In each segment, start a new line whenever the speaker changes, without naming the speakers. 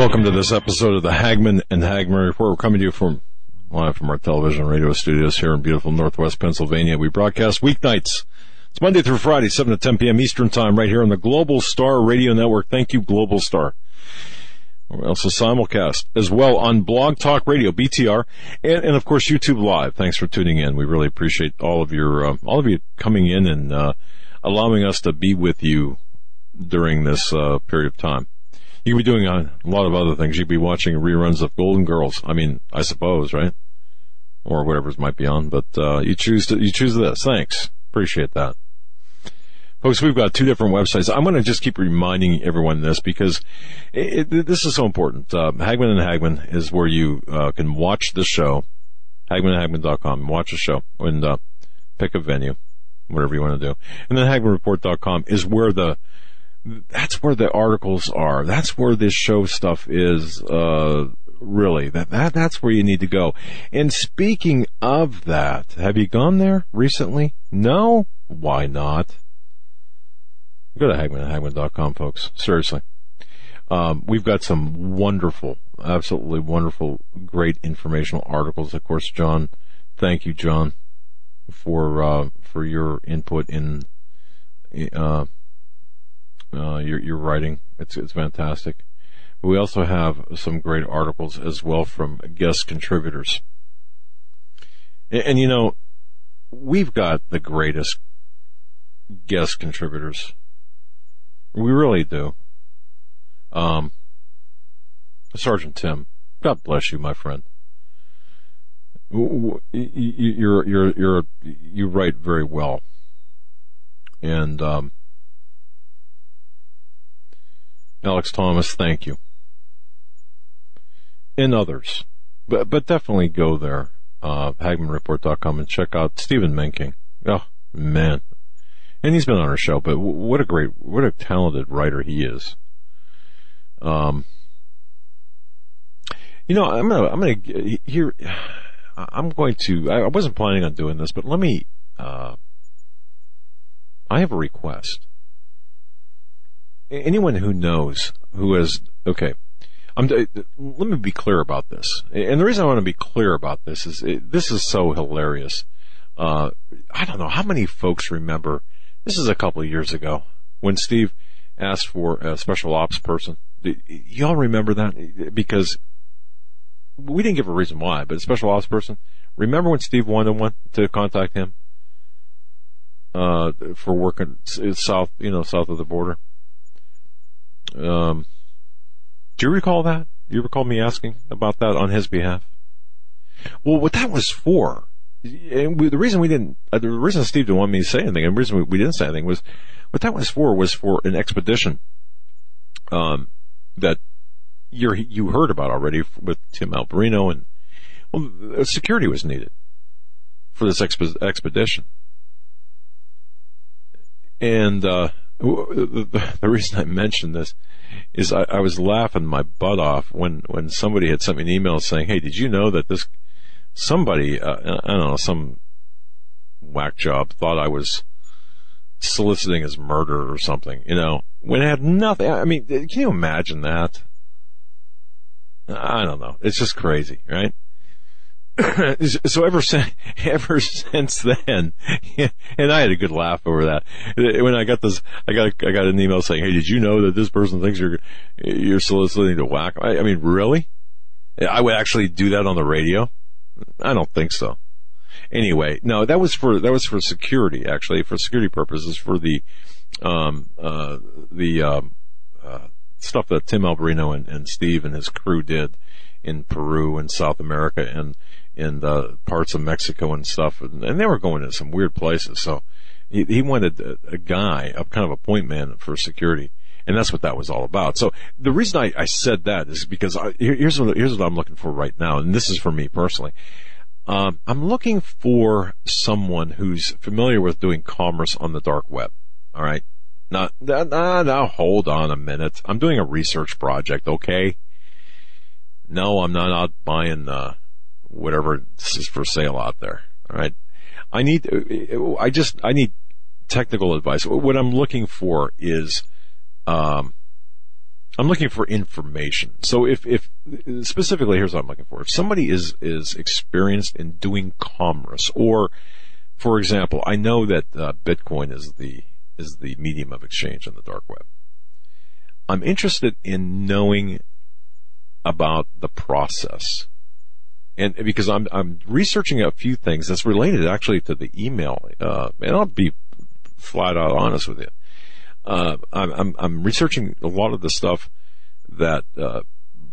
Welcome to this episode of the Hagmann and Hagmann Report. We're coming to you from live from our television radio studios here in beautiful Northwest Pennsylvania. We broadcast weeknights. It's Monday through Friday, 7 to 10 p.m. Eastern Time, right here on the Global Star Radio Network. Thank you, Global Star. We also simulcast as well on Blog Talk Radio, BTR, and, and of course YouTube Live. Thanks for tuning in. We really appreciate all of your, uh, all of you coming in and uh, allowing us to be with you during this uh, period of time. You could be doing a lot of other things. You'd be watching reruns of Golden Girls. I mean, I suppose, right? Or whatever might be on. But uh, you choose to you choose this. Thanks, appreciate that, folks. We've got two different websites. I'm going to just keep reminding everyone this because it, it, this is so important. Uh, Hagmann and Hagmann is where you uh, can watch the show. HagmannandHagmann.com. Watch the show and uh, pick a venue, whatever you want to do. And then HagmannReport.com is where the that's where the articles are. That's where this show stuff is. Uh, really, that that that's where you need to go. And speaking of that, have you gone there recently? No. Why not? Go to Hagmann at Hagmann.com, folks. Seriously. Um, we've got some wonderful, absolutely wonderful, great informational articles. Of course, John, thank you, John, for uh, for your input in uh, uh, your your writing. It's it's fantastic. We also have some great articles as well from guest contributors. And, and you know, we've got the greatest guest contributors. We really do. Um, Sergeant Tim, God bless you, my friend. You're you're you're you write very well, and um, Alex Thomas, thank you. And others. But, but definitely go there, uh, HagmannReport.com and check out Stephen Menking. Oh, man. And he's been on our show, but what a great, what a talented writer he is. Um, you know, I'm gonna, I'm gonna, here, I'm going to, I wasn't planning on doing this, but let me, uh, I have a request anyone who knows who has okay I'm, let me be clear about this. And the reason I want to be clear about this is it, this is so hilarious. Uh, I don't know how many folks remember. This is a couple of years ago when Steve asked for a special ops person. Y'all remember that because we didn't give a reason why, but a special ops person. Remember when Steve wanted one to contact him uh, for working south, you know, south of the border? Um, do you recall that? You recall me asking about that on his behalf? Well, what that was for, and we, the reason we didn't, uh, the reason Steve didn't want me to say anything, and the reason we, we didn't say anything was, what that was for was for an expedition, um, that you you heard about already with Tim Alberino, and well, security was needed for this exp- expedition, and uh, the, reason I mentioned this is I, I, was laughing my butt off when, when somebody had sent me an email saying, "Hey, did you know that this somebody uh, I don't know some whack job thought I was soliciting his murder or something?" You know, when it had nothing. I mean, can you imagine that? I don't know. It's just crazy, right? so ever since, ever since then, and I had a good laugh over that. When I got this, I got, I got an email saying, "Hey, did you know that this person thinks you're, you're soliciting to whack?" I, I mean, really? I would actually do that on the radio? I don't think so. Anyway, no, that was for, that was for security, actually, for security purposes, for the, um, uh, the, um, uh, stuff that Tim Alberino and, and Steve and his crew did in Peru and South America and in the parts of Mexico and stuff, and, and they were going to some weird places. So he, he wanted a, a guy, a kind of a point man for security. And that's what that was all about. So the reason I, I said that is because I, here, here's what, here's what I'm looking for right now. And this is for me personally. Um, I'm looking for someone who's familiar with doing commerce on the dark web. All right. Now, now, now, hold on a minute. I'm doing a research project, okay? No, I'm not out buying, uh, whatever this is for sale out there. All right. I need, I just, I need technical advice. What I'm looking for is, um, I'm looking for information. So if, if specifically, here's what I'm looking for. If somebody is, is experienced in doing commerce or, for example, I know that uh, Bitcoin is the, is the medium of exchange on the dark web. I'm interested in knowing about the process. And because I'm, I'm researching a few things that's related actually to the email, uh, and I'll be flat out honest with you. Uh, I'm, I'm, I'm, researching a lot of the stuff that, uh,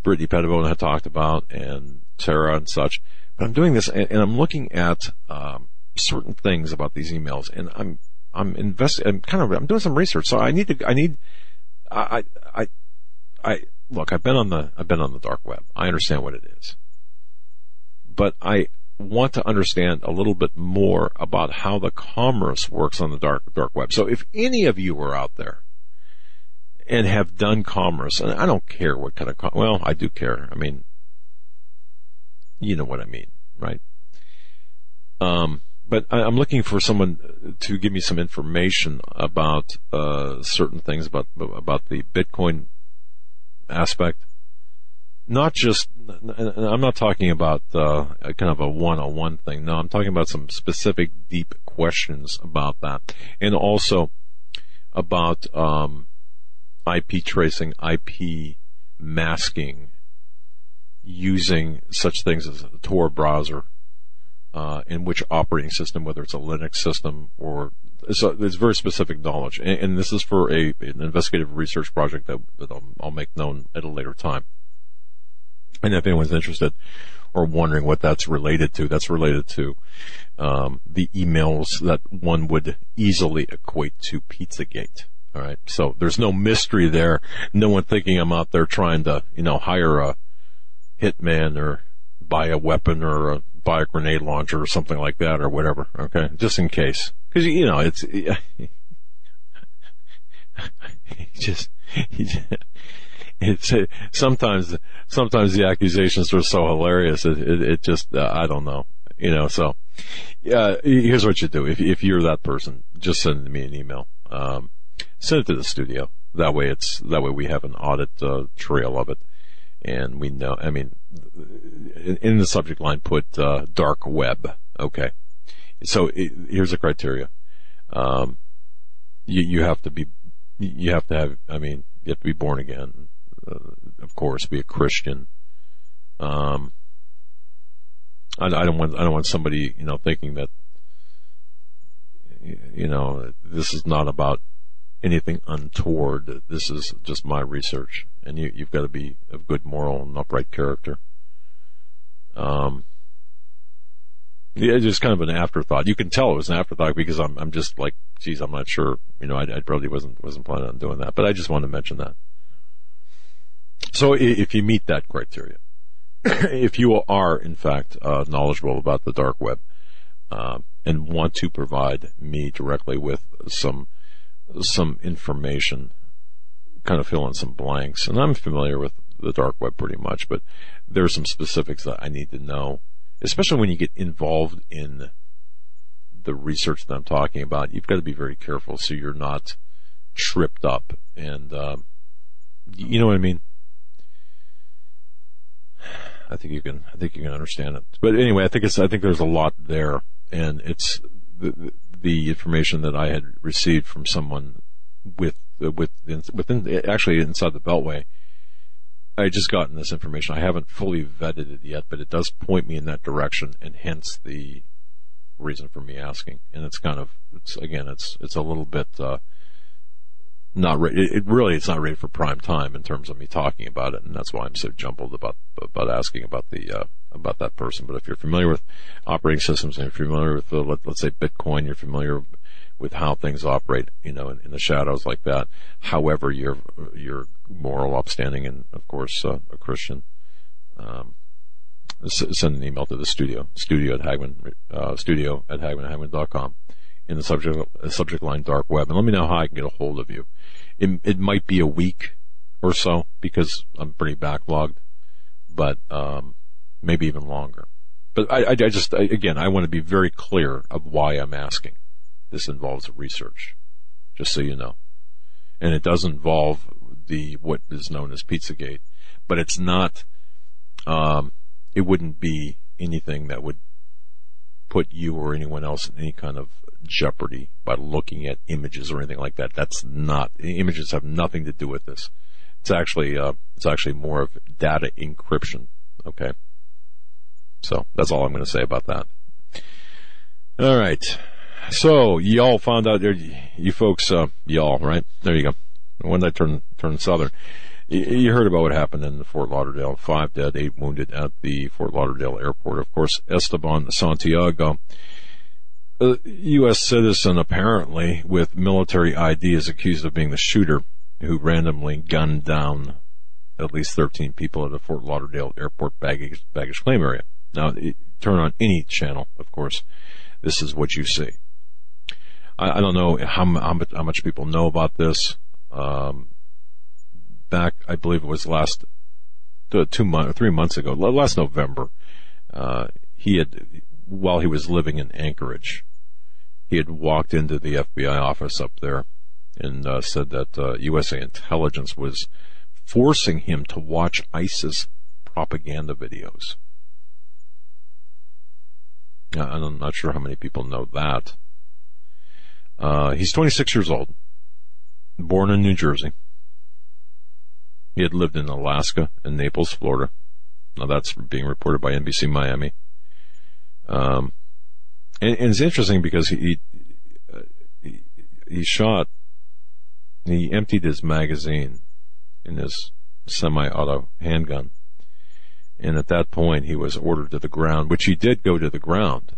Brittany Pettibone had talked about and Tara and such, but I'm doing this and, and I'm looking at, um, certain things about these emails and I'm, I'm investing, I'm kind of, I'm doing some research. So I need to, I need, I, I, I, look, I've been on the, I've been on the dark web. I understand what it is, but I, want to understand a little bit more about how the commerce works on the dark dark web. So if any of you are out there and have done commerce, and I don't care what kind of com- well, I do care. I mean, you know what I mean, right? Um, but I, am looking for someone to give me some information about uh, certain things about about the Bitcoin aspect not just, I'm not talking about uh, kind of a one-on-one thing. No, I'm talking about some specific deep questions about that, and also about um, IP tracing, IP masking, using such things as a Tor browser, uh, in which operating system, whether it's a Linux system or so it's very specific knowledge, and, and this is for a an investigative research project that, that I'll, I'll make known at a later time. And if anyone's interested or wondering what that's related to, that's related to um, the emails that one would easily equate to Pizzagate. All right, so there's no mystery there. No one thinking I'm out there trying to, you know, hire a hitman or buy a weapon or a, buy a grenade launcher or something like that or whatever. Okay, just in case, because you know it's just it's sometimes sometimes the accusations are so hilarious. It, it, it just uh, I don't know, you know. So yeah, here's what you do if if you're that person, just send me an email. Um, send it to the studio. That way it's that way we have an audit uh, trail of it, and we know. I mean, in, the subject line, put uh, dark web. Okay. So it, here's the criteria. Um, you you have to be you have to have. I mean, you have to be born again uh, of course, be a Christian. Um, I, I, don't want I don't want somebody you know thinking that you know this is not about anything untoward. This is just my research, and you, you've got to be of good moral and upright character. Um, yeah, it's just kind of an afterthought. You can tell it was an afterthought because I'm I'm just like, geez, I'm not sure. You know, I, I probably wasn't wasn't planning on doing that, but I just wanted to mention that. So if you meet that criteria, if you are in fact uh, knowledgeable about the dark web uh, and want to provide me directly with some some information, kind of fill in some blanks, and I'm familiar with the dark web pretty much, but there are some specifics that I need to know, especially when you get involved in the research that I'm talking about. You've got to be very careful so you're not tripped up, and um, you know what I mean. I think you can. I think you can understand it. But anyway, I think it's. I think there's a lot there, and it's the, the information that I had received from someone with with within actually inside the Beltway. I just gotten this information. I haven't fully vetted it yet, but it does point me in that direction, and hence the reason for me asking. And it's kind of, it's again, it's it's a little bit. Uh, not ready. It, really it's not ready for prime time in terms of me talking about it, and that's why I'm so jumbled about about asking about the uh, about that person. But if you're familiar with operating systems and you're familiar with uh, let, us say Bitcoin, you're familiar with how things operate, you know, in, in the shadows like that. However, you're you're moral, upstanding, and of course uh, a Christian. Um, send an email to the studio, studio at Hagmann, uh, studio at HagmannHagmann.com in the subject subject line dark web, and let me know how I can get a hold of you. It, it might be a week or so because I'm pretty backlogged, but um, maybe even longer. But I, I, I just I, again I want to be very clear of why I'm asking. This involves research, just so you know, and it does involve the what is known as Pizzagate, but it's not. Um, it wouldn't be anything that would put you or anyone else in any kind of jeopardy by looking at images or anything like that. That's not images have nothing to do with this. It's actually uh, it's actually more of data encryption. Okay, so that's all I'm going to say about that. All right. So y'all found out there, you folks, uh, y'all, right? There you go. When I turn turn southern? You heard about what happened in Fort Lauderdale. Five dead, eight wounded at the Fort Lauderdale airport. Of course, Esteban Santiago, a U.S. citizen apparently with military ID, is accused of being the shooter who randomly gunned down at least 13 people at the Fort Lauderdale airport baggage, baggage claim area. Now, turn on any channel, of course, this is what you see. I, I don't know how, how, how, much people know about this. Um, back, I believe it was last uh, two months, three months ago, last November. Uh, he had, while he was living in Anchorage, he had walked into the FBI office up there and uh, said that uh, USA intelligence was forcing him to watch ISIS propaganda videos. I'm not sure how many people know that. Uh, he's 26 years old, born in New Jersey. He had lived in Alaska and Naples, Florida. Now that's being reported by NBC Miami. Um, and, and, it's interesting because he, he, he shot, he emptied his magazine in his semi-auto handgun. And at that point, he was ordered to the ground, which he did go to the ground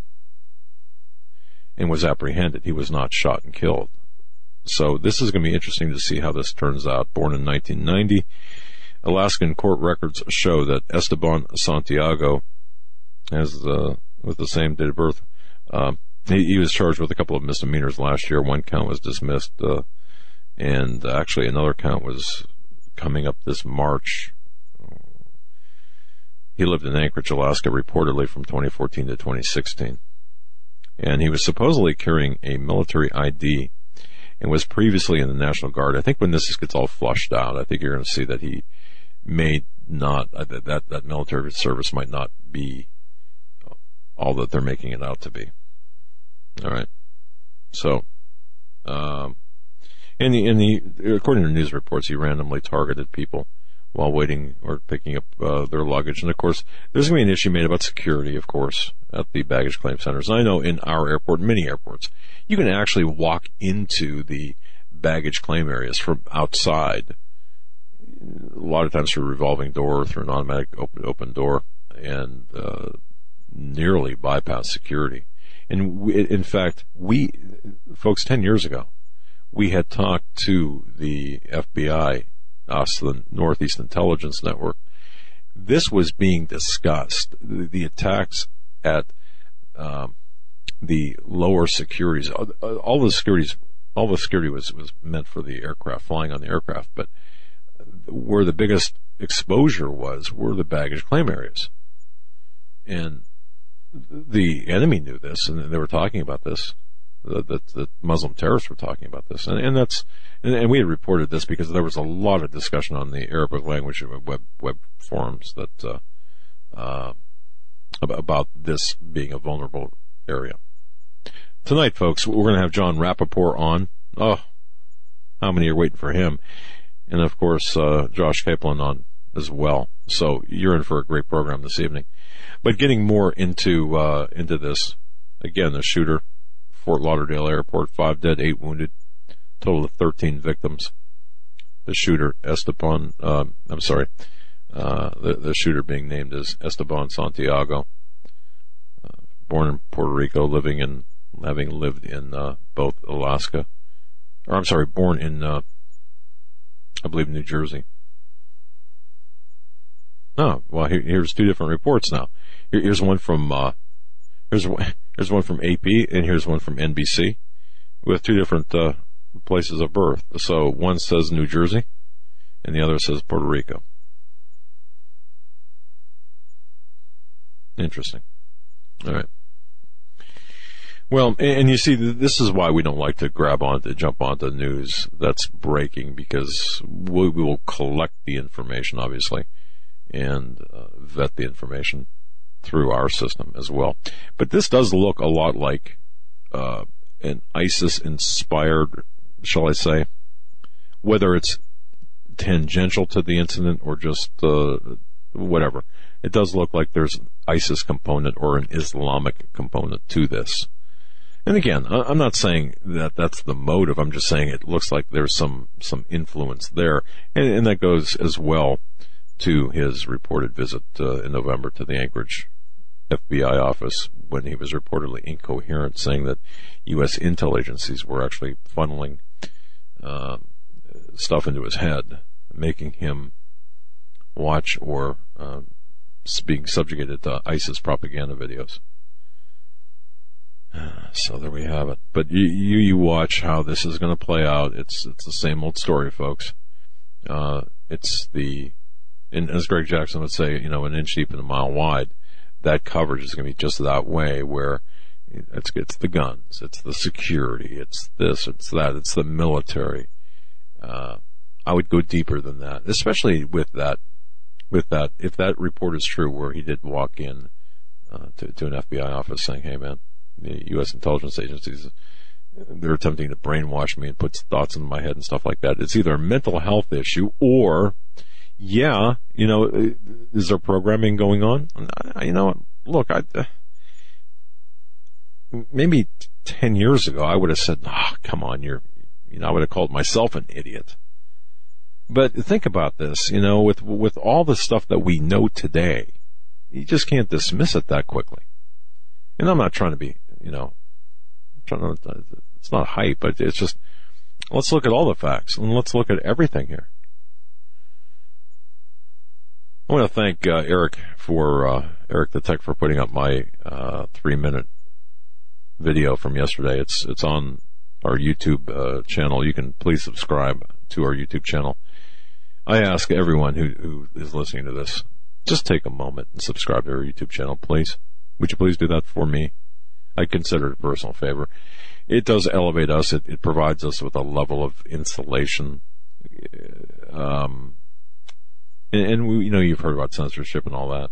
and was apprehended. He was not shot and killed. So this is going to be interesting to see how this turns out. Born in 1990, Alaskan court records show that Esteban Santiago has the with the same date of birth. Uh, he, he, was charged with a couple of misdemeanors last year. One count was dismissed, uh, and actually another count was coming up this March. He lived in Anchorage, Alaska, reportedly from 2014 to 2016. And he was supposedly carrying a military ID and was previously in the National Guard. I think when this gets all flushed out, I think you're going to see that he may not that, that military service might not be all that they're making it out to be. All right. So, um, in the in the according to news reports, he randomly targeted people while waiting or picking up uh, their luggage. And of course, there's going to be an issue made about security, of course, at the baggage claim centers. And I know in our airport, many airports, you can actually walk into the baggage claim areas from outside. A lot of times through a revolving door, through an automatic open, open door, and uh, nearly bypass security. And we, in fact, we, folks, 10 years ago, we had talked to the FBI us, the Northeast Intelligence Network, this was being discussed. The, the attacks at um, the lower securities, all, all the securities, all the security was, was meant for the aircraft, flying on the aircraft, but where the biggest exposure was were the baggage claim areas. And the enemy knew this, and they were talking about this that the Muslim terrorists were talking about this, and, and that's and, and, we had reported this because there was a lot of discussion on the Arabic language web web forums that uh, uh, about this being a vulnerable area. Tonight, folks, we're going to have Jon Rappoport on. Oh, how many are waiting for him? And of course, uh, Josh Kaplan on as well. So you're in for a great program this evening. But getting more into uh, into this, again, the shooter Fort Lauderdale Airport, five dead, eight wounded, total of 13 victims. The shooter, Esteban, uh, I'm sorry, uh, the, the shooter being named as Esteban Santiago, uh, born in Puerto Rico, living in having lived in uh, both Alaska, or I'm sorry, born in, uh, I believe, New Jersey. Oh, well, here, here's two different reports now. Here, here's one from uh, here's one, here's one from AP, and here's one from NBC, with two different uh, places of birth. So one says New Jersey, and the other says Puerto Rico. Interesting. All right. Well, and you see, this is why we don't like to grab on to jump onto news that's breaking because we will collect the information, obviously, and uh, vet the information through our system as well. But this does look a lot like uh, an ISIS-inspired, shall I say, whether it's tangential to the incident or just uh, whatever. It does look like there's an ISIS component or an Islamic component to this. And again, I'm not saying that that's the motive. I'm just saying it looks like there's some some influence there, and, and that goes as well to his reported visit uh, in November to the Anchorage FBI office when he was reportedly incoherent, saying that U.S. intel agencies were actually funneling uh, stuff into his head, making him watch or uh, being subjugated to ISIS propaganda videos. So there we have it. But you, you, you watch how this is going to play out. It's, it's the same old story, folks. Uh, it's the, and as Greg Jackson would say, you know, an inch deep and a mile wide. That coverage is going to be just that way where it's, it's the guns, it's the security, it's this, it's that, it's the military. Uh, I would go deeper than that, especially with that, with that, if that report is true where he did walk in, uh, to, to an FBI office saying, hey man, the U.S. intelligence agencies, they're attempting to brainwash me and put thoughts in my head and stuff like that. It's either a mental health issue or, yeah, you know, uh, is there programming going on? Uh, you know, look, I, uh, maybe 10 years ago, I would have said, oh, come on, you're, you know, I would have called myself an idiot. But think about this, you know, with, with all the stuff that we know today, you just can't dismiss it that quickly. And I'm not trying to be you know, trying to, it's not hype, but it's just, let's look at all the facts and let's look at everything here. I want to thank uh, Eric for uh, Eric the Tech for putting up my uh, three minute video from yesterday. It's it's on our YouTube uh, channel. You can please subscribe to our YouTube channel. I ask everyone who who is listening to this, just take a moment and subscribe to our YouTube channel, please. Would you please do that for me? I consider it a personal favor. It does elevate us. It, it provides us with a level of insulation. Um, and, and, we, you know, you've heard about censorship and all that.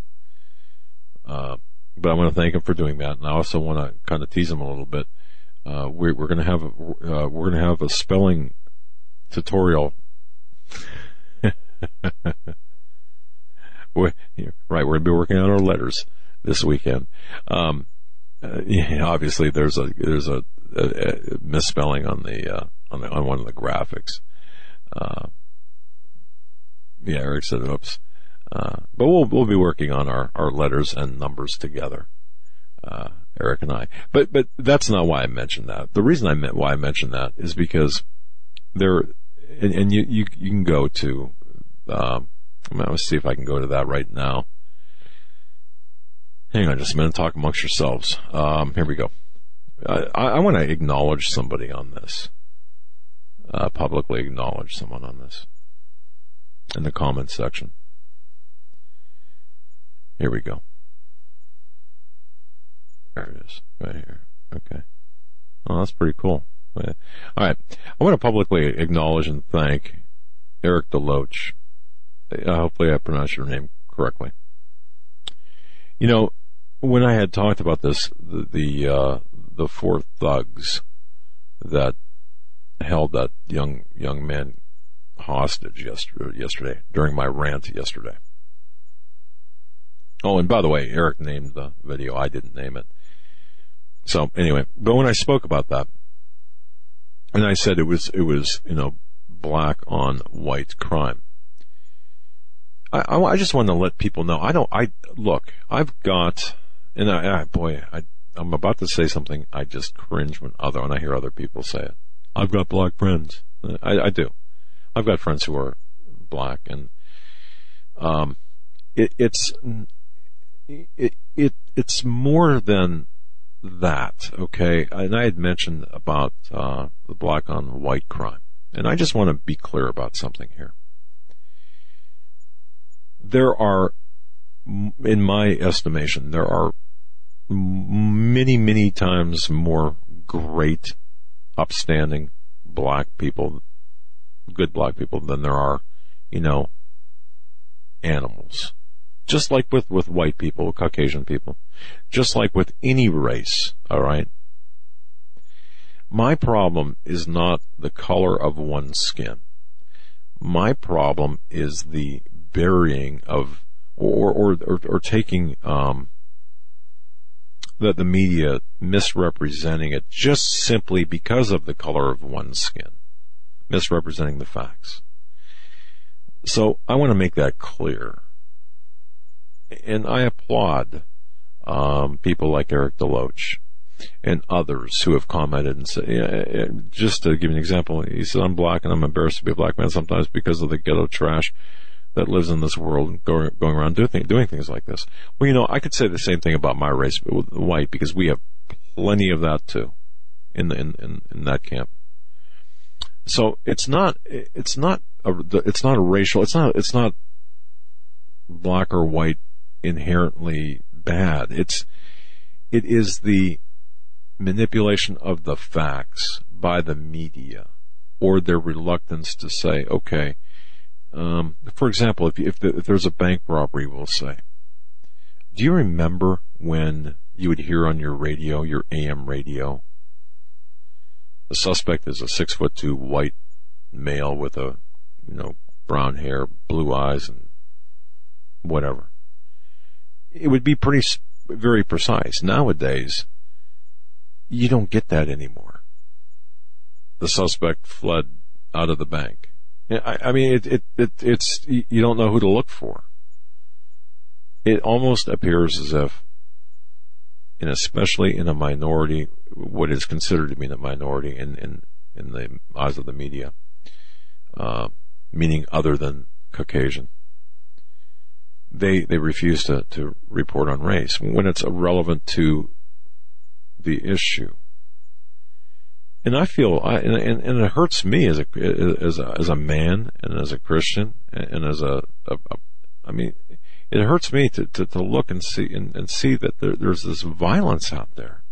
Uh, but I want to thank him for doing that. And I also want to kind of tease him a little bit. Uh, we're, we're going to have, a, uh, we're going to have a spelling tutorial. right. We're going to be working on our letters this weekend. Um, uh, yeah, obviously there's a there's a, a, a misspelling on the uh, on the on one of the graphics. Yeah, Eric said, "Oops," uh, but we'll we'll be working on our, our letters and numbers together, uh, Eric and I. But but that's not why I mentioned that. The reason I meant why I mentioned that is because there, and, and you, you you can go to. Um, I'm see if I can go to that right now. Hang on just a minute. Talk amongst yourselves. Um, here we go. I, I want to acknowledge somebody on this. Uh, publicly acknowledge someone on this in the comments section. Here we go. There it is, right here. Okay. Oh, that's pretty cool. All right. I want to publicly acknowledge and thank Eric DeLoach. Uh, hopefully I pronounced your name correctly. You know, when I had talked about this, the the, uh, the four thugs that held that young young man hostage yesterday, during my rant yesterday. Oh, and by the way, Eric named the video. I didn't name it. So anyway, but when I spoke about that, and I said it was it was you know black on white crime. I, I, just want to let people know. I don't. I look. I've got, and I, I boy, I I'm about to say something I just cringe when other when I hear other people say it. I've got black friends. I, I do. I've got friends who are black, and um, it, it's it, it it's more than that. Okay, and I had mentioned about uh, the black on white crime, and I just want to be clear about something here. There are, in my estimation, there are many, many times more great, upstanding black people, good black people than there are, you know, animals. Just like with, with white people, Caucasian people. Just like with any race, alright? My problem is not the color of one's skin. My problem is the burying of, or, or, or, or taking, um, the, the media misrepresenting it just simply because of the color of one's skin. Misrepresenting the facts. So I want to make that clear. And I applaud um, people like Eric DeLoach and others who have commented and said, just to give you an example, he said, I'm black and I'm embarrassed to be a black man sometimes because of the ghetto trash that lives in this world and going, around doing, things like this. Well, you know, I could say the same thing about my race, white, because we have plenty of that too in, in, in, in that camp. So it's not, it's not a, it's not a racial, it's not, it's not black or white inherently bad. It's, it is the manipulation of the facts by the media or their reluctance to say, okay, um, for example, if, if, the, if there's a bank robbery, we'll say, do you remember when you would hear on your radio, your AM radio, the suspect is a six foot two white male with a, you know, brown hair, blue eyes, and whatever. It would be pretty, very precise. Nowadays, you don't get that anymore. The suspect fled out of the bank. I, mean, it, it, it, it's, you don't know who to look for. It almost appears as if, and especially in a minority, what is considered to be a minority in, in, in the eyes of the media, uh, meaning other than Caucasian, they, they refuse to, to report on race when it's irrelevant to the issue. And I feel, I, and, and, it hurts me as a, as a, as a man and as a Christian and as a, a, a I mean, it hurts me to, to, to look and see, and, and see that there, there's this violence out there.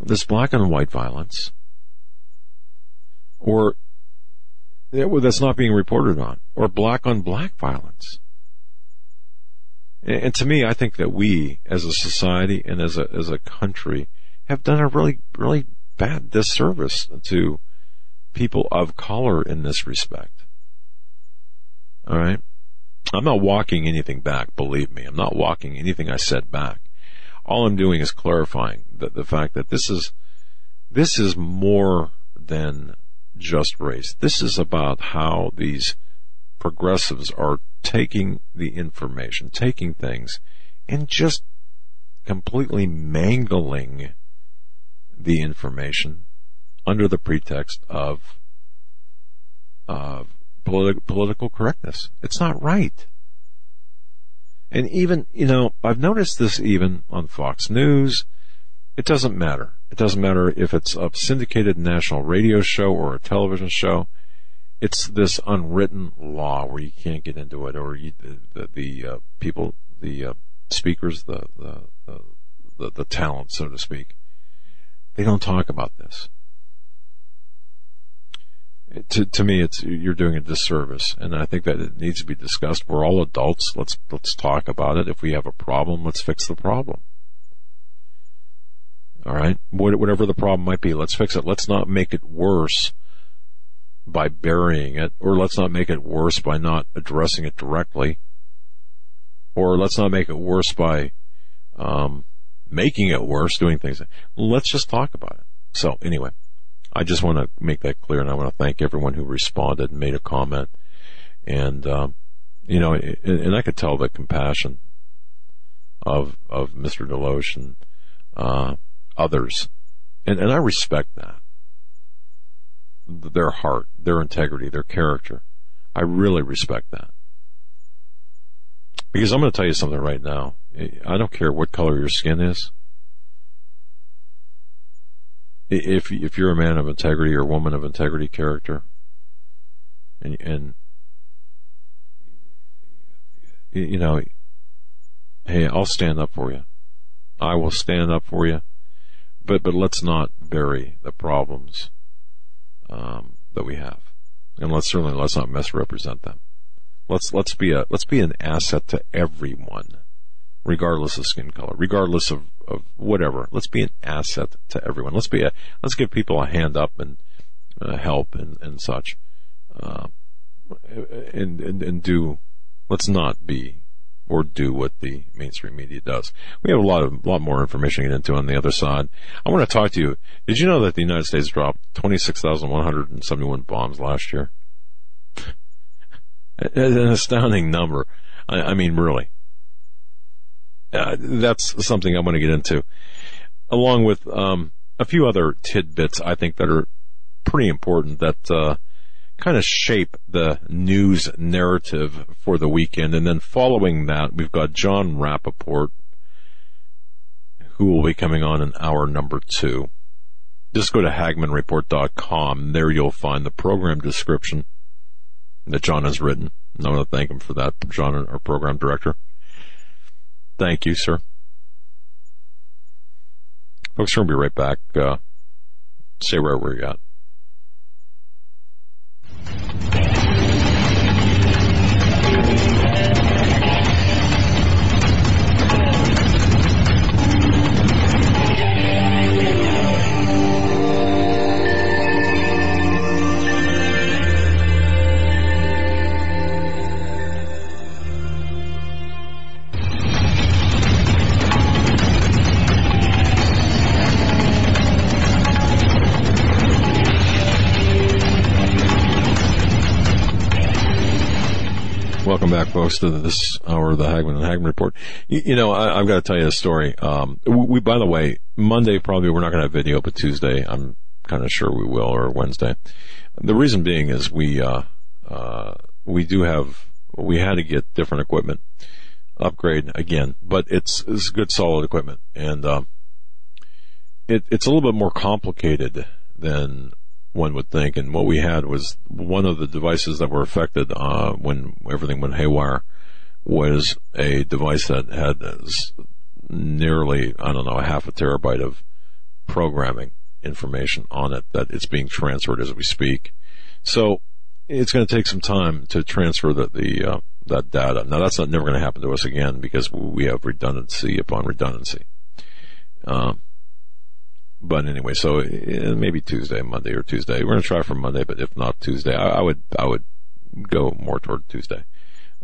This black and white violence. Or, that's not being reported on. Or black on black violence. And, and to me, I think that we, as a society and as a, as a country, have done a really, really bad disservice to people of color in this respect. All right. I'm not walking anything back, believe me. I'm not walking anything I said back. All I'm doing is clarifying the, the fact that this is, this is more than just race. This is about how these progressives are taking the information, taking things, and just completely mangling the information under the pretext of uh, politi- political correctness. It's not right. And even, you know, I've noticed this even on Fox News. It doesn't matter. It doesn't matter if it's a syndicated national radio show or a television show. It's this unwritten law where you can't get into it, or you, the the, uh, people, the uh, speakers, the, the the the talent, so to speak, they don't talk about this. To, to me, it's, you're doing a disservice. And I think that it needs to be discussed. We're all adults. Let's, let's talk about it. If we have a problem, let's fix the problem. All right. Whatever the problem might be, let's fix it. Let's not make it worse by burying it, or let's not make it worse by not addressing it directly, or let's not make it worse by um, making it worse, doing things. Let's just talk about it. So anyway, I just want to make that clear, and I want to thank everyone who responded and made a comment. And um, you know, and, I could tell the compassion of of Mr. DeLoach and uh, others, and and I respect that. Their heart, their integrity, their character. I really respect that. Because I'm going to tell you something right now. I don't care what color your skin is. If if you're a man of integrity or woman of integrity character, and and you know, hey, I'll stand up for you. I will stand up for you. But but let's not bury the problems um, that we have, and let's certainly let's not misrepresent them. Let's let's be a let's be an asset to everyone, regardless of skin color, regardless of, of whatever. Let's be an asset to everyone. Let's be a let's give people a hand up and uh, help and and such, uh, and, and and do. Let's not be or do what the mainstream media does. We have a lot of lot more information to get into on the other side. I want to talk to you. Did you know that the United States dropped twenty six thousand one hundred and seventy one bombs last year? an astounding number. I, I mean, really. Uh, that's something I want to get into, along with um, a few other tidbits I think that are pretty important that uh, kind of shape the news narrative for the weekend. And then following that, we've got Jon Rappoport, who will be coming on in hour number two. Just go to HagmannReport.com. There you'll find the program description that John has written. I want to thank him for that, John, our program director. Thank you, sir. Folks, we're going to be right back. Uh, right where we're at. Welcome back, folks, to this hour of the Hagmann and Hagmann Report. You, you know, I, have got to tell you a story. Um, we, by the way, Monday probably we're not going to have video, but Tuesday I'm kind of sure we will, or Wednesday. The reason being is we uh, uh, we do have we had to get different equipment, upgrade again, but it's it's good solid equipment, and uh, it, it's a little bit more complicated than one would think. And what we had was one of the devices that were affected uh, when everything went haywire was a device that had nearly, I don't know, a half a terabyte of programming information on it that it's being transferred as we speak. So it's going to take some time to transfer the, the uh, that data. Now that's not never going to happen to us again because we have redundancy upon redundancy. Um, but anyway, so uh, maybe Tuesday, Monday or Tuesday. We're going to try for Monday, but if not Tuesday, I, I would, I would go more toward Tuesday.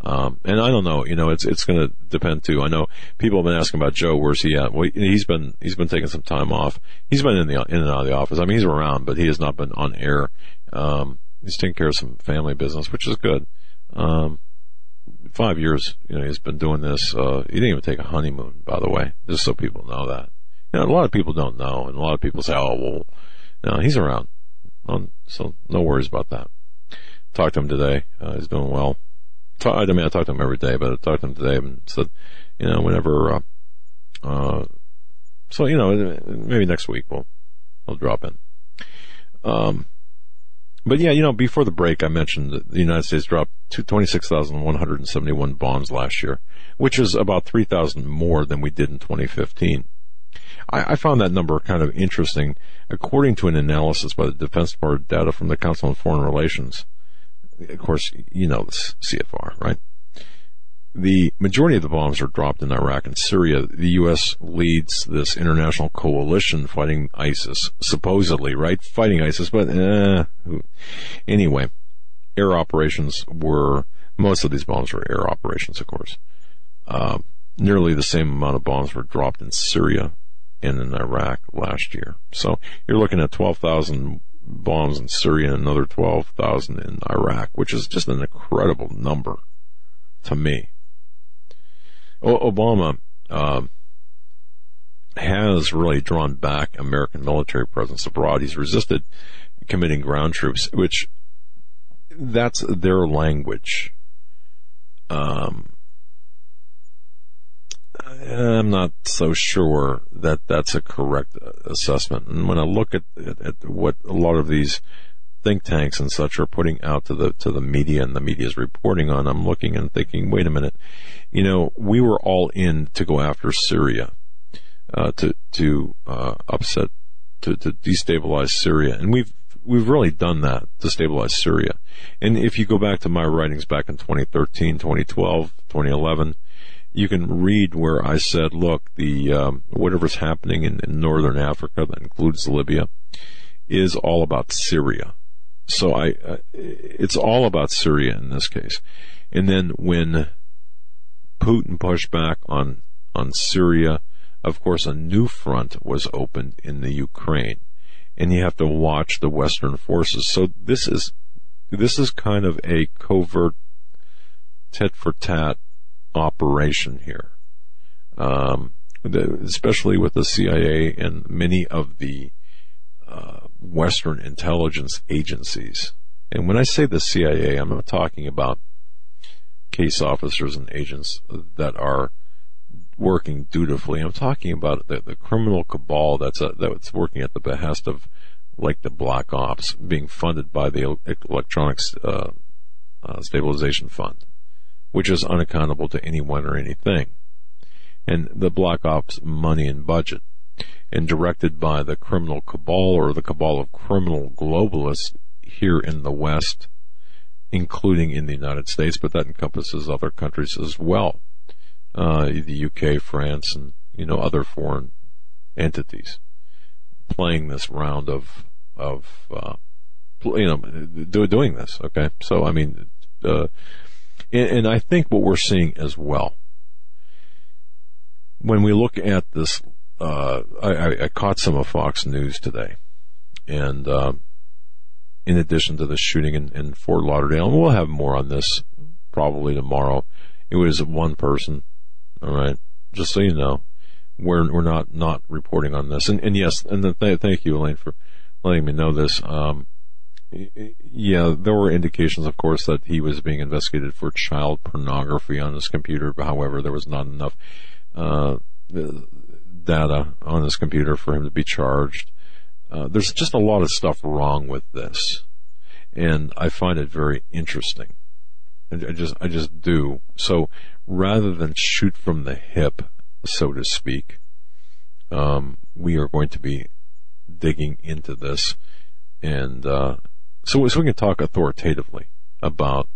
Um, and I don't know, you know, it's, it's going to depend too. I know people have been asking about Joe. Where's he at? Well, he's been, he's been taking some time off. He's been in the, in and out of the office. I mean, he's around, but he has not been on air. Um, he's taking care of some family business, which is good. Um, five years, you know, he's been doing this. Uh, he didn't even take a honeymoon, by the way, just so people know that. Know, a lot of people don't know, and a lot of people say, "Oh, well, no, he's around." Um, so no worries about that. Talked to him today. Uh, he's doing well. I mean, I talk to him every day, but I talked to him today and said, you know, whenever, uh, uh, so you know, maybe next week we'll we'll drop in. Um, but yeah, you know, before the break, I mentioned that the United States dropped 26,171 bombs last year, which is about 3,000 more than we did in 2015. I, I, found that number kind of interesting. According to an analysis by the Defense Department data from the Council on Foreign Relations, of course, you know this CFR, right? The majority of the bombs are dropped in Iraq and Syria. The U.S. leads this international coalition fighting ISIS, supposedly, right? Fighting ISIS, but eh, anyway, air operations were most of these bombs were air operations, of course. Uh, nearly the same amount of bombs were dropped in Syria in Iraq last year. So you're looking at 12,000 bombs in Syria and another 12,000 in Iraq, which is just an incredible number to me. Obama, uh, has really drawn back American military presence abroad. He's resisted committing ground troops, which that's their language. Um, I'm not so sure that that's a correct assessment. And when I look at, at, at, what a lot of these think tanks and such are putting out to the to the media and the media is reporting on, I'm looking and thinking, wait a minute, you know, we were all in to go after Syria, uh, to to uh, upset, to to destabilize Syria, and we've we've really done that to stabilize Syria. And if you go back to my writings back in 2013, 2012, 2011 you can read where I said, look, the um, whatever's happening in, in, northern Africa, that includes Libya, is all about Syria. So I, uh, it's all about Syria in this case. And then when Putin pushed back on on Syria, of course, a new front was opened in the Ukraine, and you have to watch the Western forces. So this is this is kind of a covert tit for tat operation here. Um, especially with the CIA and many of the uh, Western intelligence agencies. And when I say the CIA, I'm not talking about case officers and agents that are working dutifully. I'm talking about the, the criminal cabal that's a, uh, that's working at the behest of like the Black Ops, being funded by the Electronics uh, uh, Stabilization Fund which is unaccountable to anyone or anything. And the Black Ops money and budget, and directed by the criminal cabal or the cabal of criminal globalists here in the West, including in the United States, but that encompasses other countries as well, uh, the UK, France, and you know other foreign entities, playing this round of of uh, you know do, doing this. Okay, so I mean. Uh, and, and I think what we're seeing as well, when we look at this, uh, I, I, caught some of Fox News today, and um, in addition to the shooting in, in Fort Lauderdale, and we'll have more on this probably tomorrow. It was one person, all right, just so you know, we're we're not not reporting on this, and and yes, and th- thank you, Elaine, for letting me know this. Um, yeah, there were indications, of course, that he was being investigated for child pornography on his computer. However, there was not enough uh, data on his computer for him to be charged. Uh, there's just a lot of stuff wrong with this, and I find it very interesting. I just, I just do. So rather than shoot from the hip, so to speak, um, we are going to be digging into this and uh, so, so we can talk authoritatively about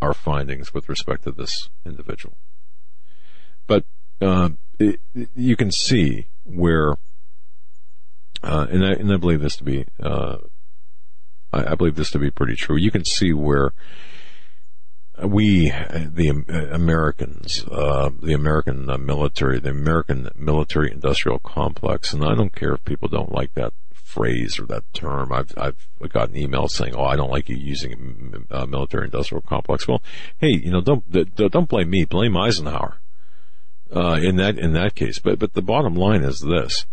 our findings with respect to this individual. But uh, it, you can see where, uh, and, I, and I believe this to be, uh, I, I, believe this to be pretty true. You can see where we, the Americans, uh, the American military, the American military industrial complex, and I don't care if people don't like that phrase or that term. I've I've gotten emails saying, "Oh, I don't like you using uh, military industrial complex." Well, hey, you know, don't don't blame me. Blame Eisenhower uh, in that in that case. But but the bottom line is this: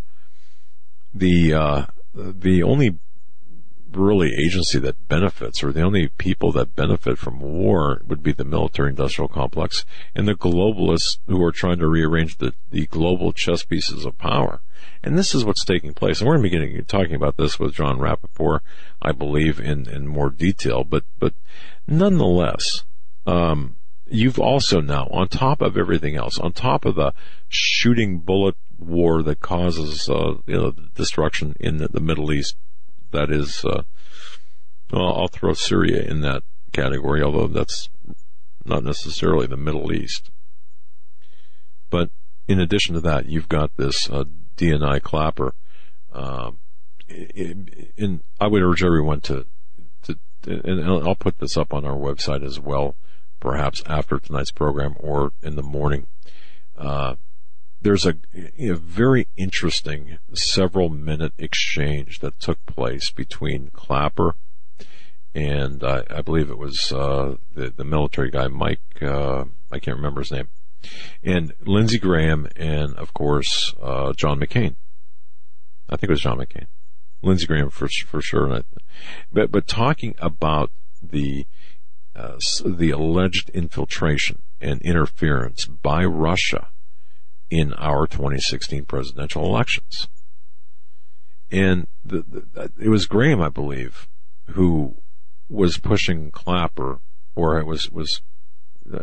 the uh, the only really agency that benefits, or the only people that benefit from war, would be the military industrial complex and the globalists who are trying to rearrange the, the global chess pieces of power. And this is what's taking place. And we're going to be getting, talking about this with Jon Rappoport, I believe, in, in more detail. But, but nonetheless, um, you've also now, on top of everything else, on top of the shooting bullet war that causes, uh, you know, destruction in the, the Middle East, that is, uh, well, I'll throw Syria in that category, although that's not necessarily the Middle East. But in addition to that, you've got this uh, DNI Clapper. Um, in, I would urge everyone to, to, and I'll put this up on our website as well, perhaps after tonight's program or in the morning. Uh, there's a, a, very interesting several minute exchange that took place between Clapper and uh, I believe it was uh, the, the military guy Mike. Uh, I can't remember his name. and Lindsey Graham, and of course uh, John McCain. I think it was John McCain, Lindsey Graham for for sure. I, but but talking about the uh, the alleged infiltration and interference by Russia in our 2016 presidential elections. And the, the, it was Graham, I believe, who was pushing Clapper, or was was uh,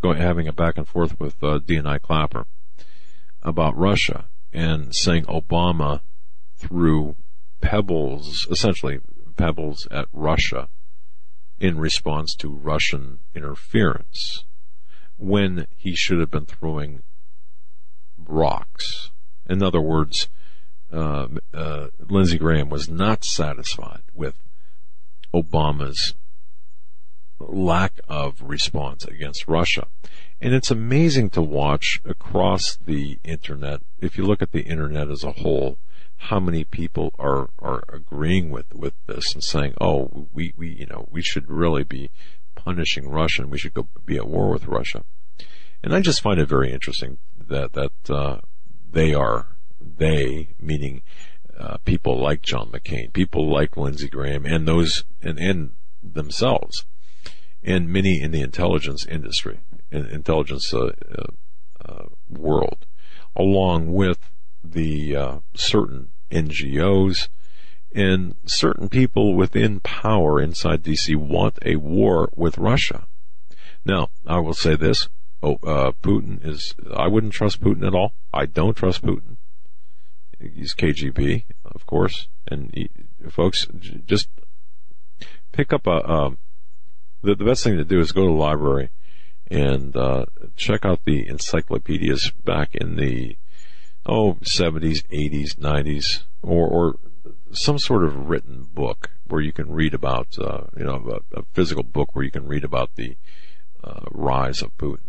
going having a back and forth with uh, DNI Clapper about Russia and saying Obama threw pebbles, essentially pebbles at Russia in response to Russian interference when he should have been throwing rocks. In other words, uh, uh, Lindsey Graham was not satisfied with Obama's lack of response against Russia. And it's amazing to watch across the internet, if you look at the internet as a whole, how many people are, are agreeing with, with this and saying, oh, we, we, you know, we should really be punishing Russia and we should go be at war with Russia. And I just find it very interesting that, that, uh, they are, they, meaning, uh, people like John McCain, people like Lindsey Graham and those, and, and themselves, and many in the intelligence industry, intelligence, uh, uh, uh, world, along with the uh, certain NGOs and certain people within power inside DC want a war with Russia. Now, I will say this. Oh, uh, Putin is, I wouldn't trust Putin at all. I don't trust Putin. He's KGB, of course. And he, folks, just pick up a, um, the, the best thing to do is go to the library and, uh, check out the encyclopedias back in the oh, 70s, 80s, 90s, or, or some sort of written book where you can read about, uh, you know, a, a, physical book where you can read about the uh, rise of Putin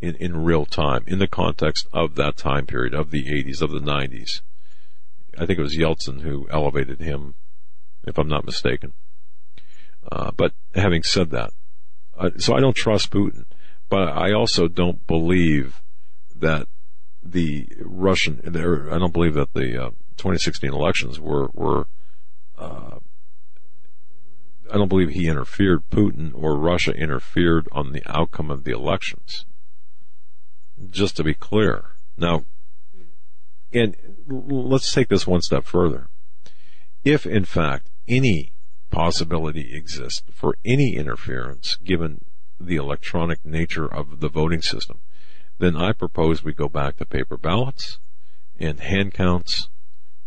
in, in real time, in the context of that time period, of the 80s, of the 90s. I think it was Yeltsin who elevated him, if I'm not mistaken. Uh, but having said that, uh, so I don't trust Putin, but I also don't believe that the Russian, I don't believe that the uh, 2016 elections were, were, uh, I don't believe he interfered, Putin or Russia interfered on the outcome of the elections. Just to be clear. Now, and let's take this one step further. If in fact any possibility exists for any interference given the electronic nature of the voting system, then I propose we go back to paper ballots and hand counts,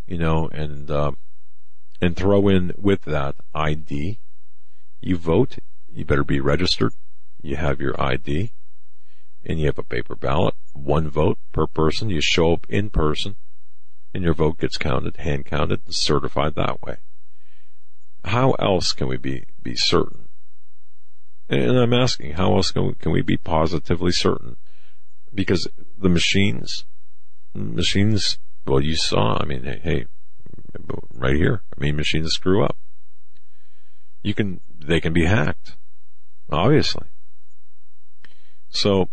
you know, and uh, and throw in with that ID. You vote, you better be registered. You have your ID, and you have a paper ballot. One vote per person. You show up in person, and your vote gets counted, hand counted, and certified that way. How else can we be be certain? And I'm asking, how else can we, can we be positively certain because the machines, machines, well, you saw, I mean, hey, hey, right here, I mean, machines screw up. You can, they can be hacked, obviously. So,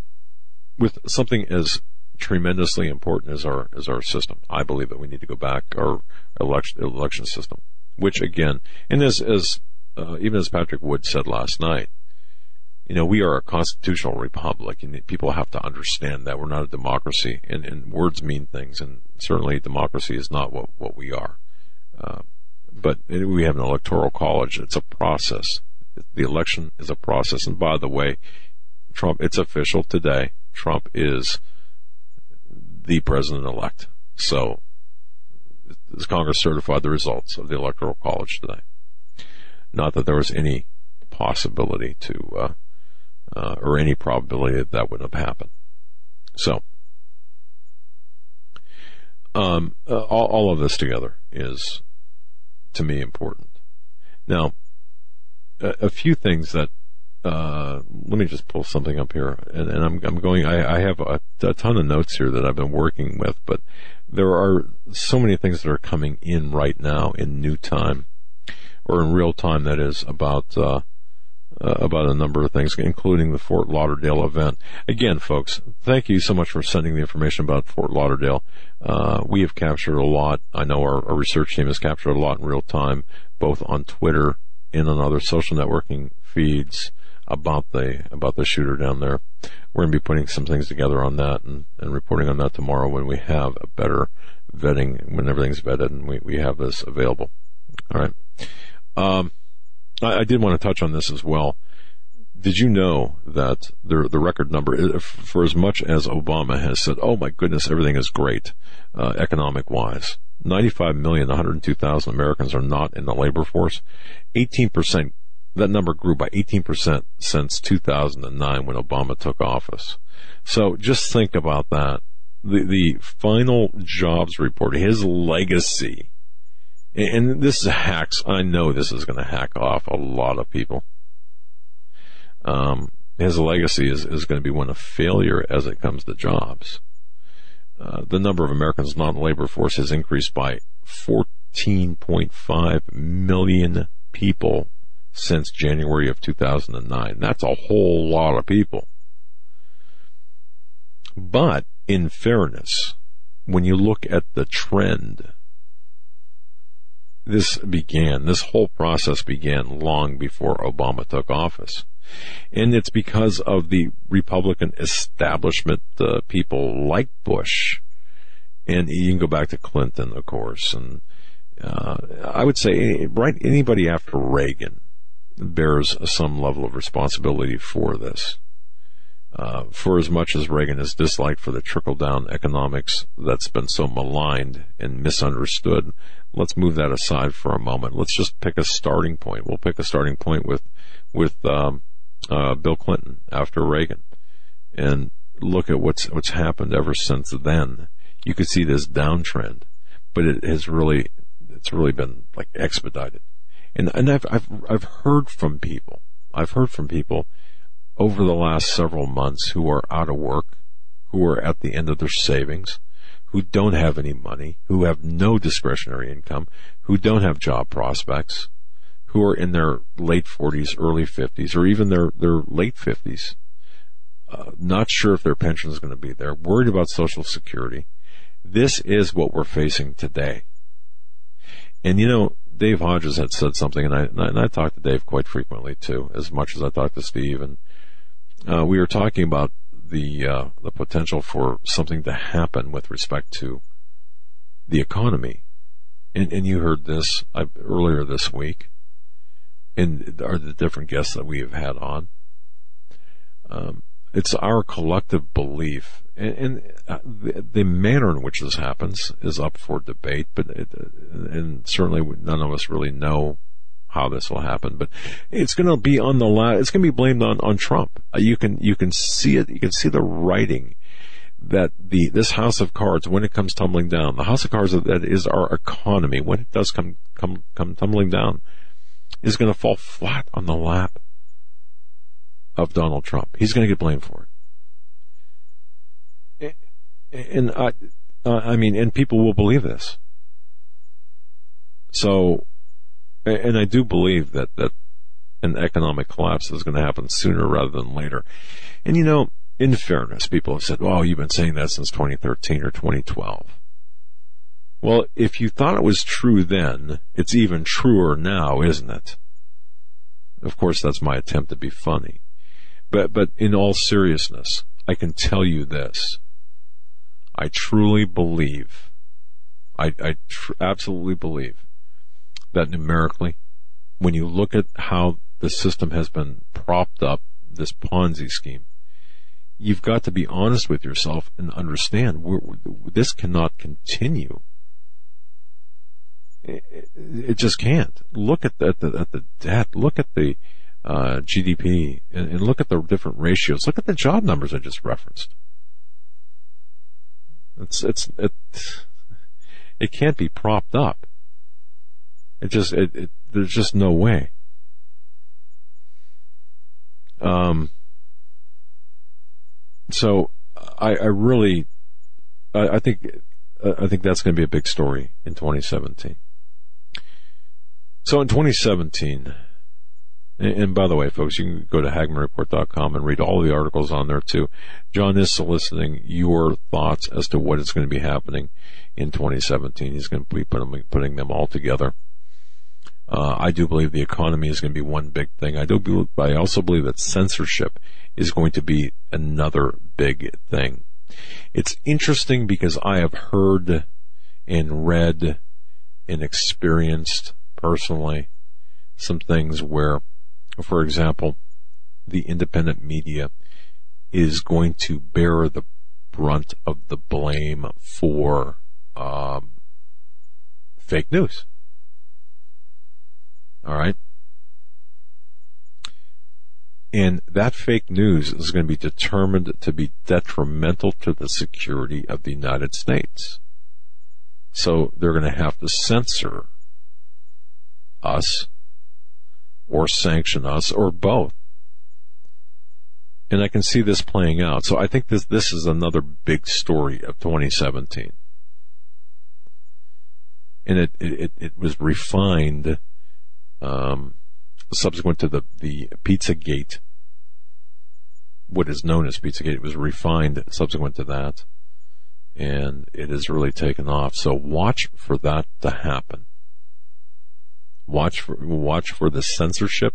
with something as tremendously important as our as our system, I believe that we need to go back our election election system, which again, and as as uh, even as Patrick Wood said last night, you know, we are a constitutional republic and people have to understand that we're not a democracy and, and words mean things and certainly democracy is not what, what we are. Uh, but we have an electoral college. It's a process. The election is a process. And by the way, Trump, it's official today. Trump is the president elect. So this Congress certified the results of the electoral college today. Not that there was any possibility to, uh, uh, or any probability that that would have happened. So, um, uh, all, all, of this together is, to me, important. Now, a, a few things that uh, let me just pull something up here, and, and I'm, I'm, going. I, I have a, a, ton of notes here that I've been working with, but there are so many things that are coming in right now in new time, or in real time. That is about uh, uh, about a number of things, including the Fort Lauderdale event. Again, folks, thank you so much for sending the information about Fort Lauderdale. Uh, we have captured a lot. I know our, our, research team has captured a lot in real time, both on Twitter and on other social networking feeds about the about the shooter down there. We're going to be putting some things together on that and, and reporting on that tomorrow when we have a better vetting, when everything's vetted and we, we have this available. All right. Um, I, I did want to touch on this as well. Did you know that the the record number, for as much as Obama has said, "Oh my goodness, everything is great, uh, economic wise," 95 million, 102,000 Americans are not in the labor force. 18 percent. That number grew by 18 percent since 2009 when Obama took office. So just think about that. The the final jobs report, his legacy and this is a hacks. I know this is going to hack off a lot of people. Um, his legacy is, is going to be one of failure as it comes to jobs. Uh, the number of Americans not in the labor force has increased by 14.5 million people since January of 2009. That's a whole lot of people. But in fairness, when you look at the trend this began, this whole process began long before Obama took office. And it's because of the Republican establishment, uh, people like Bush. And you can go back to Clinton, of course. And uh, I would say, right, anybody after Reagan bears some level of responsibility for this. Uh, for as much as Reagan is disliked for the trickle down economics that's been so maligned and misunderstood, let's move that aside for a moment. Let's just pick a starting point. We'll pick a starting point with with um, uh, Bill Clinton after Reagan, and look at what's what's happened ever since then. You could see this downtrend, but it has really it's really been like expedited. And and I've I've I've heard from people. I've heard from people over the last several months who are out of work, who are at the end of their savings, who don't have any money, who have no discretionary income, who don't have job prospects, who are in their late 40s, early 50s, or even their, their late 50s, uh, not sure if their pension is going to be there, worried about Social Security. This is what we're facing today. And you know, Dave Hodges had said something, and I, and I talk to Dave quite frequently too, as much as I talked to Steve, and uh, we were talking about the uh, the potential for something to happen with respect to the economy, and, and you heard this uh, earlier this week, and are the different guests that we have had on. Um, it's our collective belief, and, and uh, the, manner in which this happens is up for debate. But it, and certainly none of us really know how this will happen, but it's going to be on the la- it's going to be blamed on on Trump. Uh, you can you can see it. You can see the writing that the this house of cards when it comes tumbling down, the house of cards that is our economy when it does come come come tumbling down, is going to fall flat on the lap of Donald Trump. He's going to get blamed for it, and I I mean, and people will believe this. So and I do believe that, that an economic collapse is going to happen sooner rather than later. And you know, in fairness, people have said, well, you've been saying that since 2013 or 2012. Well, if you thought it was true then, it's even truer now, isn't it? Of course, that's my attempt to be funny. But, but in all seriousness, I can tell you this. I truly believe, I, I tr- absolutely believe that numerically. When you look at how the system has been propped up, this Ponzi scheme, you've got to be honest with yourself and understand this cannot continue. It, it, just can't. Look at the, at the, at the debt. Look at the uh, GDP and, and look at the different ratios. Look at the job numbers I just referenced. It's it's it, it can't be propped up. It just, it, it, there's just no way. Um, so I, I really, I, I think, I think that's going to be a big story in 2017. So in 2017, And by the way, folks, you can go to HagmannReport.com and read all the articles on there too. John is soliciting your thoughts as to what is going to be happening in 2017. He's going to be putting, them all together. Uh, I do believe the economy is going to be one big thing. I do, believe, I also believe that censorship is going to be another big thing. It's interesting because I have heard and read and experienced personally some things where, for example, the independent media is going to bear the brunt of the blame for um, fake news. All right. And that fake news is going to be determined to be detrimental to the security of the United States. So they're going to have to censor us or sanction us or both. And I can see this playing out. So I think this, this is another big story of 2017. And it, it, it was refined, um, subsequent to the, the Pizzagate, what is known as Pizzagate, it was refined subsequent to that. And it has really taken off. So watch for that to happen. Watch for, watch for the censorship.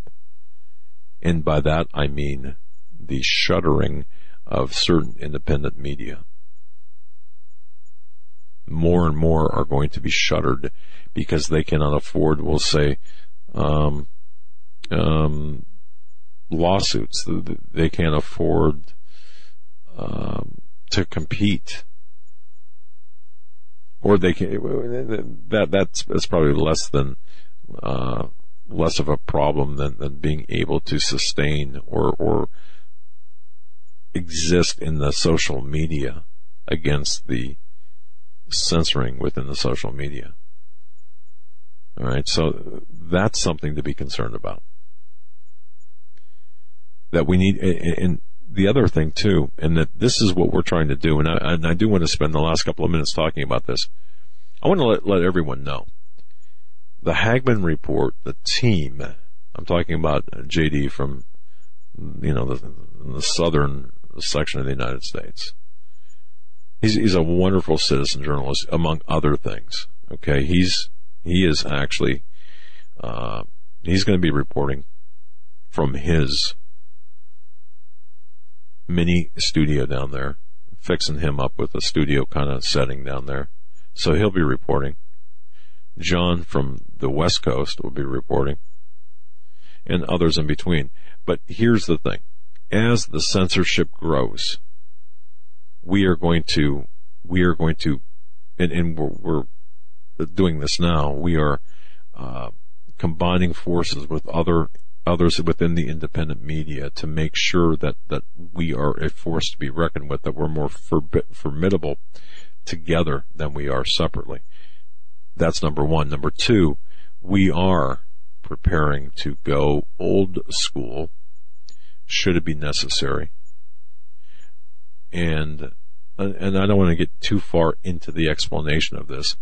And by that I mean the shuttering of certain independent media. More and more are going to be shuttered because they cannot afford, we'll say, um, um, lawsuits. They can't afford um, to compete, or they can. That that's that's probably less than uh, less of a problem than, than being able to sustain or or exist in the social media against the censoring within the social media. All right, so that's something to be concerned about. That we need, and the other thing too, and that this is what we're trying to do, and I, and I do want to spend the last couple of minutes talking about this. I want to let, let everyone know the Hagmann report, the team, I'm talking about JD from, you know, the, the southern section of the United States. He's, he's a wonderful citizen journalist, among other things. Okay. He's, he is actually, uh, he's going to be reporting from his mini studio down there, fixing him up with a studio kind of setting down there. So he'll be reporting. John from the West Coast will be reporting, and others in between. But here's the thing. As the censorship grows, we are going to, we are going to, and, and we're, we're doing this now, we are, uh, combining forces with other others within the independent media to make sure that, that we are a force to be reckoned with, that we're more formidable together than we are separately. That's number one. Number two, we are preparing to go old school should it be necessary. And, and I don't want to get too far into the explanation of this,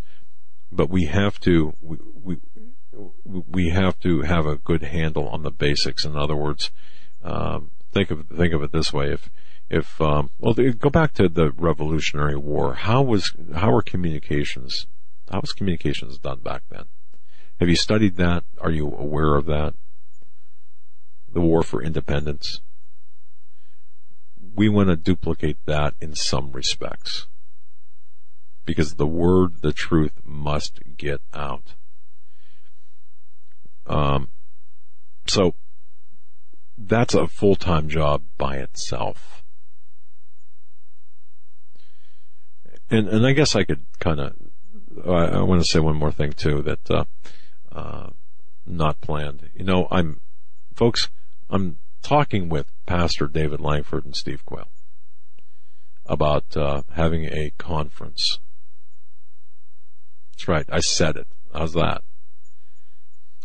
but we have to, we, we, we have to have a good handle on the basics. In other words, um, think of think of it this way: if if um, well, go back to the Revolutionary War. How was how were communications how was communications done back then? Have you studied that? Are you aware of that? The war for independence. We want to duplicate that in some respects. Because the word, the truth must get out. Um, so that's a full-time job by itself. And, and I guess I could kind of I, I want to say one more thing too that uh, uh, not planned. You know, I'm folks. I'm talking with Pastor David Langford and Steve Quayle about uh, having a conference. That's right. I said it. How's that?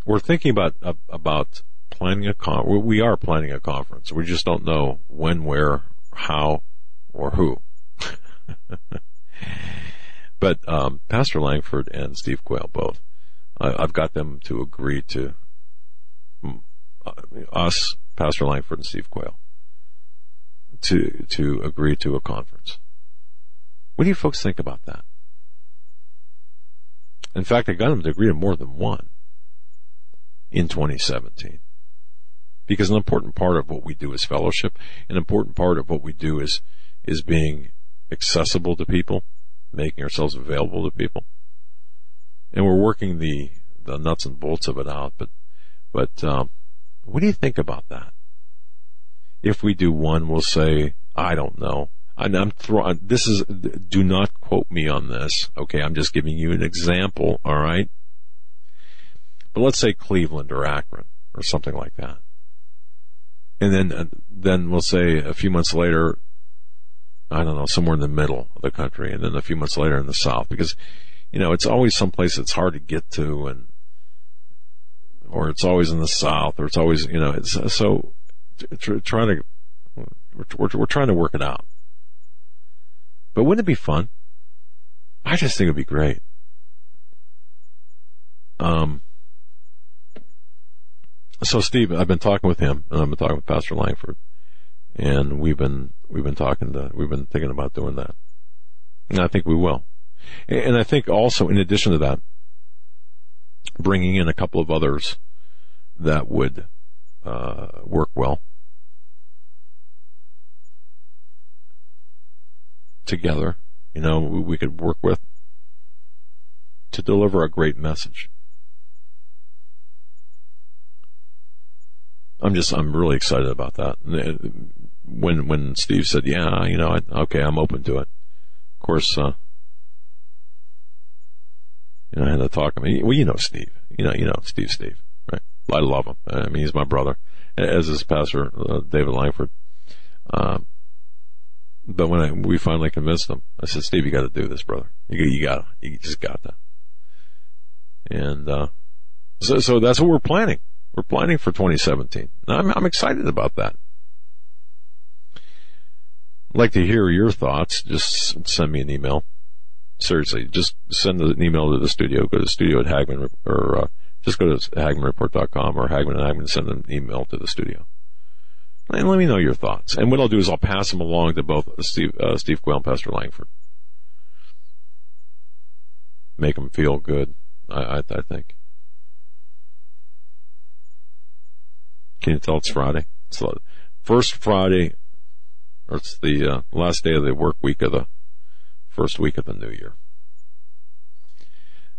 We're thinking about uh, about planning a con. We are planning a conference. We just don't know when, where, how, or who. But um, Pastor Langford and Steve Quayle both, I, have got them to agree to uh, us, Pastor Langford and Steve Quayle, to to agree to a conference. What do you folks think about that? In fact, I got them to agree to more than one in 2017. Because an important part of what we do is fellowship. An important part of what we do is, is being accessible to people, making ourselves available to people. And we're working the, the nuts and bolts of it out, but, but, um, what do you think about that? If we do one, we'll say, I don't know. I'm throwing, this is, do not quote me on this. Okay. I'm just giving you an example. All right. But let's say Cleveland or Akron or something like that. And then, uh, then we'll say a few months later, I don't know, somewhere in the middle of the country and then a few months later in the south because, you know, it's always someplace that's hard to get to and, or it's always in the south or it's always, you know, it's so trying to, we're, we're, trying to work it out. But wouldn't it be fun? I just think it'd be great. Um, so Steve, I've been talking with him, and I've been talking with Pastor Langford, and we've been we've been talking to we've been thinking about doing that, and I think we will. And I think also, in addition to that, bringing in a couple of others that would uh, work well. together, you know, we could work with to deliver a great message. I'm just, I'm really excited about that. When, when Steve said, yeah, you know, I, okay, I'm open to it. Of course, uh, know, I had to talk. I mean, well, you know Steve. You know, you know Steve. Steve, right? I love him. I mean, he's my brother, as is Pastor uh, David Langford. Um, but when I, we finally convinced him, I said, Steve, you got to do this, brother. You, you got to. You just got to. And uh, so, so that's what we're planning. We're planning for 2017. I'm, I'm excited about that. I'd like to hear your thoughts. Just send me an email. Seriously, just send an email to the studio. Go to the studio at Hagmann, or uh, just go to HagmannReport.com or Hagmann and Hagmann. send an email to the studio and let me know your thoughts. And what I'll do is I'll pass them along to both Steve, uh, Steve Quayle and Pastor Langford. Make them feel good, I, I, I think. Can you tell it's Friday? It's the first Friday, or it's the uh, last day of the work week of the first week of the new year.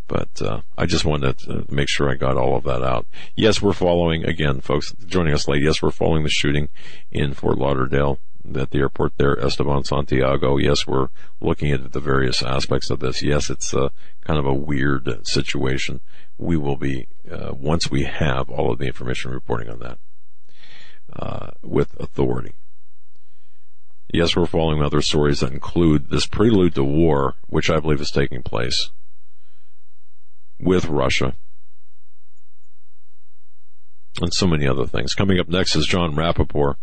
But uh, I just wanted to make sure I got all of that out. Yes, we're following again, folks. Joining us late. Yes, we're following the shooting in Fort Lauderdale at the airport there, Esteban Santiago. Yes, we're looking at the various aspects of this. Yes, it's a, kind of a weird situation. We will be uh, once we have all of the information reporting on that uh, with authority. Yes, we're following other stories that include this prelude to war, which I believe is taking place with Russia. And so many other things. Coming up next is Jon Rappoport.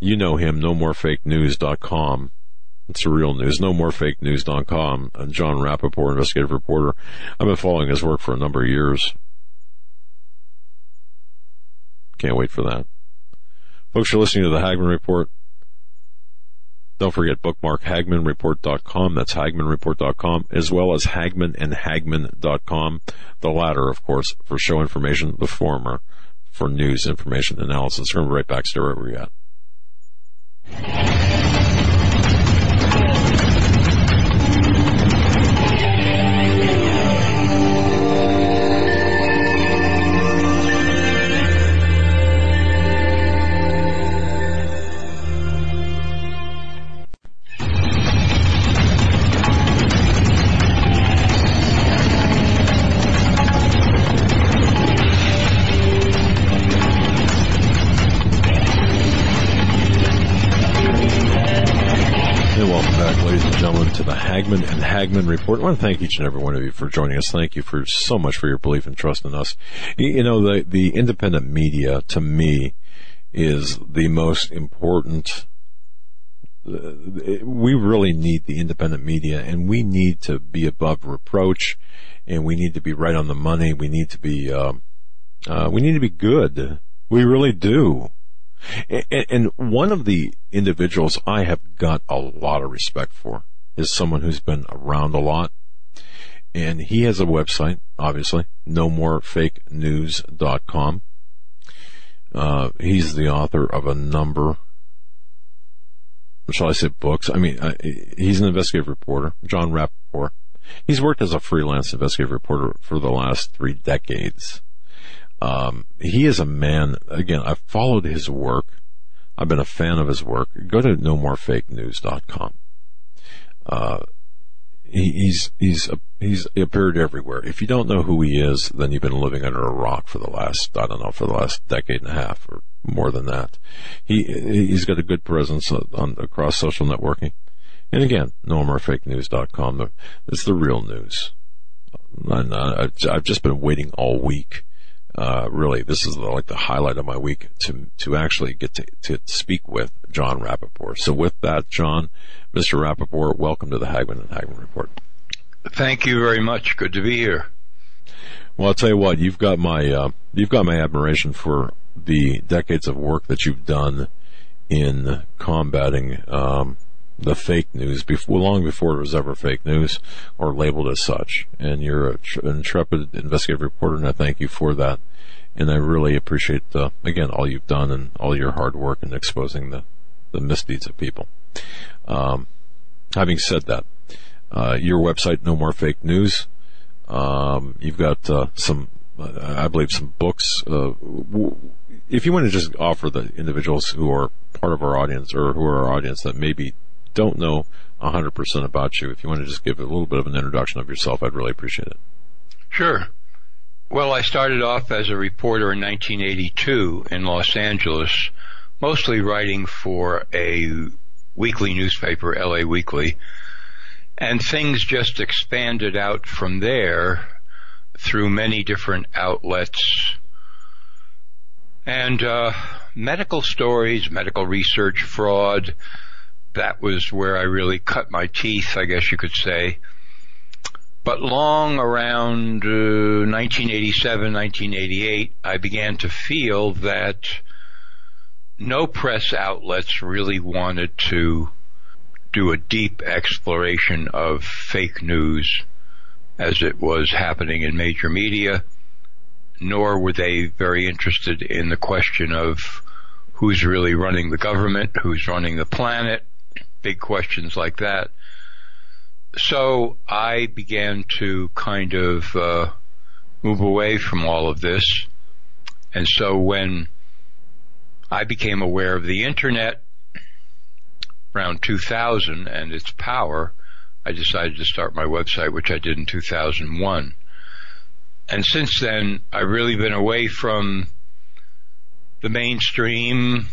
You know him, nomorefakenews.com. It's real news, no more nomorefakenews.com. And Jon Rappoport, investigative reporter. I've been following his work for a number of years. Can't wait for that. Folks, you're listening to the Hagmann Report. Don't forget bookmark HagmannReport.com. That's HagmannReport.com, as well as Hagmann and Hagmann.com. The latter, of course, for show information. The former for news, information, analysis. We're going to be right back. Stay right where you're at. Hagmann and Hagmann Report. I want to thank each and every one of you for joining us. Thank you for so much for your belief and trust in us. You know, the, the independent media to me is the most important uh, we really need the independent media and we need to be above reproach and we need to be right on the money. We need to be, um, Uh, we need to be good. We really do. And one of the individuals I have got a lot of respect for is someone who's been around a lot. And he has a website, obviously, no more fake news.com. Uh, he's the author of a number, shall I say books? I mean, uh, he's an investigative reporter, Jon Rappoport. He's worked as a freelance investigative reporter for the last three decades. Um, he is a man, again, I've followed his work. I've been a fan of his work. Go to nomorefakenews.com. Uh, he, he's, he's, he's appeared everywhere. If you don't know who he is, then you've been living under a rock for the last, I don't know, for the last decade and a half or more than that. He, he's got a good presence on, across social networking. And again, nomorefakenews.com. It's the real news. And uh, I've just been waiting all week uh, really, this is the, like the highlight of my week to to actually get to, to speak with Jon Rappoport. So with that, John, Mr. Rappoport, welcome to the Hagmann and Hagmann Report.
Thank you very much. Good to be here.
Well, I'll tell you what, you've got my uh, you've got my admiration for the decades of work that you've done in combating um, the fake news before, long before it was ever fake news or labeled as such. And you're an intrepid investigative reporter, and I thank you for that. And I really appreciate, uh, again, all you've done and all your hard work in exposing the, the misdeeds of people. Um, having said that, uh, your website, No More Fake News, um, you've got uh, some, uh, I believe, some books. Uh, if you want to just offer the individuals who are part of our audience or who are our audience that maybe don't know 100% about you, if you want to just give a little bit of an introduction of yourself, I'd really appreciate it.
Sure. Well, I started off as a reporter in 1982 in Los Angeles, mostly writing for a weekly newspaper, LA Weekly, and things just expanded out from there through many different outlets. And uh, medical stories, medical research, fraud, that was where I really cut my teeth, I guess you could say. But long around uh, 1987, 1988, I began to feel that no press outlets really wanted to do a deep exploration of fake news as it was happening in major media, nor were they very interested in the question of who's really running the government, who's running the planet, big questions like that. So I began to kind of uh, move away from all of this. And so when I became aware of the internet around 2000 and its power, I decided to start my website, which I did in 2001. And since then, I've really been away from the mainstream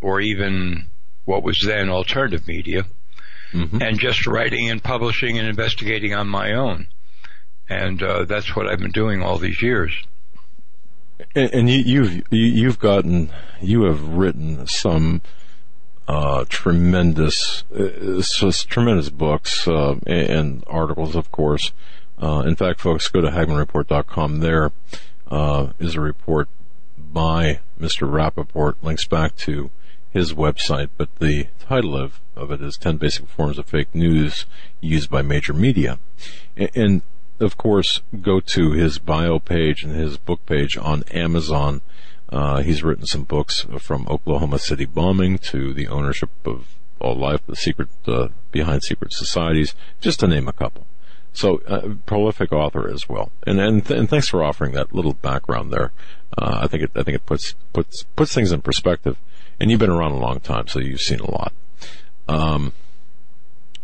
or even what was then alternative media, mm-hmm. and just writing and publishing and investigating on my own. And uh, that's what I've been doing all these years.
And, and you, you've you've gotten you have written some uh, tremendous uh, tremendous books uh, and, and, articles, of course. Uh, in fact, folks, go to HagmannReport.com. There uh, is a report by Mr. Rappoport, Links back to his website, but the title of, of it is 10 Basic Forms of Fake News Used by Major Media. And, and of course, go to his bio page and his book page on Amazon. Uh, he's written some books from Oklahoma City bombing to the ownership of all life, the secret uh, behind secret societies, just to name a couple. So, uh, prolific author as well. And and, th- and thanks for offering that little background there. Uh, I think it I think it puts puts puts things in perspective and you've been around a long time, so you've seen a lot. Um,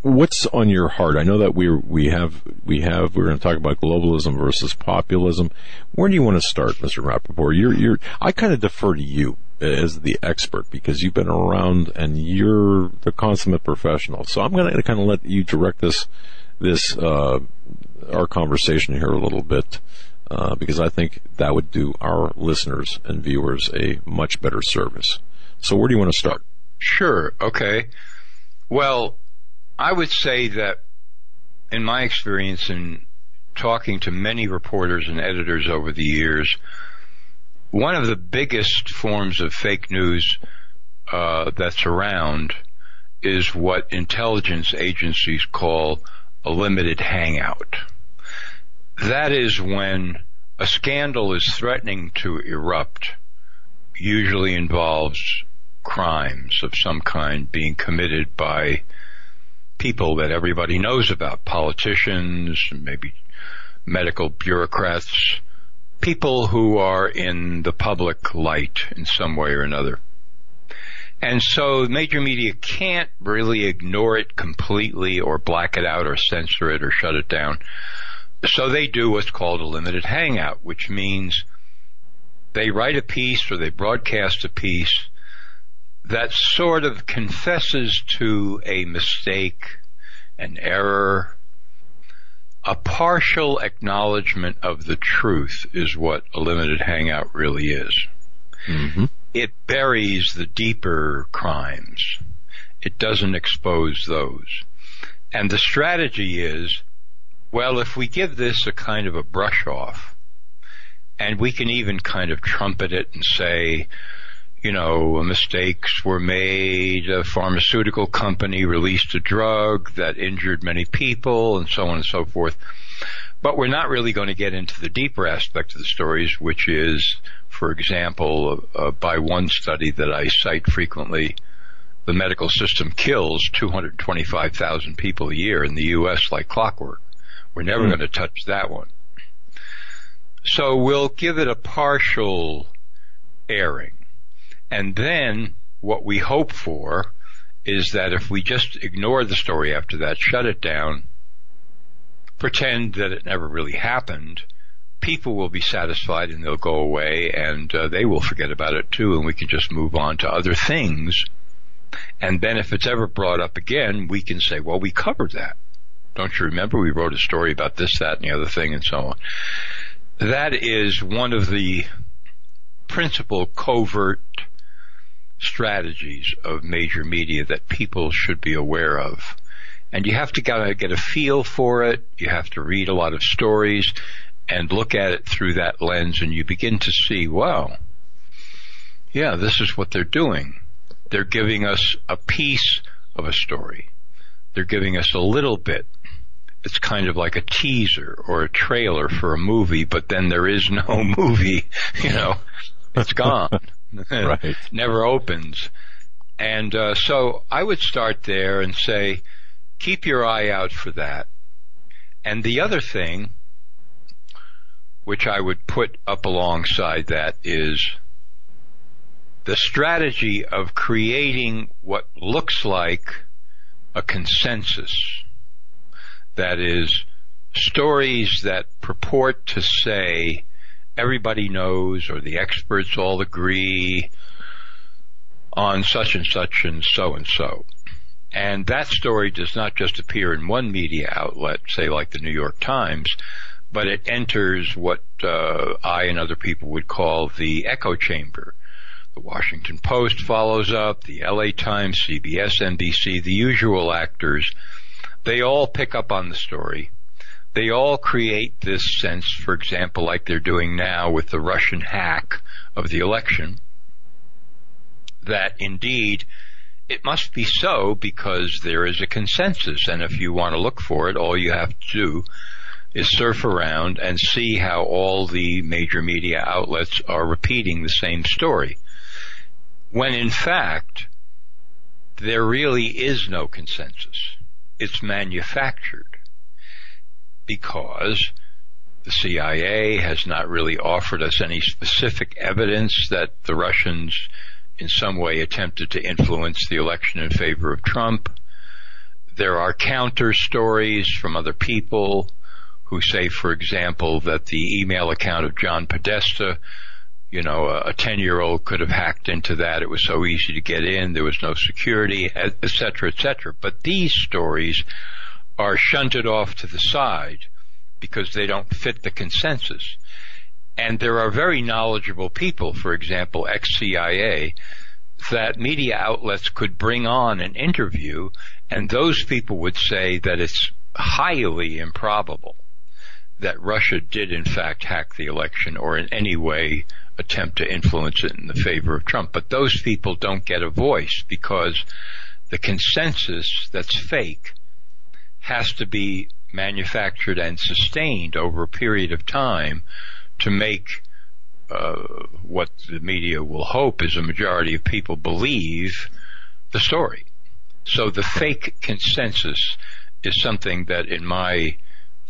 what's on your heart? I know that we we have we have we're going to talk about globalism versus populism. Where do you want to start, Mr. Rappoport? You're you're I kind of defer to you as the expert because you've been around and you're the consummate professional. So I'm going to kind of let you direct this this uh, our conversation here a little bit. Uh, because I think that would do our listeners and viewers a much better service. So where do you want to start?
Sure. Okay. Well, I would say that in my experience in talking to many reporters and editors over the years, one of the biggest forms of fake news uh, that's around is what intelligence agencies call a limited hangout. That is when a scandal is threatening to erupt, usually involves crimes of some kind being committed by people that everybody knows about, politicians, maybe medical bureaucrats, people who are in the public light in some way or another. And so major media can't really ignore it completely or black it out or censor it or shut it down. So they do what's called a limited hangout, which means they write a piece or they broadcast a piece that sort of confesses to a mistake, an error, a partial acknowledgement of the truth is what a limited hangout really is. Mm-hmm. It buries the deeper crimes. It doesn't expose those. And the strategy is, well, if we give this a kind of a brush off, and we can even kind of trumpet it and say, you know, mistakes were made, a pharmaceutical company released a drug that injured many people, and so on and so forth. But we're not really going to get into the deeper aspect of the stories, which is, for example, uh, by one study that I cite frequently, the medical system kills 225,000 people a year in the U.S. like clockwork. We're never mm. going to touch that one. So we'll give it a partial airing and then what we hope for is that if we just ignore the story after that, shut it down, pretend that it never really happened, people will be satisfied and they'll go away and uh, they will forget about it too and we can just move on to other things. And then if it's ever brought up again, we can say, well, we covered that. Don't you remember we wrote a story about this, that, and the other thing and so on. That is one of the principal covert strategies of major media that people should be aware of. And you have to gotta get a feel for it. You have to read a lot of stories and look at it through that lens and you begin to see, wow, yeah, this is what they're doing. They're giving us a piece of a story. They're giving us a little bit. It's kind of like a teaser or a trailer for a movie, but then there is no movie, you know, it's gone. right. never opens. And uh, so I would start there and say, keep your eye out for that. And the other thing, which I would put up alongside that, is the strategy of creating what looks like a consensus. That is, stories that purport to say everybody knows or the experts all agree on such and such and so and so. And that story does not just appear in one media outlet, say like the New York Times, but it enters what uh, I and other people would call the echo chamber. The Washington Post follows up, the LA Times, CBS, NBC, the usual actors. They all pick up on the story they all create this sense, for example, like they're doing now with the Russian hack of the election, that indeed it must be so because there is a consensus. And if you want to look for it, all you have to do is surf around and see how all the major media outlets are repeating the same story. When in fact, there really is no consensus. It's manufactured because the CIA has not really offered us any specific evidence that the Russians in some way attempted to influence the election in favor of Trump. There are counter stories from other people who say, for example, that the email account of John Podesta, you know, a 10 year old could have hacked into that. It was so easy to get in. There was no security, et cetera, et cetera. But these stories are shunted off to the side because they don't fit the consensus. And there are very knowledgeable people, for example, ex-CIA, that media outlets could bring on an interview and those people would say that it's highly improbable that Russia did in fact hack the election or in any way attempt to influence it in the favor of Trump. But those people don't get a voice because the consensus that's fake has to be manufactured and sustained over a period of time to make uh, what the media will hope is a majority of people believe the story. So the fake consensus is something that in my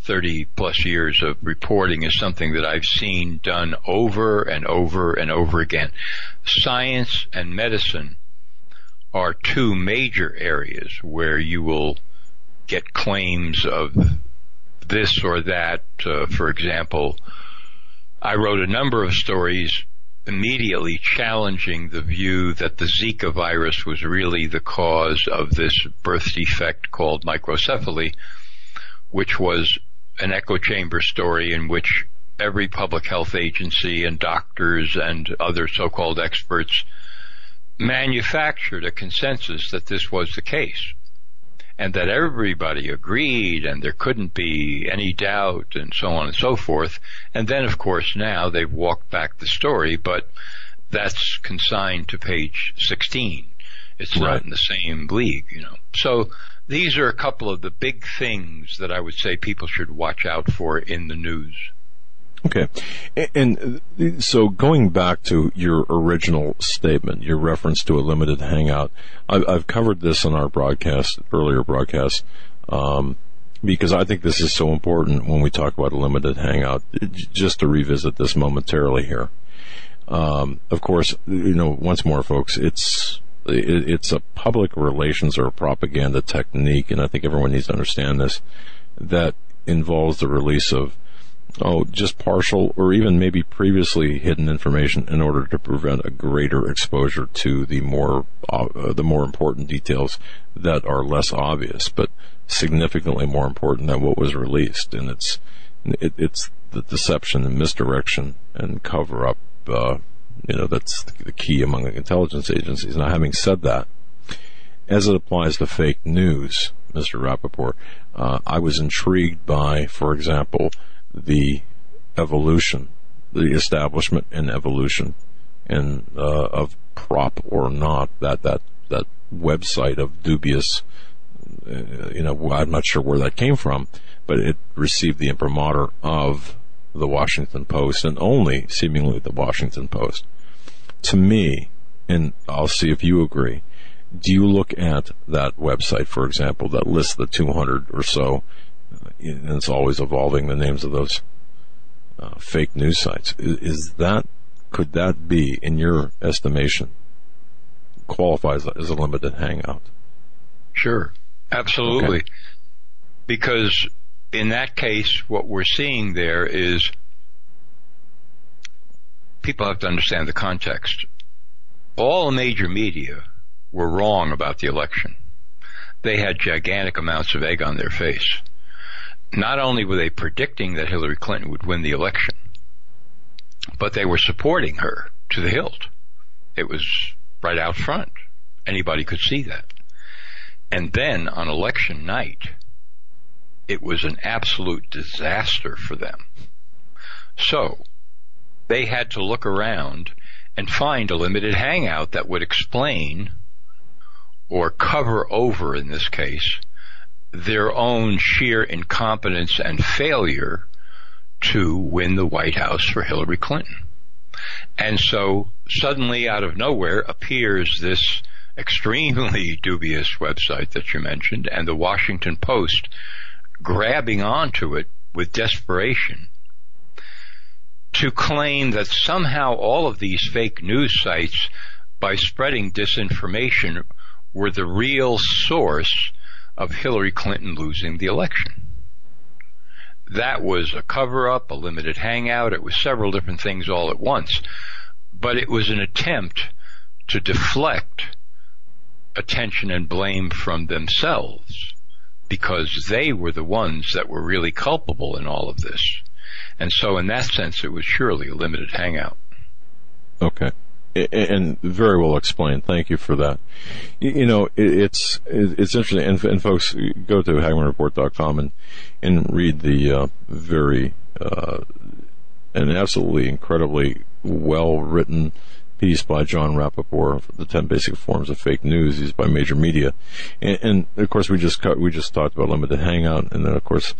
30 plus years of reporting is something that I've seen done over and over and over again. Science and medicine are two major areas where you will get claims of this or that. Uh, for example, I wrote a number of stories immediately challenging the view that the Zika virus was really the cause of this birth defect called microcephaly, which was an echo chamber story in which every public health agency and doctors and other so-called experts manufactured a consensus that this was the case and that everybody agreed and there couldn't be any doubt and so on and so forth. And then of course now they've walked back the story, but that's consigned to page 16. It's right. not in the same league, you know. So these are a couple of the big things that I would say people should watch out for in the news.
Okay. And so going back to your original statement, your reference to a limited hangout, I've covered this in our broadcast, earlier broadcast, um, because I think this is so important when we talk about a limited hangout, just to revisit this momentarily here. Um, of course, you know, once more, folks, it's, it's a public relations or a propaganda technique, and I think everyone needs to understand this, that involves the release of oh, just partial or even maybe previously hidden information in order to prevent a greater exposure to the more uh, the more important details that are less obvious, but significantly more important than what was released. And it's it, it's the deception and misdirection and cover up. Uh, you know that's the key among the intelligence agencies. Now, having said that, as it applies to fake news, Mr. Rappoport, uh, I was intrigued by, for example, the evolution, the establishment and evolution, and uh, of PropOrNot that that that website of dubious. Uh, you know, I'm not sure where that came from, but it received the imprimatur of the Washington Post and only seemingly the Washington Post. To me, and I'll see if you agree, do you look at that website, for example, that lists the 200 or so and it's always evolving the names of those uh, fake news sites. Is, is, that could that be, in your estimation, qualifies as a limited hangout?
Sure, absolutely. Okay. Because in that case, what we're seeing there is people have to understand the context. All major media were wrong about the election. They had gigantic amounts of egg on their face not only were they predicting that Hillary Clinton would win the election, but they were supporting her to the hilt. It was right out front. Anybody could see that. And then on election night, it was an absolute disaster for them. So they had to look around and find a limited hangout that would explain or cover over in this case their own sheer incompetence and failure to win the White House for Hillary Clinton. And so suddenly out of nowhere appears this extremely dubious website that you mentioned and the Washington Post grabbing onto it with desperation to claim that somehow all of these fake news sites by spreading disinformation were the real source of Hillary Clinton losing the election. That was a cover up, a limited hangout. It was several different things all at once. But it was an attempt to deflect attention and blame from themselves because they were the ones that were really culpable in all of this. And so in that sense, it was surely a limited hangout.
Okay and very well explained. Thank you for that. You know, it's it's interesting, and, and folks, go to HagmannReport.com and and read the uh, very uh, and absolutely incredibly well written piece by Jon Rappoport, the ten basic forms of fake news used by major media, and, and of course we just cut, we just talked about limited hangout, and then of course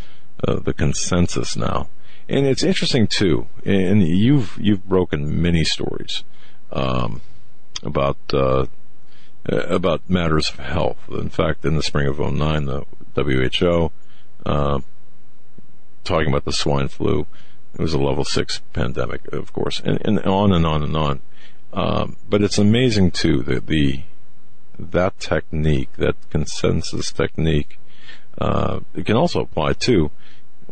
uh, the consensus now, and it's interesting too, and you've you've broken many stories um, about. Uh, about matters of health. In fact, in the spring of 09, the WHO, uh, talking about the swine flu, it was a level six pandemic, of course, and, and on and on and on. Um, but it's amazing too that the that technique, that consensus technique, uh, it can also apply too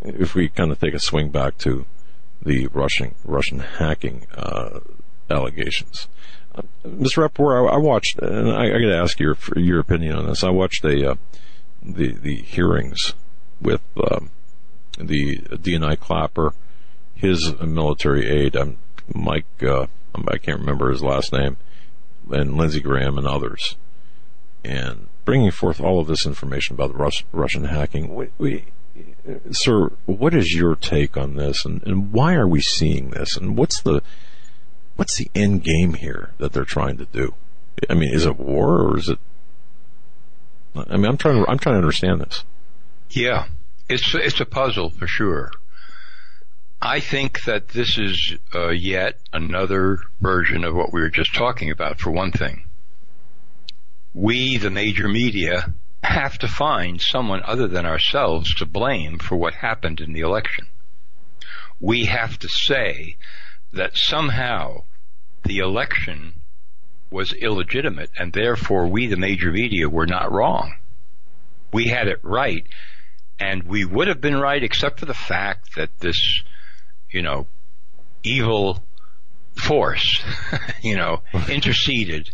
if we kind of take a swing back to the Russian Russian hacking uh, allegations. Uh, Mr. Rappoport, I, I, watched, and I, I got to ask your your opinion on this. I watched a uh, the the hearings with um, the DNI Clapper, his military aide, um, Mike. Uh, I can't remember his last name, and Lindsey Graham and others, and bringing forth all of this information about the Rus- Russian hacking. We, we, sir, what is your take on this, and, and why are we seeing this, and what's the what's the end game here that they're trying to do? I mean, is it war or is it? I mean, I'm trying to I'm trying to understand this.
Yeah, it's it's a puzzle for sure. I think that this is uh, yet another version of what we were just talking about. For one thing, we, the major media, have to find someone other than ourselves to blame for what happened in the election. We have to say that somehow the election was illegitimate and therefore we, the major media, were not wrong. We had it right and we would have been right except for the fact that this you know, evil force, you know, interceded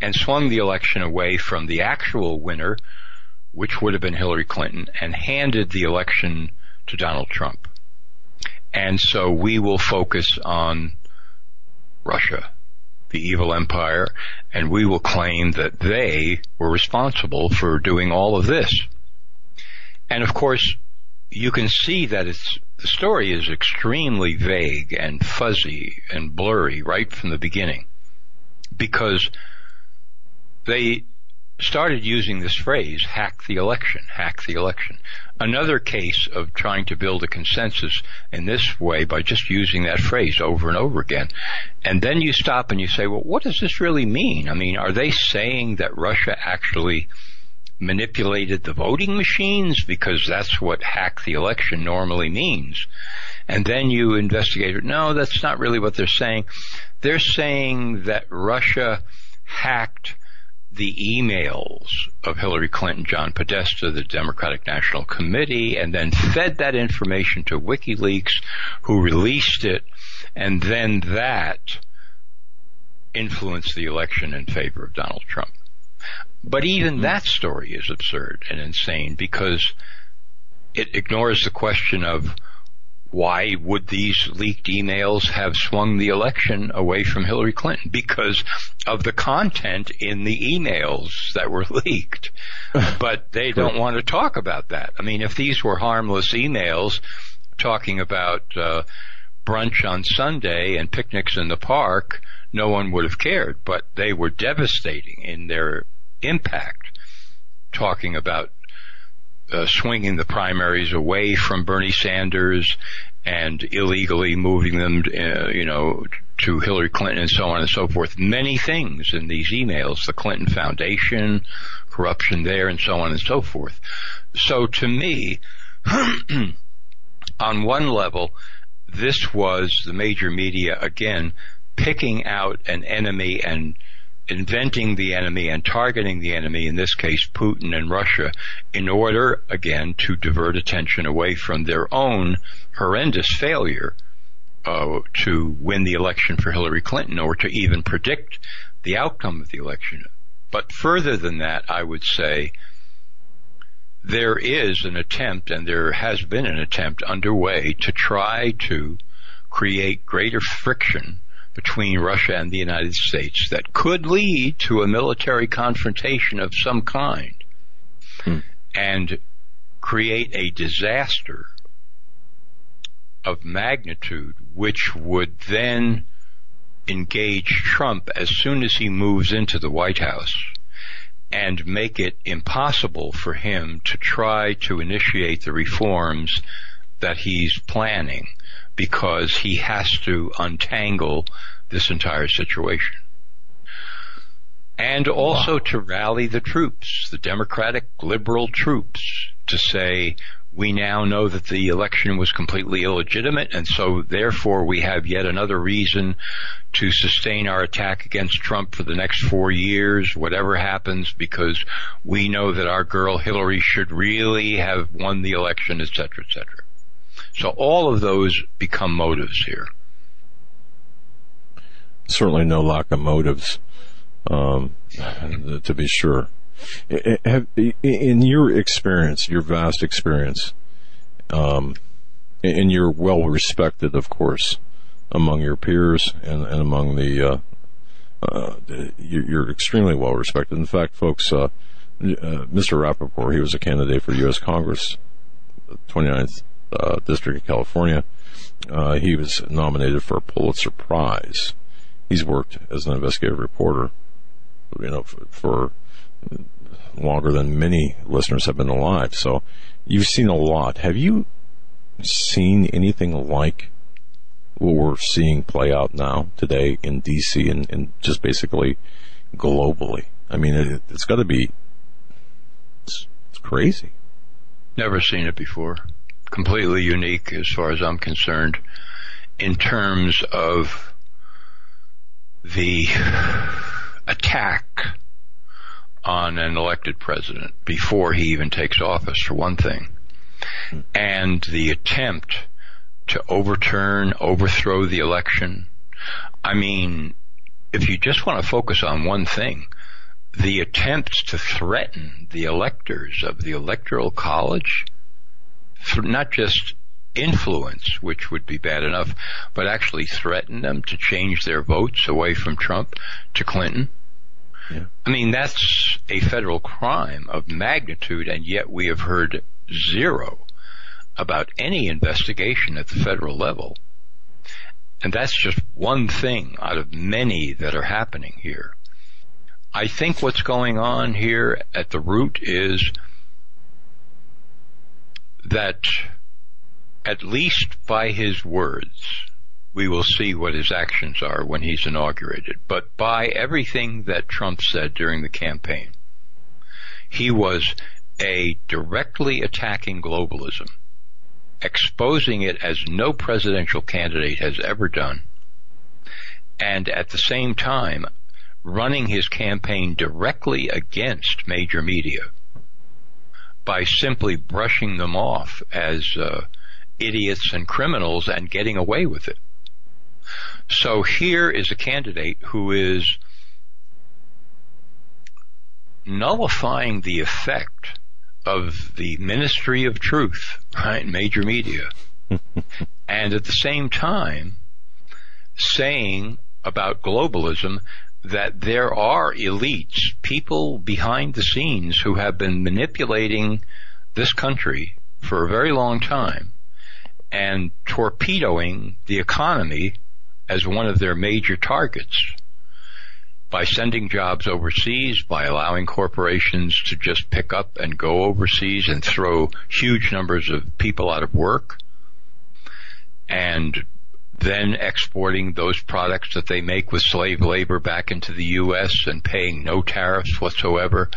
and swung the election away from the actual winner, which would have been Hillary Clinton, and handed the election to Donald Trump. And so we will focus on Russia, the evil empire, and we will claim that they were responsible for doing all of this. And of course, you can see that it's the story is extremely vague and fuzzy and blurry right from the beginning because they started using this phrase, hack the election, hack the election. Another case of trying to build a consensus in this way by just using that phrase over and over again. And then you stop and you say, well, what does this really mean? I mean, are they saying that Russia actually manipulated the voting machines because that's what hack the election normally means. And then you investigate it. No, that's not really what they're saying. They're saying that Russia hacked the emails of Hillary Clinton, John Podesta, the Democratic National Committee, and then fed that information to WikiLeaks, who released it, and then that influenced the election in favor of Donald Trump. But even mm-hmm. that story is absurd and insane because it ignores the question of why would these leaked emails have swung the election away from Hillary Clinton? Because of the content in the emails that were leaked. but they don't want to talk about that. I mean, if these were harmless emails talking about uh, brunch on Sunday and picnics in the park, no one would have cared. But they were devastating in their impact, talking about uh, swinging the primaries away from Bernie Sanders and illegally moving them, uh, you know, to Hillary Clinton and so on and so forth. Many things in these emails, the Clinton Foundation, corruption there and so on and so forth. So to me, on one level, this was the major media again picking out an enemy and inventing the enemy and targeting the enemy, in this case Putin and Russia, in order, again, to divert attention away from their own horrendous failure uh, to win the election for Hillary Clinton or to even predict the outcome of the election. But further than that, I would say there is an attempt, and there has been an attempt underway to try to create greater friction between Russia and the United States that could lead to a military confrontation of some kind hmm. and create a disaster of magnitude which would then engage Trump as soon as he moves into the White House and make it impossible for him to try to initiate the reforms that he's planning because he has to untangle this entire situation. And also wow. to rally the troops, the Democratic liberal troops, to say, we now know that the election was completely illegitimate and so therefore we have yet another reason to sustain our attack against Trump for the next four years, whatever happens, because we know that our girl Hillary should really have won the election, et cetera, et etc. So all of those become motives here.
Certainly no lack of motives, um, to be sure. In your experience, your vast experience, um, and you're well respected, of course, among your peers and, and among the, uh, uh, you're extremely well respected. In fact, folks, uh, uh Mr. Rappoport, he was a candidate for U.S. Congress, 29th uh, District of California. Uh, he was nominated for a Pulitzer Prize. He's worked as an investigative reporter, you know, for, for longer than many listeners have been alive. So you've seen a lot. Have you seen anything like what we're seeing play out now today in DC and, and just basically globally? I mean, it, has got to be it's, it's crazy.
Never seen it before. Completely unique as far as I'm concerned in terms of the attack on an elected president before he even takes office, for one thing. And the attempt to overturn, overthrow the election. I mean, if you just want to focus on one thing, the attempts to threaten the electors of the electoral college, not just influence, which would be bad enough, but actually threaten them to change their votes away from Trump to Clinton yeah. I mean, that's a federal crime of magnitude, and yet we have heard zero about any investigation at the federal level. And that's just one thing out of many that are happening here. I think what's going on here at the root is that at least by his words, we will see what his actions are when he's inaugurated. But by everything that Trump said during the campaign, he was a directly attacking globalism, exposing it as no presidential candidate has ever done, and at the same time running his campaign directly against major media by simply brushing them off as uh, idiots and criminals and getting away with it. So here is a candidate who is nullifying the effect of the ministry of truth, right? Major media. and at the same time, saying about globalism that there are elites, people behind the scenes who have been manipulating this country for a very long time and torpedoing the economy as one of their major targets by sending jobs overseas, by allowing corporations to just pick up and go overseas and throw huge numbers of people out of work, and then exporting those products that they make with slave labor back into the U.S. and paying no tariffs whatsoever.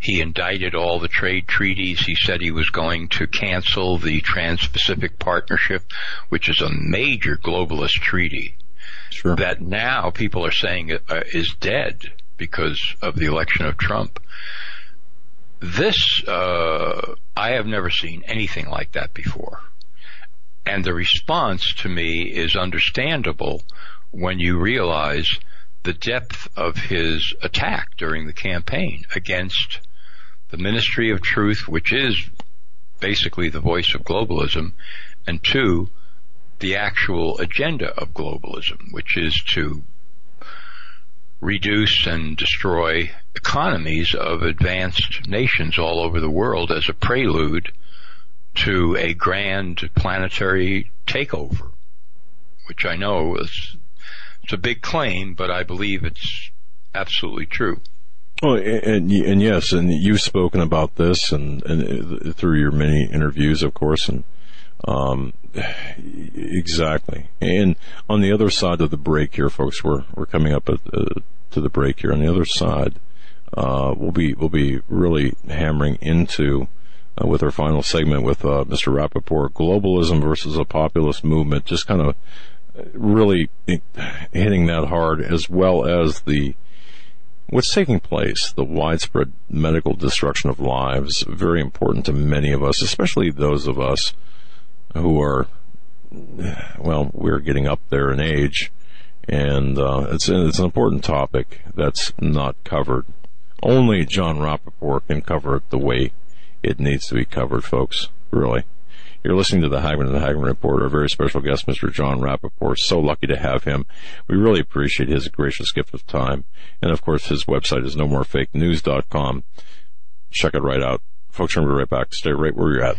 He indicted all the trade treaties. He said he was going to cancel the Trans-Pacific Partnership, which is a major globalist treaty
sure.
that now people are saying uh, is dead because of the election of Trump. This, uh, I have never seen anything like that before. And the response to me is understandable when you realize the depth of his attack during the campaign against the Ministry of Truth, which is basically the voice of globalism, and two, the actual agenda of globalism, which is to reduce and destroy economies of advanced nations all over the world as a prelude to a grand planetary takeover, which I know is It's a big claim, but I believe it's absolutely true.
Oh, and, and yes, and you've spoken about this and, and through your many interviews, of course, and um, exactly. And on the other side of the break here, folks, we're we're coming up at, uh, to the break here. On the other side, uh, we'll be we'll be really hammering into uh, with our final segment with uh, Mr. Rappoport, globalism versus a populist movement. Just kind of really hitting that hard, as well as the what's taking place, the widespread medical destruction of lives, very important to many of us, especially those of us who are, well, we're getting up there in age, and uh, it's it's an important topic that's not covered. Only Jon Rappoport can cover it the way it needs to be covered, folks. Really. You're listening to the Hagmann and the Hagmann Report. Our very special guest, Mr. Jon Rappoport. So lucky to have him. We really appreciate his gracious gift of time. And of course, his website is nomorefakenews.com. Check it right out. Folks, We'll be right back. Stay right where you're at.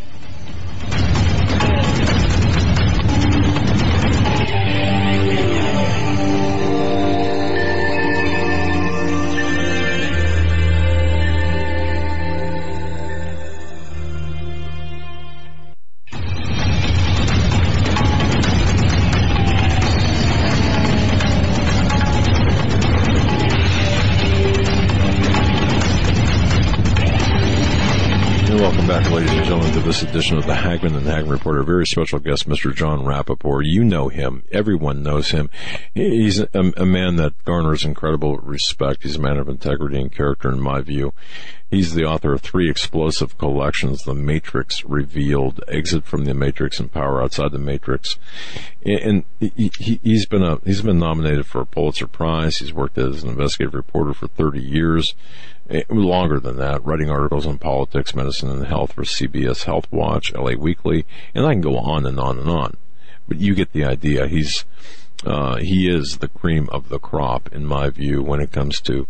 This edition of the Hagmann and Hagmann Report. A very special guest, Mr. Jon Rappoport. You know him. Everyone knows him. He's a, a, man that garners incredible respect. He's a man of integrity and character, in my view. He's the author of three explosive collections, The Matrix Revealed, Exit from the Matrix, and Power Outside the Matrix. And he, has been a, he's been nominated for a Pulitzer Prize. He's worked as an investigative reporter for 30 years. Eh, longer than that, writing articles on politics, medicine, and health for CBS Health Watch, LA Weekly, and I can go on and on and on. But you get the idea. He's uh, he is the cream of the crop, in my view, when it comes to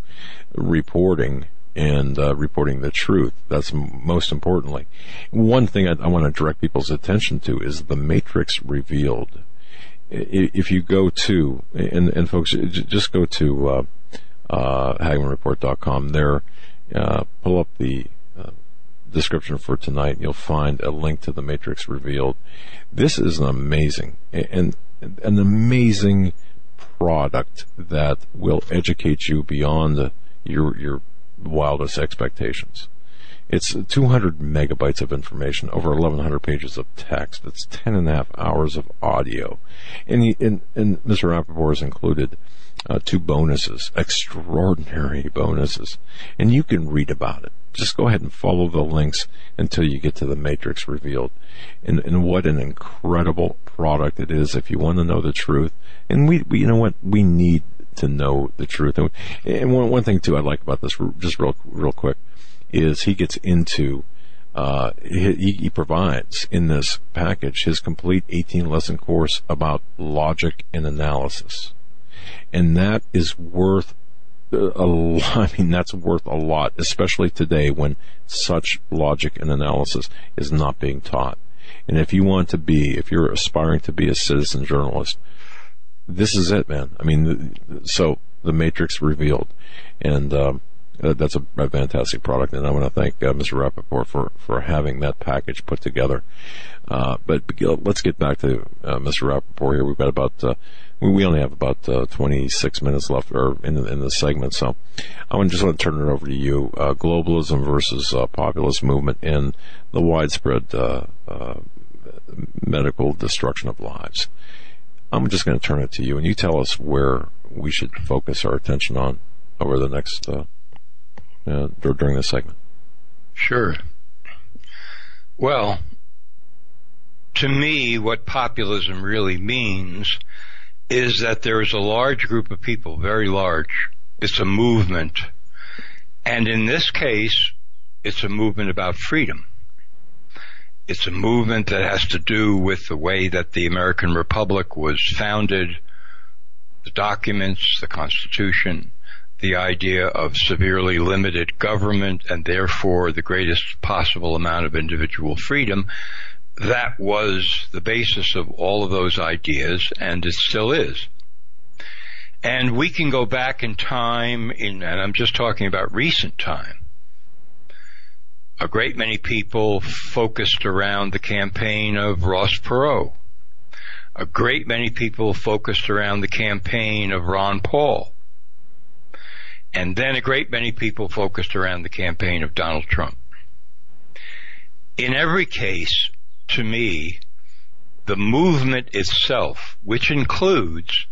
reporting and uh, reporting the truth. That's most importantly. One thing I, I want to direct people's attention to is the Matrix Revealed. If you go to, and, and folks, just go to uh, HagmannReport.com. There, uh, pull up the uh, description for tonight. And you'll find a link to the Matrix Revealed. This is an amazing and an amazing product that will educate you beyond your your wildest expectations. It's 200 megabytes of information, over 1,100 pages of text. It's 10 and a half hours of audio. And, he, and, and Mr. Rappoport is included uh, two bonuses, extraordinary bonuses. And you can read about it. Just go ahead and follow the links until you get to the Matrix revealed. And, and what an incredible product it is if you want to know the truth. And we, we you know what? We need to know the truth. And one, one thing too I like about this, just real, real quick, is he gets into uh, he, he, provides in this package his complete 18 lesson course about logic and analysis and that is worth a lot. I mean, that's worth a lot, especially today when such logic and analysis is not being taught. And if you want to be, if you're aspiring to be a citizen journalist, this is it, man. I mean, so the Matrix revealed, and um, that's a, a, fantastic product. And I want to thank uh, Mr. Rappoport for for having that package put together. Uh, but let's get back to uh, Mr. Rappoport here. We've got about uh, we only have about uh, 26 minutes left or in in the segment, so I just want to turn it over to you. Uh, globalism versus uh, populist movement and the widespread uh, uh, medical destruction of lives. I'm just going to turn it to you, and you tell us where we should focus our attention on over the next uh, during this segment.
Sure. Well, to me, what populism really means is that there is a large group of people, very large. It's a movement. And in this case, it's a movement about freedom. It's a movement that has to do with the way that the American Republic was founded, the documents, the Constitution, the idea of severely limited government and therefore the greatest possible amount of individual freedom that was the basis of all of those ideas, and it still is. And we can go back in time, in, and I'm just talking about recent time. A great many people focused around the campaign of Ross Perot. A great many people focused around the campaign of Ron Paul. And then a great many people focused around the campaign of Donald Trump. In every case, to me, the movement itself, which includes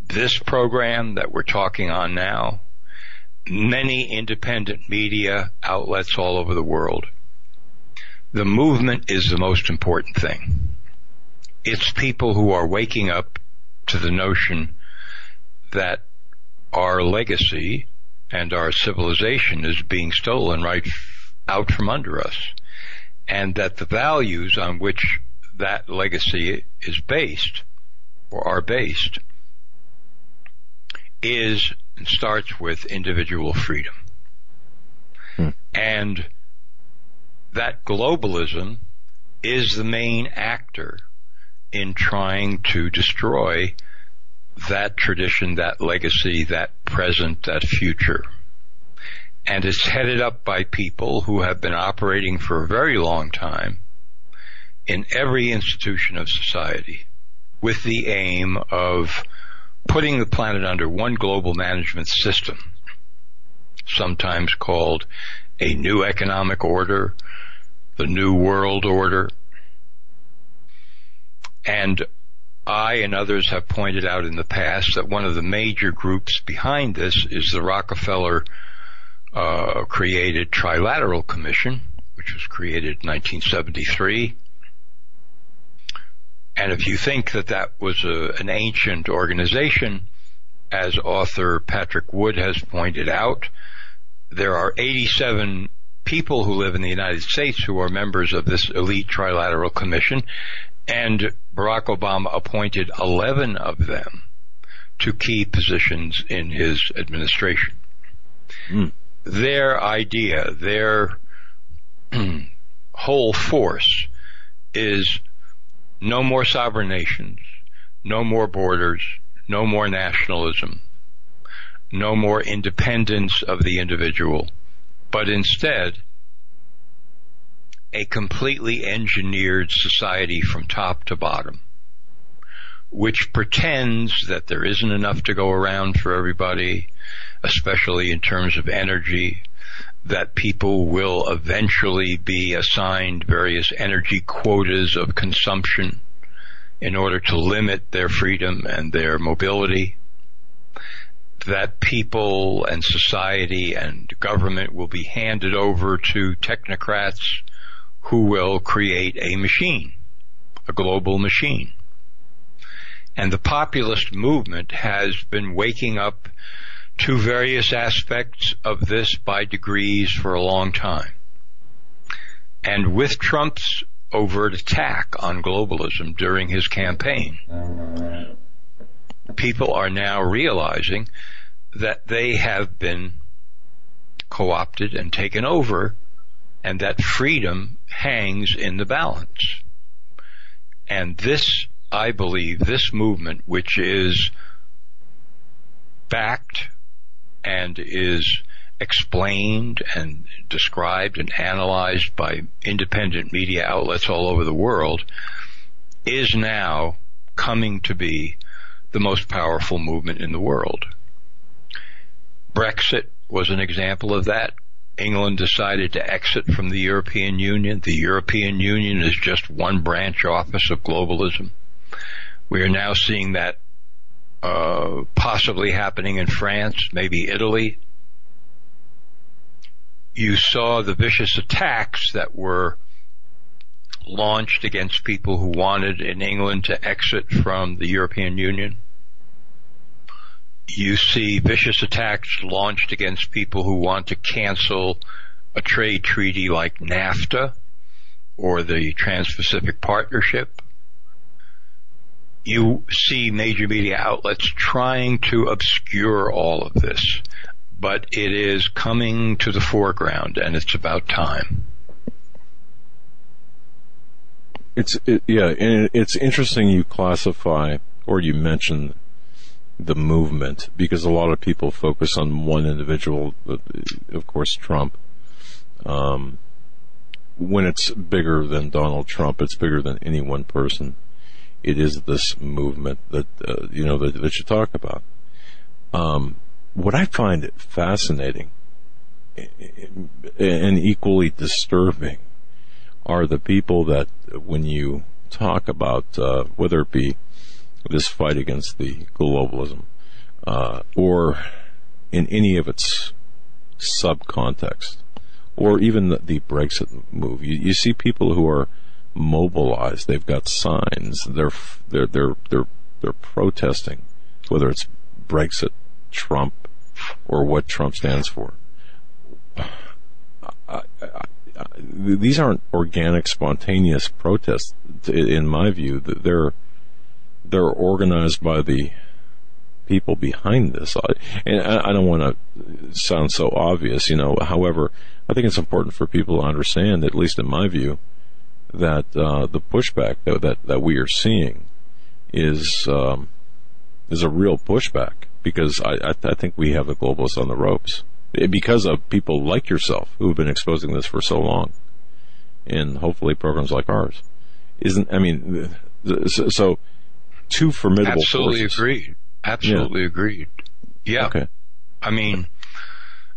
this program that we're talking on now, many independent media outlets all over the world, the movement is the most important thing. It's people who are waking up to the notion that our legacy and our civilization is being stolen right out from under us. And that the values on which that legacy is based, or are based, is and starts with individual freedom. Hmm. And that globalism is the main actor in trying to destroy that tradition, that legacy, that present, that future. And it's headed up by people who have been operating for a very long time in every institution of society with the aim of putting the planet under one global management system, sometimes called a new economic order, the new world order. And I and others have pointed out in the past that one of the major groups behind this is the Rockefeller uh, created Trilateral Commission, which was created in 1973. And if you think that that was a, an ancient organization, as author Patrick Wood has pointed out, there are 87 people who live in the United States who are members of this elite trilateral commission, and Barack Obama appointed 11 of them to key positions in his administration. Mm. Their idea, their whole force is no more sovereign nations, no more borders, no more nationalism, no more independence of the individual, but instead a completely engineered society from top to bottom, which pretends that there isn't enough to go around for everybody, especially in terms of energy, that people will eventually be assigned various energy quotas of consumption in order to limit their freedom and their mobility, that people and society and government will be handed over to technocrats who will create a machine, a global machine. And the populist movement has been waking up to various aspects of this by degrees for a long time. And with Trump's overt attack on globalism during his campaign, people are now realizing that they have been co-opted and taken over and that freedom hangs in the balance. And this, I believe, this movement, which is backed and is explained and described and analyzed by independent media outlets all over the world, is now coming to be the most powerful movement in the world. Brexit was an example of that. England decided to exit from the European Union. The European Union is just one branch office of globalism. We are now seeing that uh, possibly happening in France, maybe Italy. You saw the vicious attacks that were launched against people who wanted in England to exit from the European Union you see vicious attacks launched against people who want to cancel a trade treaty like NAFTA or the Trans-Pacific Partnership. You see major media outlets trying to obscure all of this, but it is coming to the foreground and it's about time.
It's, it, yeah, and it's interesting you classify or you mention the movement because a lot of people focus on one individual, of course, Trump. Um, when it's bigger than Donald Trump, it's bigger than any one person. It is this movement that uh, you know that, that, you talk about. Um, what I find fascinating and equally disturbing are the people that, when you talk about uh, whether it be this fight against the globalism uh, or in any of its subcontext, or even the, the Brexit move. You, you, see people who are mobilized. They've got signs. They're they're they're they're they're protesting, whether it's Brexit, Trump, or what Trump stands for. I, I, I, these aren't organic, spontaneous protests. In my view, they're they're organized by the people behind this. And I, don't want to sound so obvious, you know. However, I think it's important for people to understand, at least in my view, that uh, the pushback that, that, that we are seeing is um, is a real pushback because I, I, I think we have the globalists on the ropes because of people like yourself who have been exposing this for so long, and hopefully programs like ours. Isn't I mean, so, so two formidable.
Absolutely
forces.
agreed. Absolutely yeah. agreed. Yeah.
Okay.
I mean,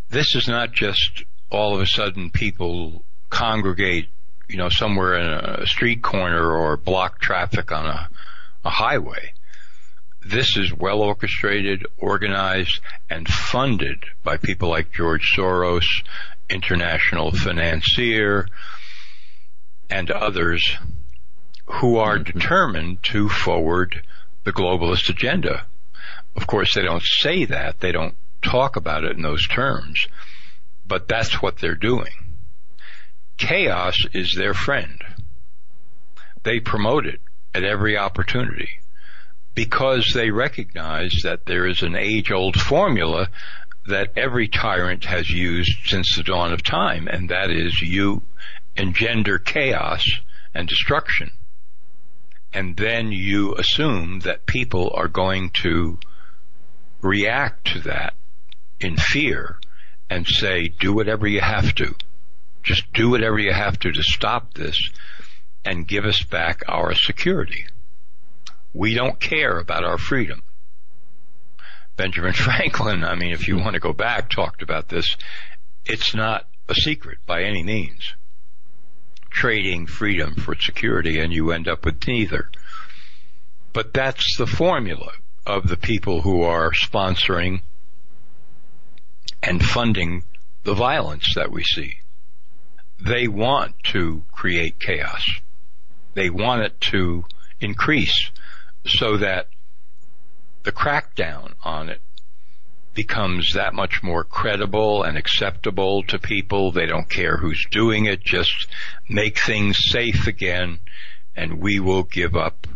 this is not just all of a sudden people congregate, you know, somewhere in a street corner or block traffic on a, a highway. This is well orchestrated, organized, and funded by people like George Soros, international financier, and others who are mm-hmm. determined to forward the globalist agenda. Of course, they don't say that. They don't talk about it in those terms but that's what they're doing. Chaos is their friend. They promote it at every opportunity because they recognize that there is an age old formula that every tyrant has used since the dawn of time, and that is you engender chaos and destruction. And then you assume that people are going to react to that in fear and say, do whatever you have to. Just do whatever you have to to stop this and give us back our security. We don't care about our freedom. Benjamin Franklin, I mean, if you want to go back, talked about this. It's not a secret by any means. Trading freedom for security and you end up with neither. But that's the formula of the people who are sponsoring and funding the violence that we see. They want to create chaos. They want it to increase so that the crackdown on it becomes that much more credible and acceptable to people. They don't care who's doing it. Just make things safe again and we will give up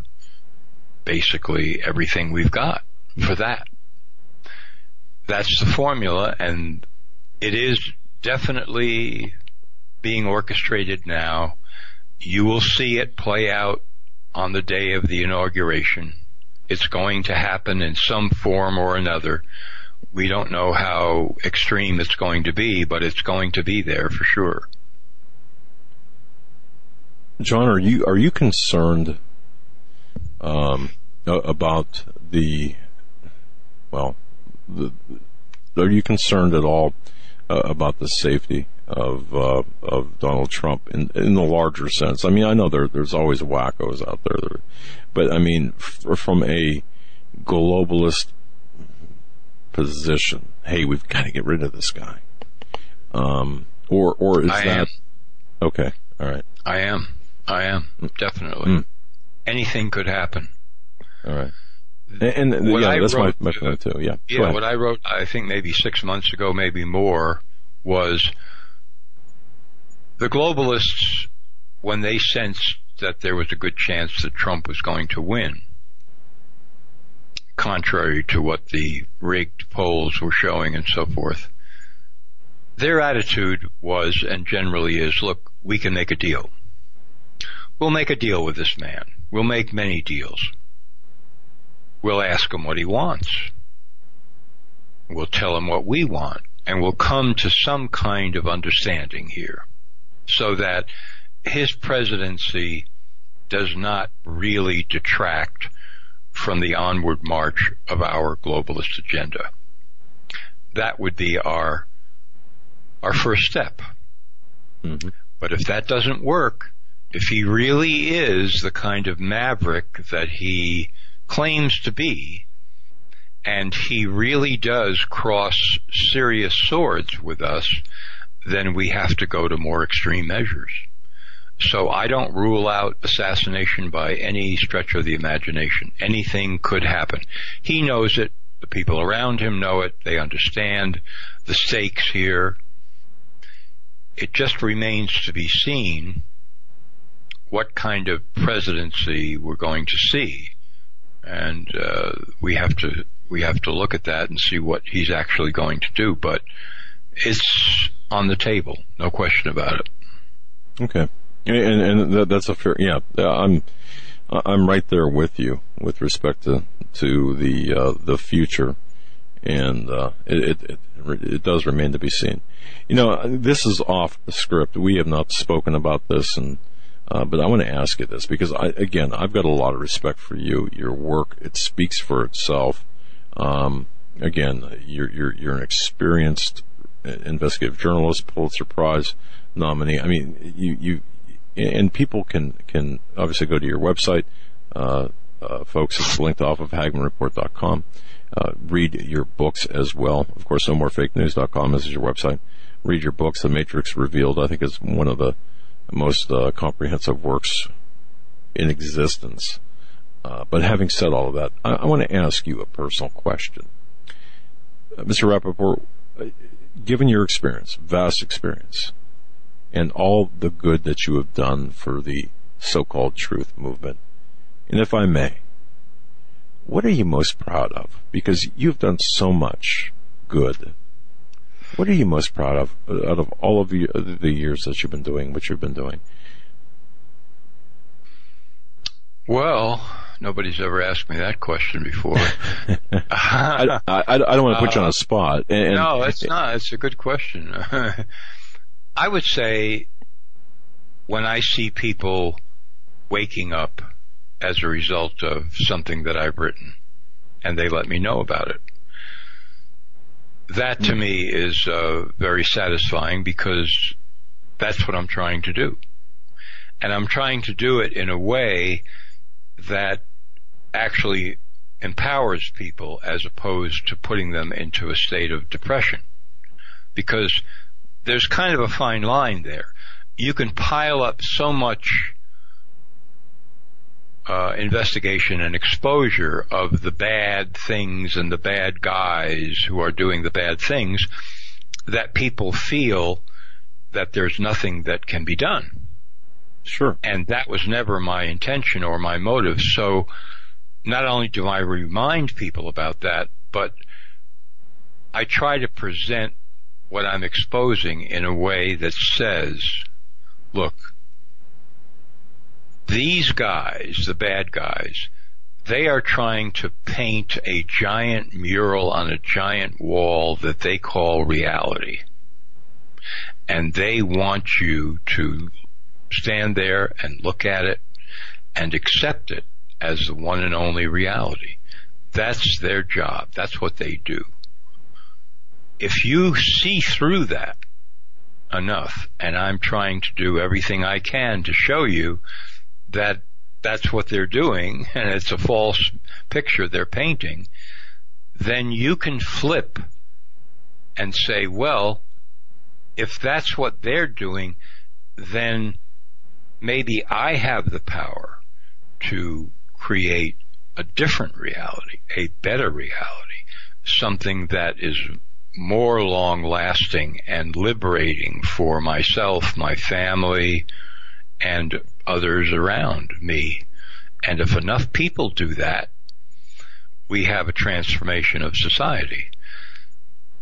basically everything we've got for that that's the formula and it is definitely being orchestrated now. You will see it play out on the day of the inauguration. It's going to happen in some form or another. We don't know how extreme it's going to be, but it's going to be there for sure.
Jon, are you are you concerned um, about the well the, are you concerned at all uh, about the safety of uh, of Donald Trump in in the larger sense? I mean, I know there there's always wackos out there, but I mean, f- from a globalist position, hey, we've got to get rid of this guy. Um, or or is
I
that
am.
okay? All right,
I am. I am definitely. Mm. Anything could happen.
All right. And, and yeah, I that's wrote, my, my point too. Yeah.
Yeah. What I wrote, I think maybe six months ago, maybe more, was the globalists, when they sensed that there was a good chance that Trump was going to win, contrary to what the rigged polls were showing and so forth, their attitude was and generally is, look, we can make a deal. We'll make a deal with this man. We'll make many deals we'll ask him what he wants. We'll tell him what we want and we'll come to some kind of understanding here so that his presidency does not really detract from the onward march of our globalist agenda. That would be our our first step. Mm-hmm. But if that doesn't work, if he really is the kind of maverick that he claims to be, and he really does cross serious swords with us, then we have to go to more extreme measures. So I don't rule out assassination by any stretch of the imagination. Anything could happen. He knows it. The people around him know it. They understand the stakes here. It just remains to be seen what kind of presidency we're going to see. And uh, we have to we have to look at that and see what he's actually going to do. But it's on the table, no question about it.
Okay. And, and that, that's a fair, yeah, I'm, I'm right there with you with respect to, to the, uh, the future. And, uh, it, it, it, does remain to be seen. You know, this is off the script. We have not spoken about this and, uh, but I want to ask you this because I, again, I've got a lot of respect for you. Your work, it speaks for itself. Um, again, you're, you're, you're an experienced investigative journalist, Pulitzer Prize nominee. I mean, you, you, and people can can obviously go to your website, uh, uh, folks. It's linked off of HagmannReport.com. Uh, read your books as well. Of course, no more fake news.com is your website. Read your books. The Matrix Revealed, I think, is one of the most uh, comprehensive works in existence. Uh, but having said all of that, I, I want to ask you a personal question. Uh, Mr. Rappoport, given your experience, vast experience, and all the good that you have done for the so-called truth movement. And if I may, what are you most proud of? Because you've done so much good. What are you most proud of out of all of uh, the years that you've been doing what you've been doing?
Well, nobody's ever asked me that question before.
I, I, I, don't want to put you on a spot.
And, no, it's not. It's a good question. I would say when I see people waking up as a result of something that I've written and they let me know about it, that to mm. me is uh, very satisfying because that's what I'm trying to do. And I'm trying to do it in a way that actually empowers people as opposed to putting them into a state of depression. Because there's kind of a fine line there. You can pile up so much uh, investigation and exposure of the bad things and the bad guys who are doing the bad things that people feel that there's nothing that can be done.
Sure.
And that was never my intention or my motive. So not only do I remind people about that, but I try to present what I'm exposing in a way that says, look, these guys, the bad guys, they are trying to paint a giant mural on a giant wall that they call reality. And they want you to stand there and look at it and accept it as the one and only reality. That's their job. That's what they do if you see through that enough, and I'm trying to do everything I can to show you that that's what they're doing, and it's a false picture they're painting, then you can flip and say, well, if that's what they're doing, then maybe I have the power to create a different reality, a better reality, something that is more long lasting and liberating for myself, my family, and others around me. And if enough people do that, we have a transformation of society.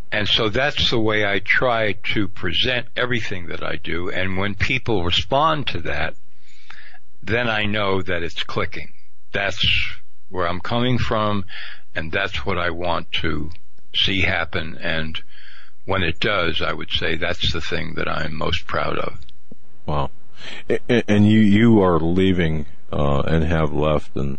And so that's the way I try to present everything that I do. And when people respond to that, then I know that it's clicking. That's where I'm coming from, and that's what I want to see happen. And when it does, I would say that's the thing that I'm most proud of.
Wow. And you, you are leaving, uh, and have left. And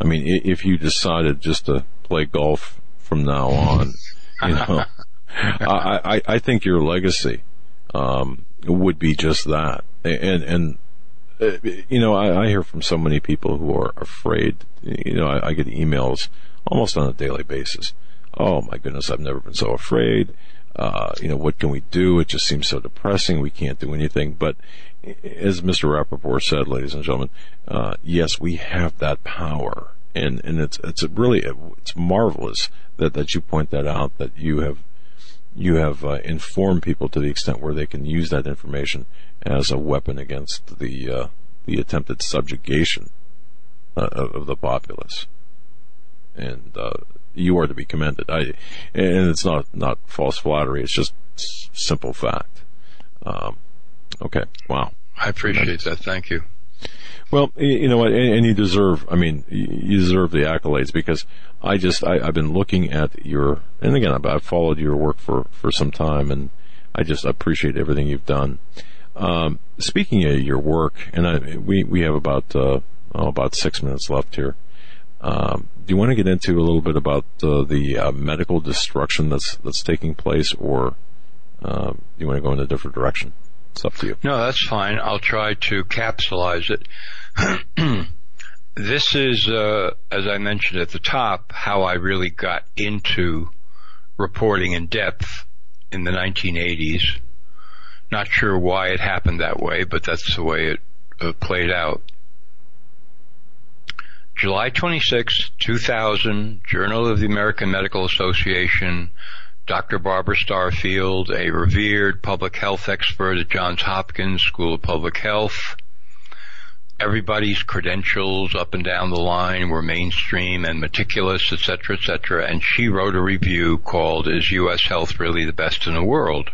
I mean, if you decided just to play golf from now on, you know, I, I, I think your legacy, um, would be just that. And, and, you know, I, I, hear from so many people who are afraid. You know, I, I get emails almost on a daily basis. Oh my goodness, I've never been so afraid. Uh, you know, what can we do? It just seems so depressing. We can't do anything. But as Mr. Rappoport said, ladies and gentlemen, uh, yes, we have that power. And, and it's, it's really, it's marvelous that, that you point that out, that you have, you have uh, informed people to the extent where they can use that information as a weapon against the, uh, the attempted subjugation uh, of the populace. And, uh, you are to be commended. I, and it's not not false flattery. It's just simple fact. Um, okay. Wow.
I appreciate that. Thank you.
Well, you know what, and you deserve. I mean, you deserve the accolades because I just I, have been looking at your, and again, I've, followed your work for for some time, and I just appreciate everything you've done. Um, speaking of your work, and I, we we have about uh, oh, about six minutes left here. Um, do you want to get into a little bit about uh, the uh, medical destruction that's that's taking place, or uh, do you want to go in a different direction? It's up to you.
No, that's fine. I'll try to capsulize it. this is, uh, as I mentioned at the top, how I really got into reporting in depth in the 1980s. Not sure why it happened that way, but that's the way it uh, played out. July 26, 2000, Journal of the American Medical Association, Dr. Barbara Starfield, a revered public health expert at Johns Hopkins School of Public Health. Everybody's credentials up and down the line were mainstream and meticulous, etc., etc., and she wrote a review called Is U.S. Health Really the Best in the World?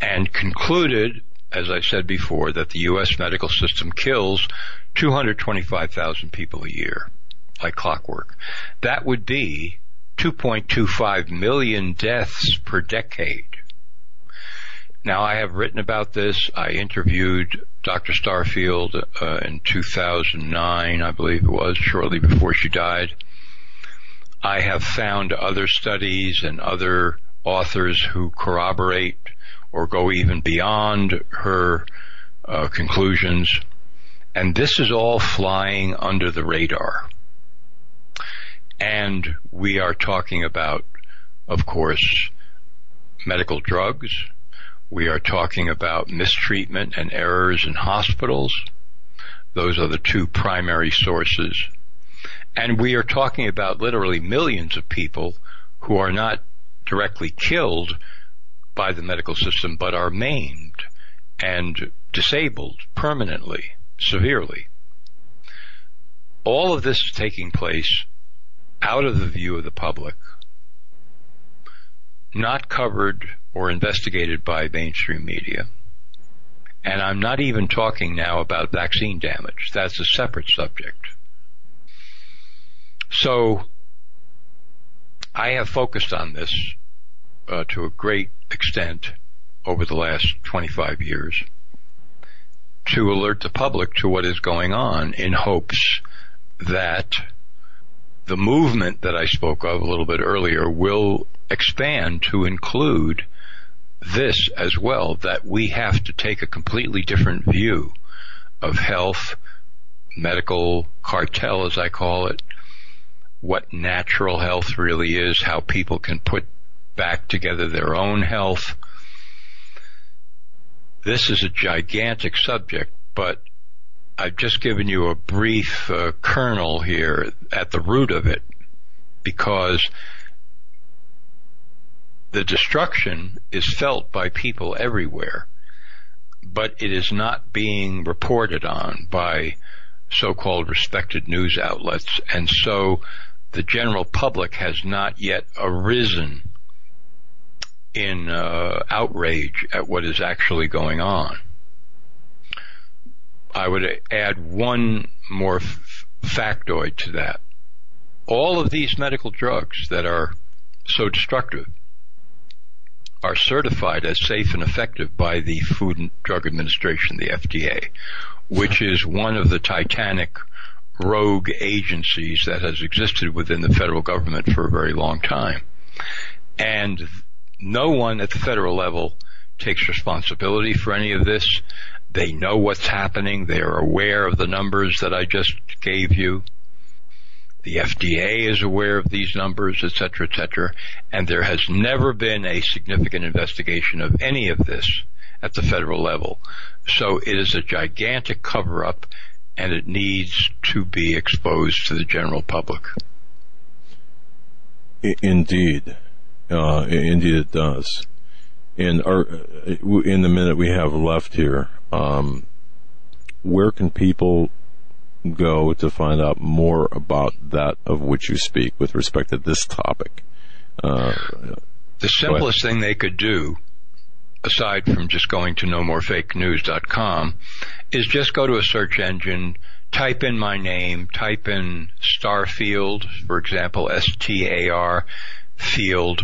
And concluded, as I said before, that the U.S. medical system kills 225,000 people a year, like clockwork. That would be 2.25 million deaths per decade. Now I have written about this. I interviewed Dr. Starfield uh, in 2009, I believe it was, shortly before she died. I have found other studies and other authors who corroborate or go even beyond her uh, conclusions. And this is all flying under the radar. And we are talking about, of course, medical drugs. We are talking about mistreatment and errors in hospitals. Those are the two primary sources. And we are talking about literally millions of people who are not directly killed by the medical system, but are maimed and disabled permanently severely. All of this is taking place out of the view of the public, not covered or investigated by mainstream media. And I'm not even talking now about vaccine damage. That's a separate subject. So I have focused on this uh, to a great extent over the last 25 years to alert the public to what is going on in hopes that the movement that I spoke of a little bit earlier will expand to include this as well, that we have to take a completely different view of health, medical cartel as I call it, what natural health really is, how people can put back together their own health, this is a gigantic subject, but I've just given you a brief uh, kernel here at the root of it because the destruction is felt by people everywhere, but it is not being reported on by so-called respected news outlets. And so the general public has not yet arisen in uh, outrage at what is actually going on. I would add one more f- factoid to that. All of these medical drugs that are so destructive are certified as safe and effective by the Food and Drug Administration, the FDA, which is one of the titanic rogue agencies that has existed within the federal government for a very long time. And no one at the federal level takes responsibility for any of this. They know what's happening. They are aware of the numbers that I just gave you. The FDA is aware of these numbers, et cetera, et cetera, and there has never been a significant investigation of any of this at the federal level. So it is a gigantic cover up and it needs to be exposed to the general public.
Indeed. Uh, indeed it does. In our, in the minute we have left here, um, where can people go to find out more about that of which you speak with respect to this topic? Uh,
the simplest thing they could do, aside from just going to nomorefakenews.com, is just go to a search engine, type in my name, type in Starfield, for example, S-T-A-R, field,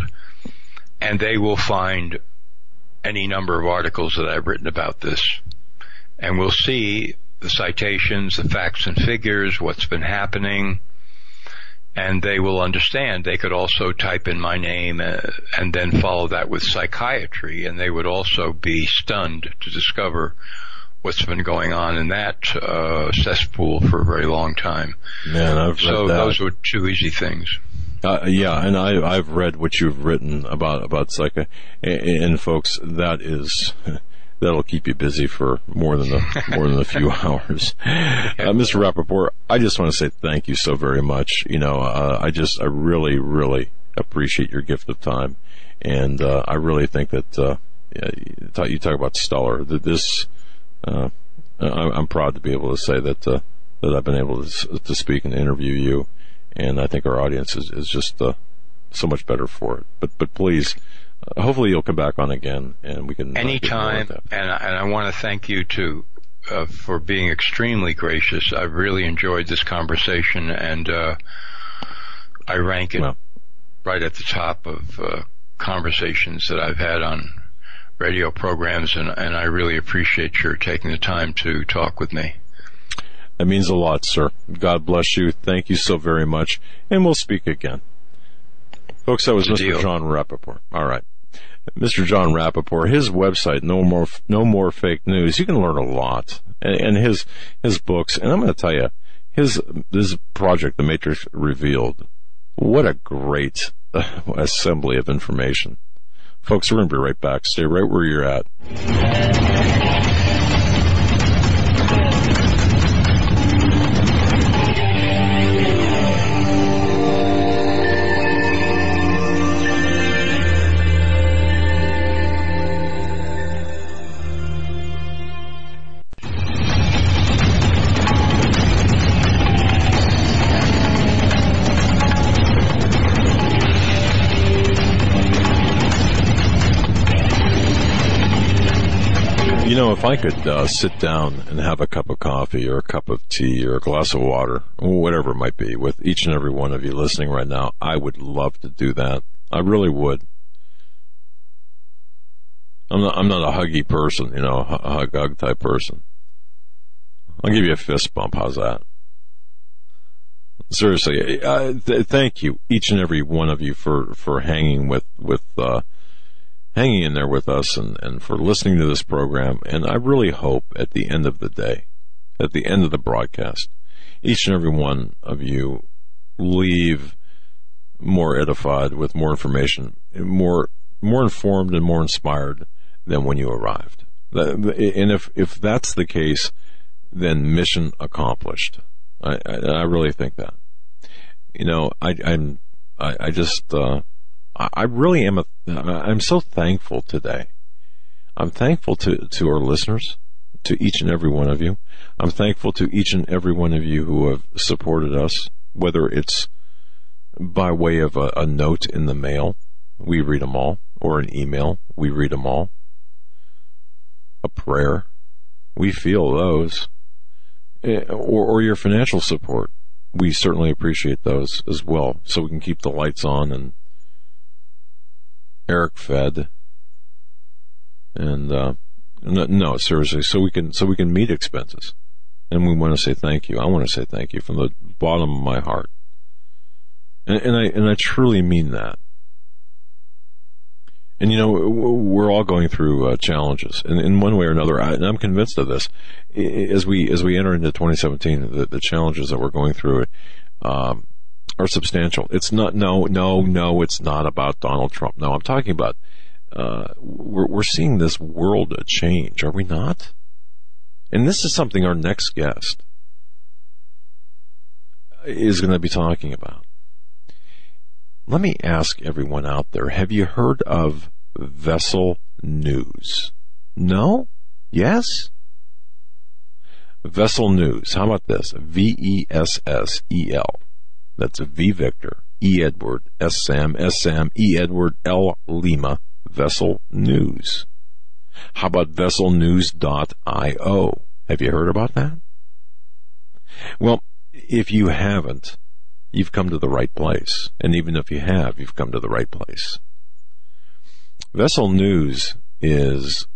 and they will find any number of articles that I've written about this. And we'll see the citations, the facts and figures, what's been happening, and they will understand. They could also type in my name uh, and then follow that with psychiatry, and they would also be stunned to discover what's been going on in that uh, cesspool for a very long time.
Man, I've
so
that.
those were two easy things.
Uh, yeah, and I, I've read what you've written about about psycho, and, and folks, that is that'll keep you busy for more than a more than a few hours. Uh, Mr. Rappoport, I just want to say thank you so very much. You know, uh, I just I really really appreciate your gift of time, and uh, I really think that uh, you talk about stellar. That this, uh, I'm proud to be able to say that uh, that I've been able to, to speak and interview you, and I think our audience is, is just so much better for it. But but please hopefully you'll come back on again and we can.
Uh, Anytime, and, and I want to thank you too. Uh, for being extremely gracious. I've really enjoyed this conversation, and uh, I rank it well, right at the top of uh, conversations that I've had on radio programs, and, and I really appreciate your taking the time to talk with me.
That means a lot, sir. God bless you. Thank you so very much, and we'll speak again. Folks, that was Mr. Deal. Jon Rappoport. All right. Mr. Jon Rappoport, his website, No More, No More Fake News, you can learn a lot. And, and his, his books, and I'm going to tell you, his, this project, The Matrix Revealed, what a great uh, assembly of information. Folks, we're going to be right back. Stay right where you're at. If I could uh, sit down and have a cup of coffee or a cup of tea or a glass of water, whatever it might be, with each and every one of you listening right now, I would love to do that. I really would. I'm not, I'm not a huggy person, you know, a hug hug type person. I'll give you a fist bump. How's that? Seriously, th- thank you, each and every one of you, for for hanging with with uh, hanging in there with us and, and for listening to this program. And I really hope at the end of the day, at the end of the broadcast, each and every one of you leave more edified with more information, more more informed and more inspired than when you arrived. And if if that's the case, then mission accomplished. I I, I really think that. You know, I I'm I, I just uh, I really am. A, I'm so thankful today. I'm thankful to to our listeners, to each and every one of you. I'm thankful to each and every one of you who have supported us, whether it's by way of a, a note in the mail, we read them all, or an email, we read them all. A prayer, we feel those, eh, or, or your financial support. We certainly appreciate those as well, so we can keep the lights on and Eric fed, and uh, no, no, seriously, so we can so we can meet expenses, and we want to say thank you. I want to say thank you from the bottom of my heart, and, and I and I truly mean that. And you know, we're all going through uh, challenges in, in one way or another. I, and I'm convinced of this. As we as we enter into 2017, the, the challenges that we're going through um, are substantial. It's not. No, no, no. It's not about Donald Trump. No, I'm talking about. Uh, we're we're seeing this world change. Are we not? And this is something our next guest is going to be talking about. Let me ask everyone out there, have you heard of Vessel News? No? Yes? Vessel News. How about this? V-E-S-S-E-L. That's a V Victor, E Edward, S Sam, S Sam, E Edward, L Lima, Vessel News. How about vesselnews.io? Have you heard about that? Well, if you haven't, you've come to the right place. And even if you have, you've come to the right place. Vessel News is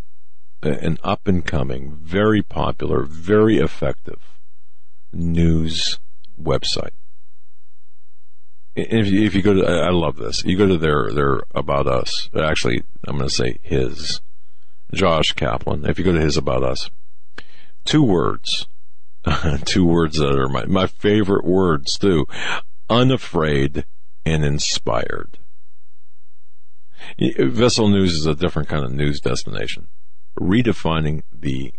an up and coming, very popular, very effective news website. If you, if you go to, I love this. You go to their, their about us. Actually, I'm going to say his, Josh Kaplan. If you go to his about us, two words, two words that are my, my favorite words too. Unafraid and inspired. Vessel News is a different kind of news destination, redefining the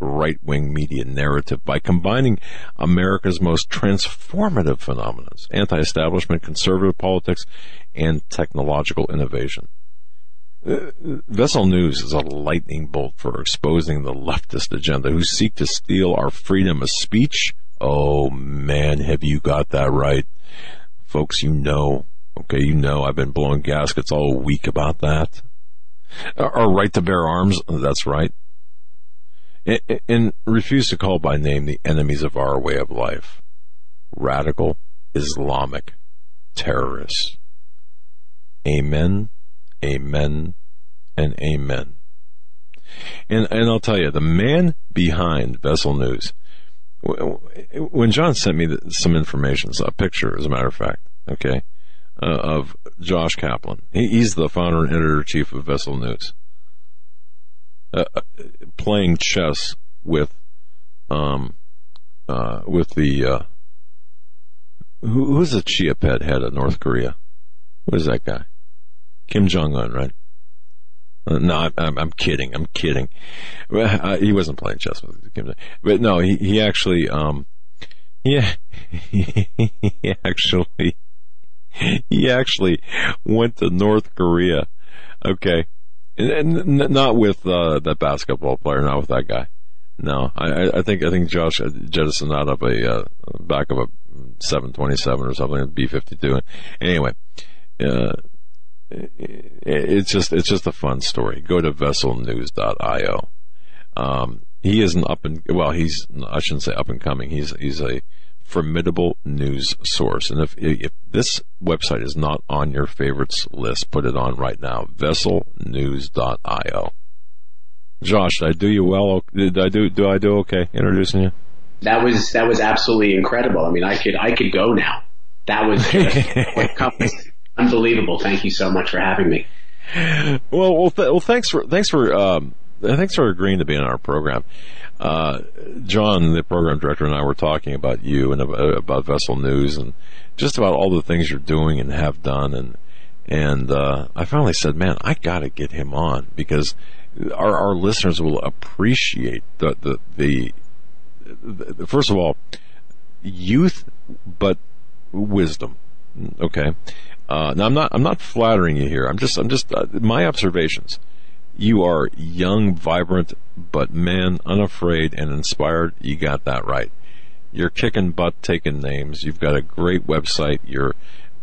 right wing media narrative by combining America's most transformative phenomena, anti establishment, conservative politics, and technological innovation. Uh, Vessel News is a lightning bolt for exposing the leftist agenda who seek to steal our freedom of speech. Oh man, have you got that right? Folks, you know, okay, you know I've been blowing gaskets all week about that. Uh, our right to bear arms, that's right. And, and refuse to call by name the enemies of our way of life. Radical Islamic terrorists. Amen amen, and amen. And, and I'll tell you, the man behind Vessel News, when John sent me some information, a picture, as a matter of fact, okay, uh, of Josh Kaplan, he, he's the founder and editor chief of Vessel News, uh, playing chess with, um, uh, with the, uh, who, who's the Chia Pet head of North Korea? What is that guy? Kim Jong Un, right? Uh, no, I'm, I'm, kidding. I'm kidding. Uh, he wasn't playing chess with Kim, Jong, but no, he he actually, um, yeah, he, he actually, he actually went to North Korea. Okay, and, and not with uh, that basketball player, not with that guy. No, I, I think I think Josh jettisoned out of a uh, back of a 727 or something, B52. Anyway, uh, it's just it's just a fun story. Go to vesselnews.io. Um, he is an up and well, he's I shouldn't say up and coming. He's he's a formidable news source. And if if this website is not on your favorites list, put it on right now. Vesselnews.io. Josh, did I do you well? Did I do do I do okay introducing you?
That was that was absolutely incredible. I mean, I could I could go now. That was just unbelievable. Thank you so much for having me.
Well, well, th- well thanks for thanks for um, thanks for agreeing to be on our program. Uh, John, the program director, and I were talking about you and about, Vessel News and just about all the things you're doing and have done. And and uh, I finally said, man, I got to get him on because our our listeners will appreciate the the, the, the first of all youth, but wisdom. Okay, uh, now I'm not I'm not flattering you here. I'm just I'm just uh, my observations. You are young, vibrant, but man, unafraid and inspired. You got that right. You're kicking butt, taking names. You've got a great website. You're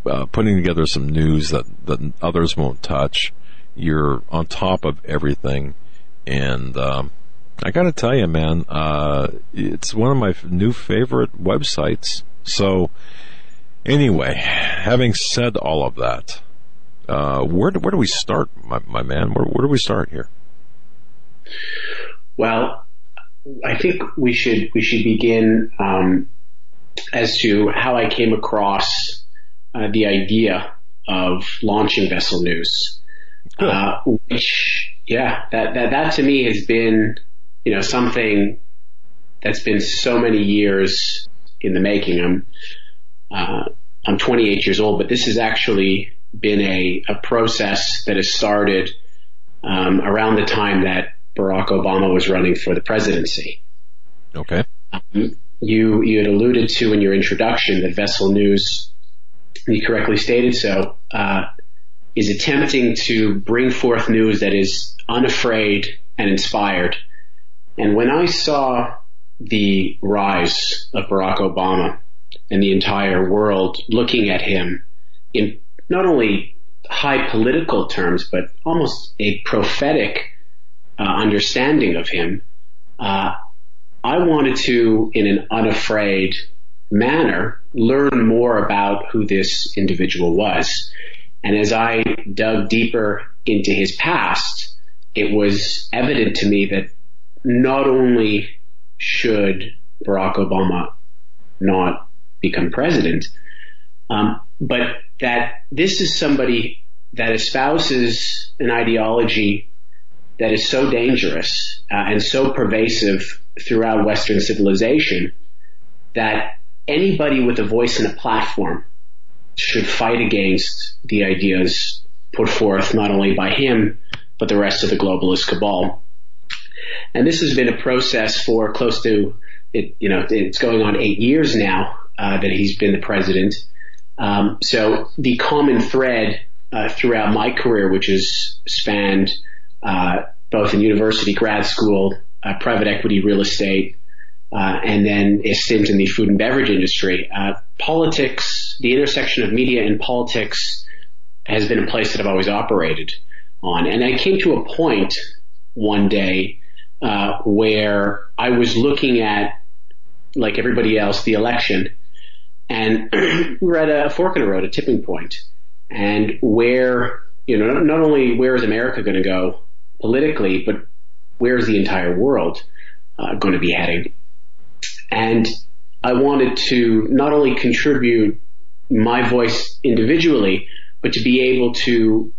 uh, putting together some news that that others won't touch. You're on top of everything, and um, I got to tell you, man, uh, it's one of my new favorite websites. So Anyway, having said all of that, Uh, where do, where do we start, my, my man? Where, where do we start here?
Well, I think we should we should begin um, as to how I came across uh, the idea of launching Vessel News, uh, which yeah, that that that to me has been you know something that's been so many years in the making. I'm uh, I'm 28 years old, but this is actually been a, a process that has started um, around the time that Barack Obama was running for the presidency.
Okay.
Um, you you had alluded to in your introduction that Vessel News, you correctly stated so, uh, is attempting to bring forth news that is unafraid and inspired. And when I saw the rise of Barack Obama and the entire world looking at him in not only high political terms, but almost a prophetic uh, understanding of him, uh, I wanted to, in an unafraid manner, learn more about who this individual was. And as I dug deeper into his past, it was evident to me that not only should Barack Obama not become president, um, but that this is somebody that espouses an ideology that is so dangerous uh, and so pervasive throughout Western civilization that anybody with a voice and a platform should fight against the ideas put forth not only by him but the rest of the globalist cabal. And this has been a process for close to it, you know, it's going on eight years now uh, that he's been the president. Um, so the common thread uh, throughout my career, which has spanned uh, both in university, grad school, uh, private equity, real estate, uh, and then a stint in the food and beverage industry. Uh, politics, the intersection of media and politics, has been a place that I've always operated on. And I came to a point one day uh, where I was looking at, like everybody else, the election, and we were at a fork in the road, a tipping point, and where you know not only where is America going to go politically, but where is the entire world uh, going to be heading? And I wanted to not only contribute my voice individually, but to be able to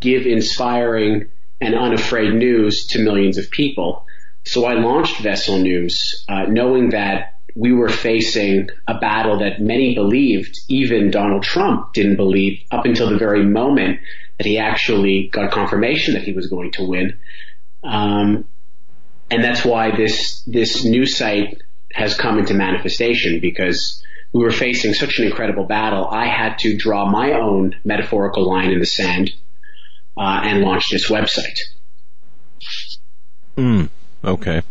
give inspiring and unafraid news to millions of people. So I launched Vessel News, uh, knowing that we were facing a battle that many believed, even Donald Trump didn't believe up until the very moment that he actually got confirmation that he was going to win. Um, and that's why this this new site has come into manifestation because we were facing such an incredible battle. I had to draw my own metaphorical line in the sand uh, and launch this website.
Mm, okay.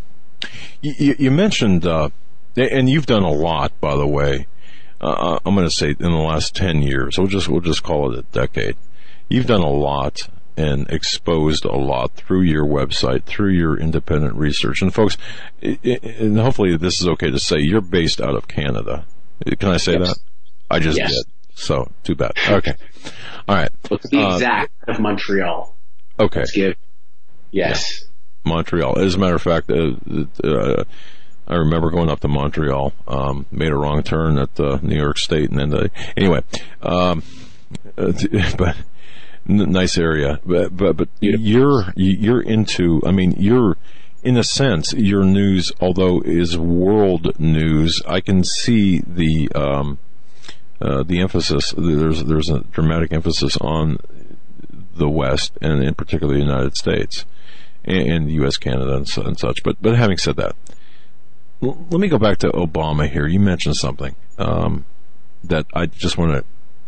You, you mentioned, uh, and you've done a lot, by the way. Uh, I'm going to say in the last ten years. We'll just we'll just call it a decade. You've done a lot and exposed a lot through your website, through your independent research. And folks, and hopefully this is okay to say, you're based out of Canada. Can I say yes. that? I just yes. did. So too bad. Okay. All right.
Let's be uh, exact of Montreal.
Okay.
Let's give. Yes.
Yeah. Montreal. As a matter of fact, uh, uh, I remember going up to Montreal, um, made a wrong turn at uh, New York State, and then the, anyway, um, but N- nice area, but but, but you're you're into. I mean, you're in a sense your news, although is world news. I can see the um, uh, the emphasis. There's there's a dramatic emphasis on the West and in particular the United States and, the U.S., Canada, and, and, such. But but having said that, l- let me go back to Obama here. You mentioned something um, that I just want to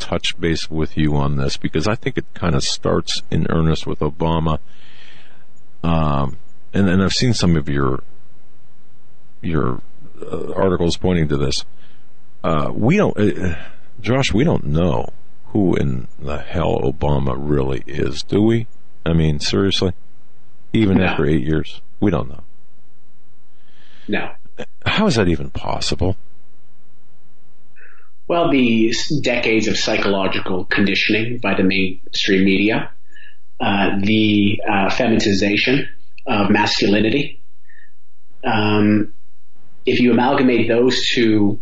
touch base with you on this because I think it kind of starts in earnest with Obama. Um, and, and I've seen some of your your uh, articles pointing to this. Uh, we don't, uh, Josh, we don't know who in the hell Obama really is, do we? I mean, seriously? Even no. after eight years? We don't know.
No.
How is that even possible?
well, the decades of psychological conditioning by the mainstream media, uh, the uh, feminization of masculinity. Um, if you amalgamate those two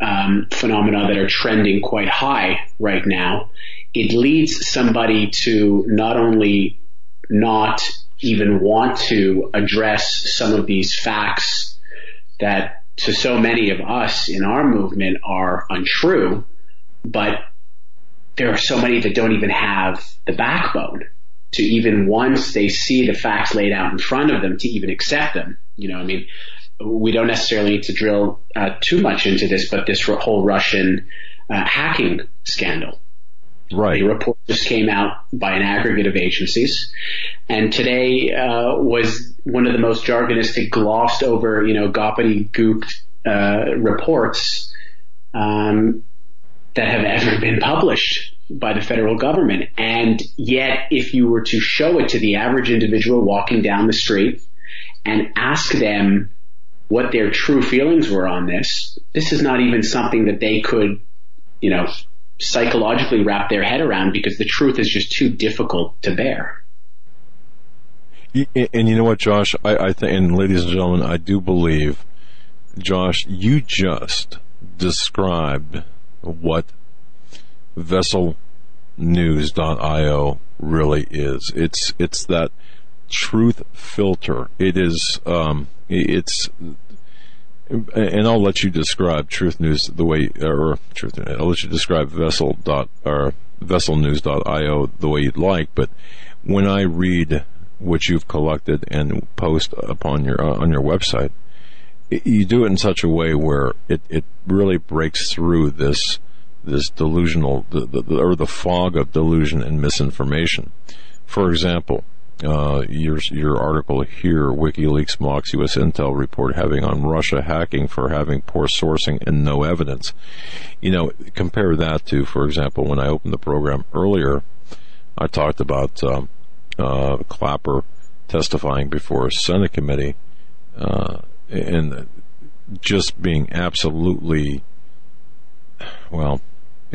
um, phenomena that are trending quite high right now, it leads somebody to not only not even want to address some of these facts that to so many of us in our movement are untrue, but there are so many that don't even have the backbone to even once they see the facts laid out in front of them to even accept them. You know, I mean, we don't necessarily need to drill uh, too much into this, but this whole Russian uh, hacking scandal.
Right.
A report just came out by an aggregate of agencies, and today uh, was one of the most jargonistic, glossed over, you know, goopity uh, reports um, that have ever been published by the federal government. And yet, if you were to show it to the average individual walking down the street and ask them what their true feelings were on this, this is not even something that they could, you know, psychologically wrap their head around because the truth is just too difficult to bear.
And you know what, Josh? I, I think, and ladies and gentlemen, I do believe, Josh, you just described what VesselNews.io really is. It's it's that truth filter. It is. Um, it's and I'll let you describe Truth News the way, or Truth. I'll let you describe Vessel dot or VesselNews.io the way you'd like. But when I read what you've collected and post upon your uh, on your website, it, you do it in such a way where it it really breaks through this this delusional the, the, or the fog of delusion and misinformation. For example, uh, your your article here, WikiLeaks mocks U.S. intel report having on Russia hacking for having poor sourcing and no evidence. You know, compare that to, for example, when I opened the program earlier, I talked about um, uh, Clapper testifying before a Senate committee uh, and just being absolutely well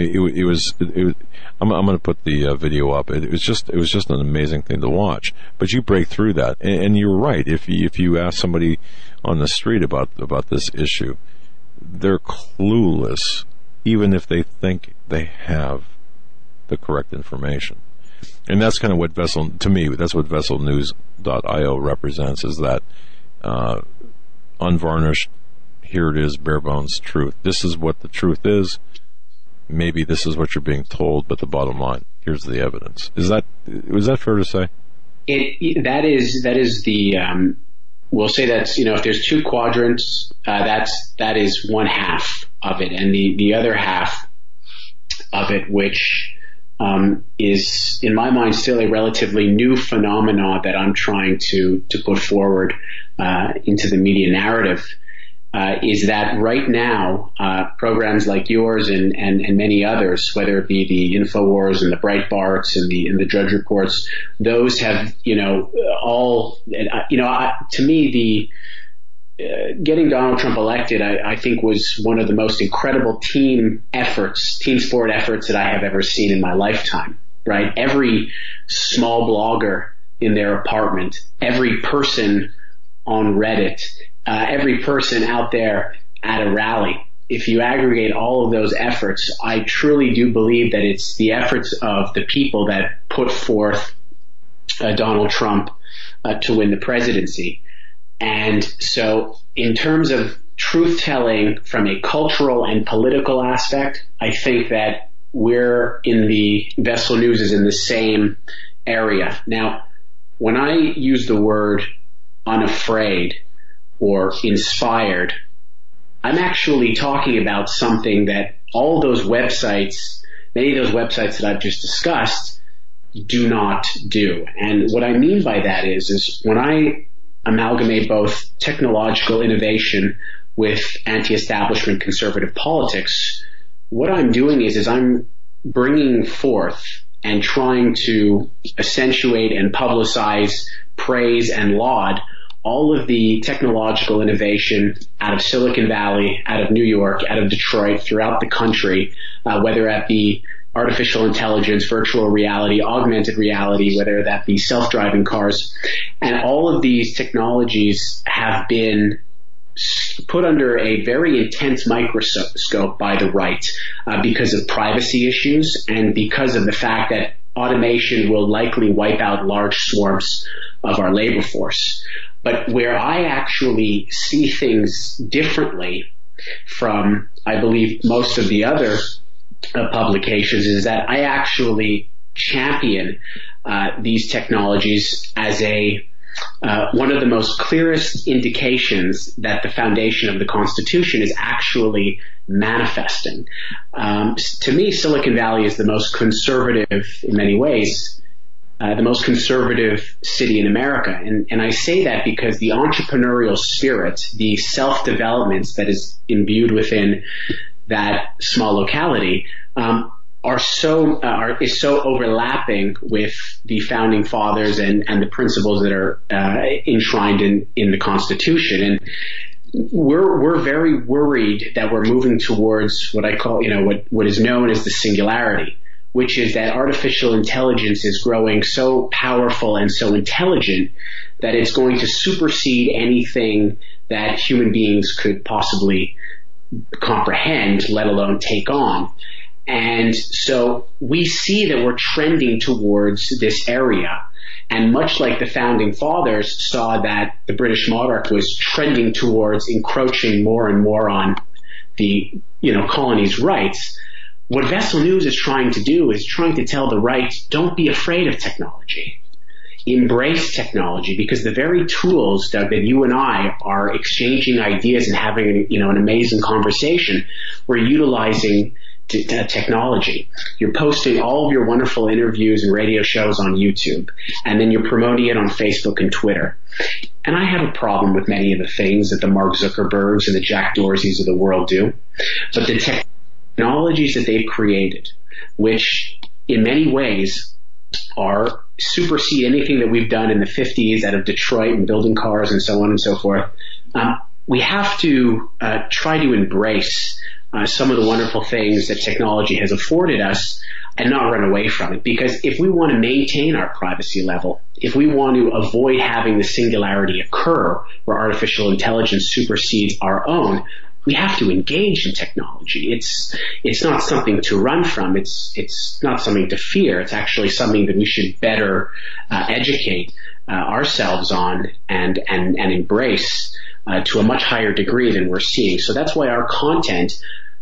it, it, was. It, I'm, I'm going to put the uh, video up. It, was just. It was just an amazing thing to watch. But you break through that, and, and you're right. If you, if you ask somebody on the street about about this issue, they're clueless, even if they think they have the correct information. And that's kind of what Vessel, to me, that's what VesselNews.io represents, is that uh, unvarnished, here it is, bare bones truth. This is what the truth is maybe this is what you're being told, but the bottom line, here's the evidence. Is that was that fair to say?
It that is that is the um, we'll say that's you know if there's two quadrants, uh, that's that is one half of it, and the the other half of it, which um, is in my mind still a relatively new phenomena that I'm trying to to put forward uh, into the media narrative uh, is that right now uh, programs like yours and, and, and many others, whether it be the Infowars and the Breitbarts and the and the Drudge Reports, those have you know all you know I, to me the. Uh, getting Donald Trump elected, I, I, think, was one of the most incredible team efforts, team sport efforts that I have ever seen in my lifetime. Right, every small blogger in their apartment, every person on Reddit, uh, every person out there at a rally. If you aggregate all of those efforts, I truly do believe that it's the efforts of the people that put forth uh, Donald Trump uh, to win the presidency. And so in terms of truth telling from a cultural and political aspect, I think that we're in the Vessel News is in the same area. Now, when I use the word unafraid, or inspired. I'm actually talking about something that all those websites, many of those websites that I've just discussed, do not do. And what I mean by that is, is when I amalgamate both technological innovation with anti-establishment conservative politics, what I'm doing is, is I'm bringing forth and trying to accentuate and publicize praise and laud all of the technological innovation out of Silicon Valley, out of New York, out of Detroit, throughout the country, uh, whether at the artificial intelligence, virtual reality, augmented reality, whether that be self-driving cars. And all of these technologies have been put under a very intense microscope by the right uh, because of privacy issues and because of the fact that automation will likely wipe out large swarms of our labor force. But where I actually see things differently from, I believe, most of the other uh, publications is that I actually champion uh, these technologies as a uh, one of the most clearest indications that the foundation of the Constitution is actually manifesting. Um, to me, Silicon Valley is the most conservative in many ways, uh, the most conservative city in America. And, and I say that because the entrepreneurial spirit, the self-development that is imbued within that small locality, um, are so uh, are, is so overlapping with the founding fathers and and the principles that are uh, enshrined in in the Constitution and. We're we're very worried that we're moving towards what I call you know what what is known as the singularity, which is that artificial intelligence is growing so powerful and so intelligent that it's going to supersede anything that human beings could possibly comprehend, let alone take on. And so we see that we're trending towards this area. And much like the founding fathers saw that the British monarch was trending towards encroaching more and more on the, you know, colony's rights, what Vessel News is trying to do is trying to tell the right, don't be afraid of technology. Embrace technology because the very tools that, that you and I are exchanging ideas and having, you know, an amazing conversation, we're utilizing technology. You're posting all of your wonderful interviews and radio shows on YouTube, and then you're promoting it on Facebook and Twitter. And I have a problem with many of the things that the Mark Zuckerbergs and the Jack Dorseys of the world do, but the technologies that they've created, which in many ways are supersede anything that we've done in the 50s out of Detroit and building cars and so on and so forth. Um, we have to uh, try to embrace uh, some of the wonderful things that technology has afforded us and not run away from it. Because if we want to maintain our privacy level, if we want to avoid having the singularity occur where artificial intelligence supersedes our own, we have to engage in technology. It's it's not something to run from. It's it's not something to fear. It's actually something that we should better uh, educate uh, ourselves on and and and embrace uh, to a much higher degree than we're seeing. So that's why our content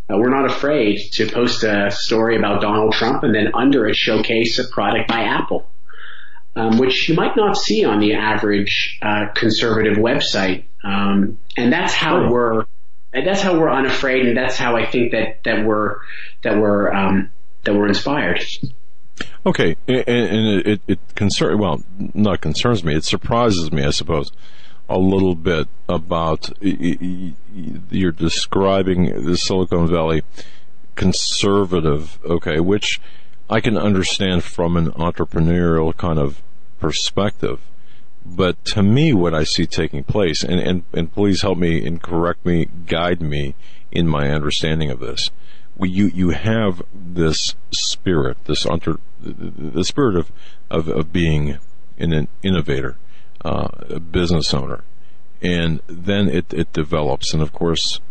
uh, we're not afraid to post a story about Donald Trump and then under it showcase a product by Apple, um, which you might not see on the average uh, conservative website. Um, and that's how we're and that's how we're unafraid, and that's how I think that that we're that we're um, that we're inspired.
Okay, and, and it, it concern well, not concerns me. It surprises me, I suppose, a little bit about you're describing the Silicon Valley conservative, okay, which I can understand from an entrepreneurial kind of perspective. But to me, what I see taking place, and, and, and please help me and correct me, guide me in my understanding of this. You, you have this spirit, this under, the spirit of, of, of being an innovator uh, a business owner. And then it, it develops. And of course,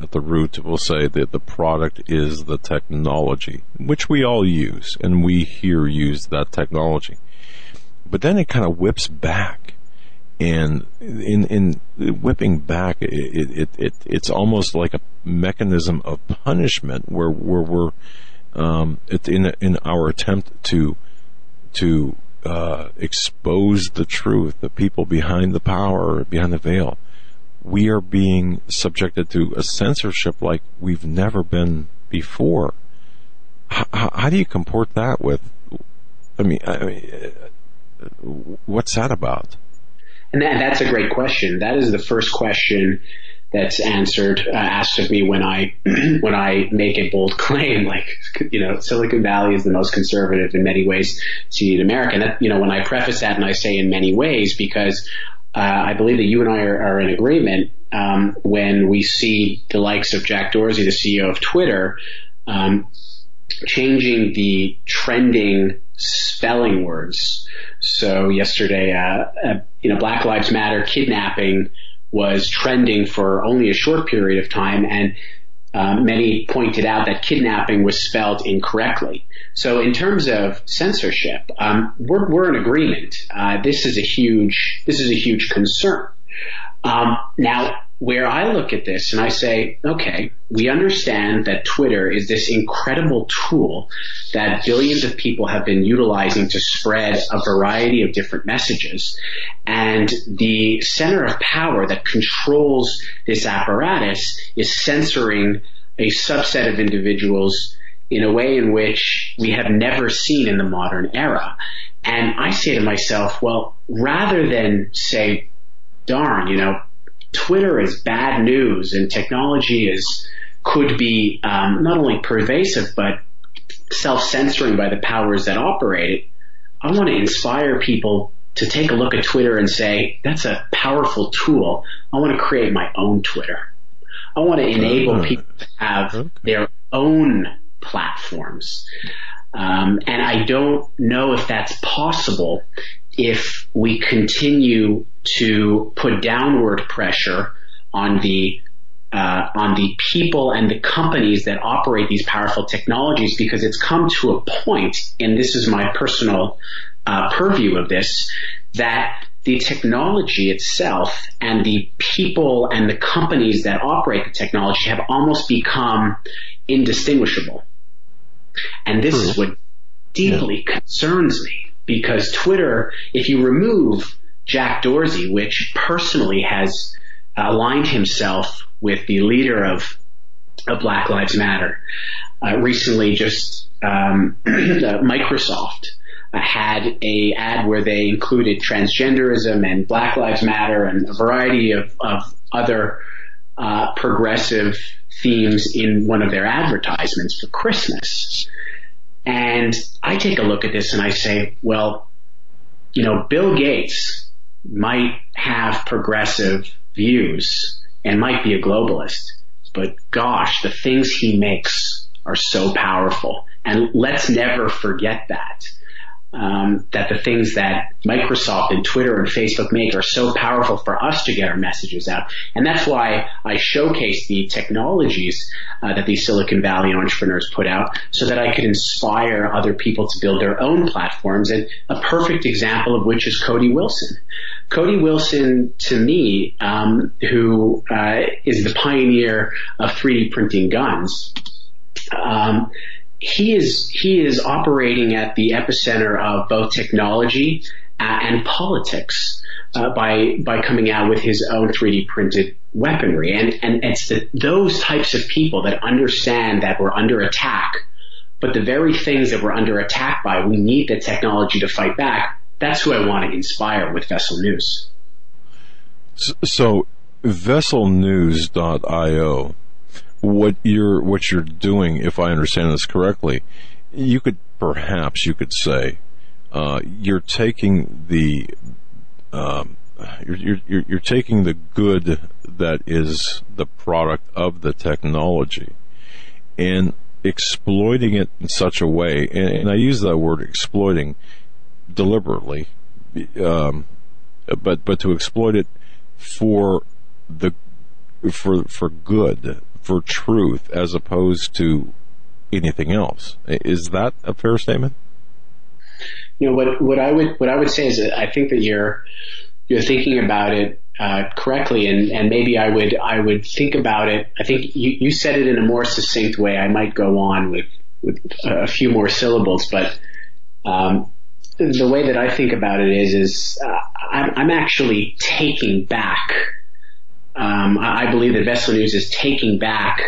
at the root, we'll say that the product is the technology, which we all use, and we here use that technology. But then it kind of whips back. And in, in whipping back, it, it, it, it's almost like a mechanism of punishment where, where we're, um, in, in our attempt to, to uh, expose the truth, the people behind the power, behind the veil. We are being subjected to a censorship like we've never been before. H- how do you comport that with? I mean, I mean, what's that about?
And that, that's a great question. That is the first question that's answered uh, asked of me when I when I make a bold claim like you know Silicon Valley is the most conservative in many ways city in America and that, you know when I preface that and I say in many ways because uh, I believe that you and I are, are in agreement um, when we see the likes of Jack Dorsey, the CEO of Twitter, um, changing the trending spelling words. So yesterday, uh, uh, you know, Black Lives Matter kidnapping was trending for only a short period of time, and uh, many pointed out that kidnapping was spelled incorrectly. So in terms of censorship, um, we're, we're in agreement. Uh, this is a huge this is a huge concern. Um, now, where I look at this and I say, okay, we understand that Twitter is this incredible tool that billions of people have been utilizing to spread a variety of different messages. And the center of power that controls this apparatus is censoring a subset of individuals in a way in which we have never seen in the modern era. And I say to myself, well, rather than say, darn, you know, Twitter is bad news and technology is could be um, not only pervasive but self-censoring by the powers that operate it. I want to inspire people to take a look at Twitter and say, that's a powerful tool. I want to create my own Twitter. I want to enable uh, people to have okay. their own platforms. Um, and I don't know if that's possible if we continue to put downward pressure on the uh, on the people and the companies that operate these powerful technologies because it's come to a point, and this is my personal uh, purview of this, that the technology itself and the people and the companies that operate the technology have almost become indistinguishable. And this True. is what deeply yeah. concerns me because Twitter, if you remove Jack Dorsey, which personally has aligned himself with the leader of, of Black Lives Matter, uh, recently just um, Microsoft uh, had a ad where they included transgenderism and Black Lives Matter and a variety of, of other uh, progressive themes in one of their advertisements for Christmas. And I take a look at this and I say, well, you know, Bill Gates might have progressive views and might be a globalist, but gosh, the things he makes are so powerful. And let's never forget that um, that the things that Microsoft and Twitter and Facebook make are so powerful for us to get our messages out. And that's why I showcase the technologies uh, that these Silicon Valley entrepreneurs put out so that I could inspire other people to build their own platforms. And a perfect example of which is Cody Wilson. Cody Wilson, to me, um, who uh, is the pioneer of 3D printing guns, um, he is he is operating at the epicenter of both technology uh, and politics uh, by by coming out with his own 3D printed weaponry, and and it's the, those types of people that understand that we're under attack, but the very things that we're under attack by, we need the technology to fight back. That's who I want to inspire with Vessel News.
So, VesselNews.io what you're what you're doing, if I understand this correctly, you could perhaps you could say uh, you're taking the um, you're, you're, you're taking the good that is the product of the technology and exploiting it in such a way, and, and I use that word exploiting deliberately, um, but but to exploit it for the for for good for truth as opposed to anything else. Is that a fair statement?
You know what what I would what I would say is that I think that you're you're thinking about it uh, correctly, and, and maybe I would I would think about it. I think you, you said it in a more succinct way. I might go on with with a few more syllables, but um, the way that I think about it is is uh, I'm, I'm actually taking back um, I believe that Vessel News is taking back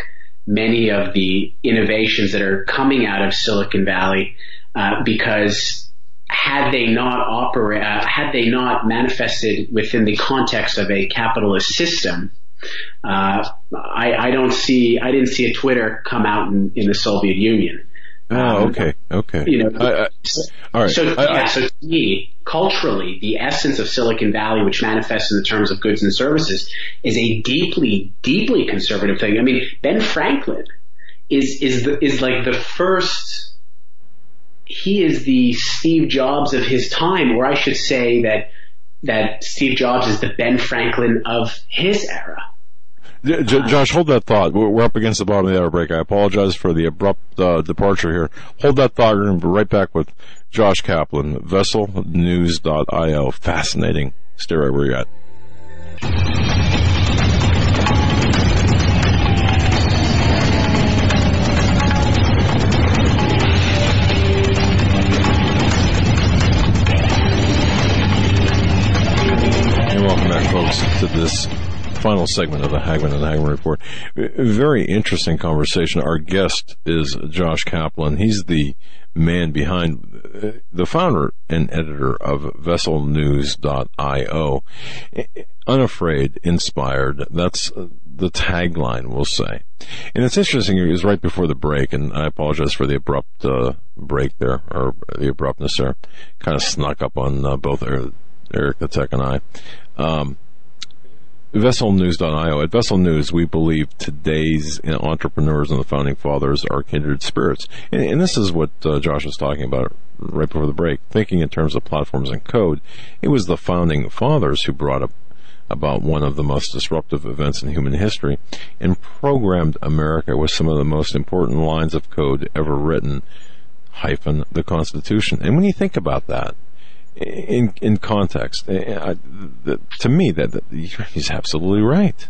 many of the innovations that are coming out of Silicon Valley uh, because had they not operate, uh, had they not manifested within the context of a capitalist system, uh, I, I, don't see, I didn't see a Twitter come out in, in the Soviet Union.
Oh, um, okay, okay.
You know, I, all right. So, yeah, so to me, culturally, the essence of Silicon Valley, which manifests in the terms of goods and services, is a deeply, deeply conservative thing. I mean, Ben Franklin is is the, is like the first. He is the Steve Jobs of his time, or I should say that that Steve Jobs is the Ben Franklin of his era.
J- Josh, hold that thought. We're up against the bottom of the hour break. I apologize for the abrupt uh, departure here. Hold that thought. And we're going to be right back with Josh Caplan, VesselNews.io. Fascinating. Stay right where you're at. And welcome back, folks, to this final segment of the Hagmann and Hagmann Report. Very interesting conversation. Our guest is Josh Caplan. He's the man behind uh, the founder and editor of VesselNews.io. Unafraid, inspired. That's the tagline, we'll say. And it's interesting. It was right before the break, and I apologize for the abrupt uh, break there, or the abruptness there. Kind of snuck up on uh, both Eric the Tech and I. Um, VesselNews.io. At Vessel News, we believe today's entrepreneurs and the founding fathers are kindred spirits. And, and this is what uh, Josh was talking about right before the break. Thinking in terms of platforms and code, it was the founding fathers who brought up about one of the most disruptive events in human history and programmed America with some of the most important lines of code ever written, hyphen the Constitution. And when you think about that, in in context. Uh, the, to me, that, that, he's absolutely right.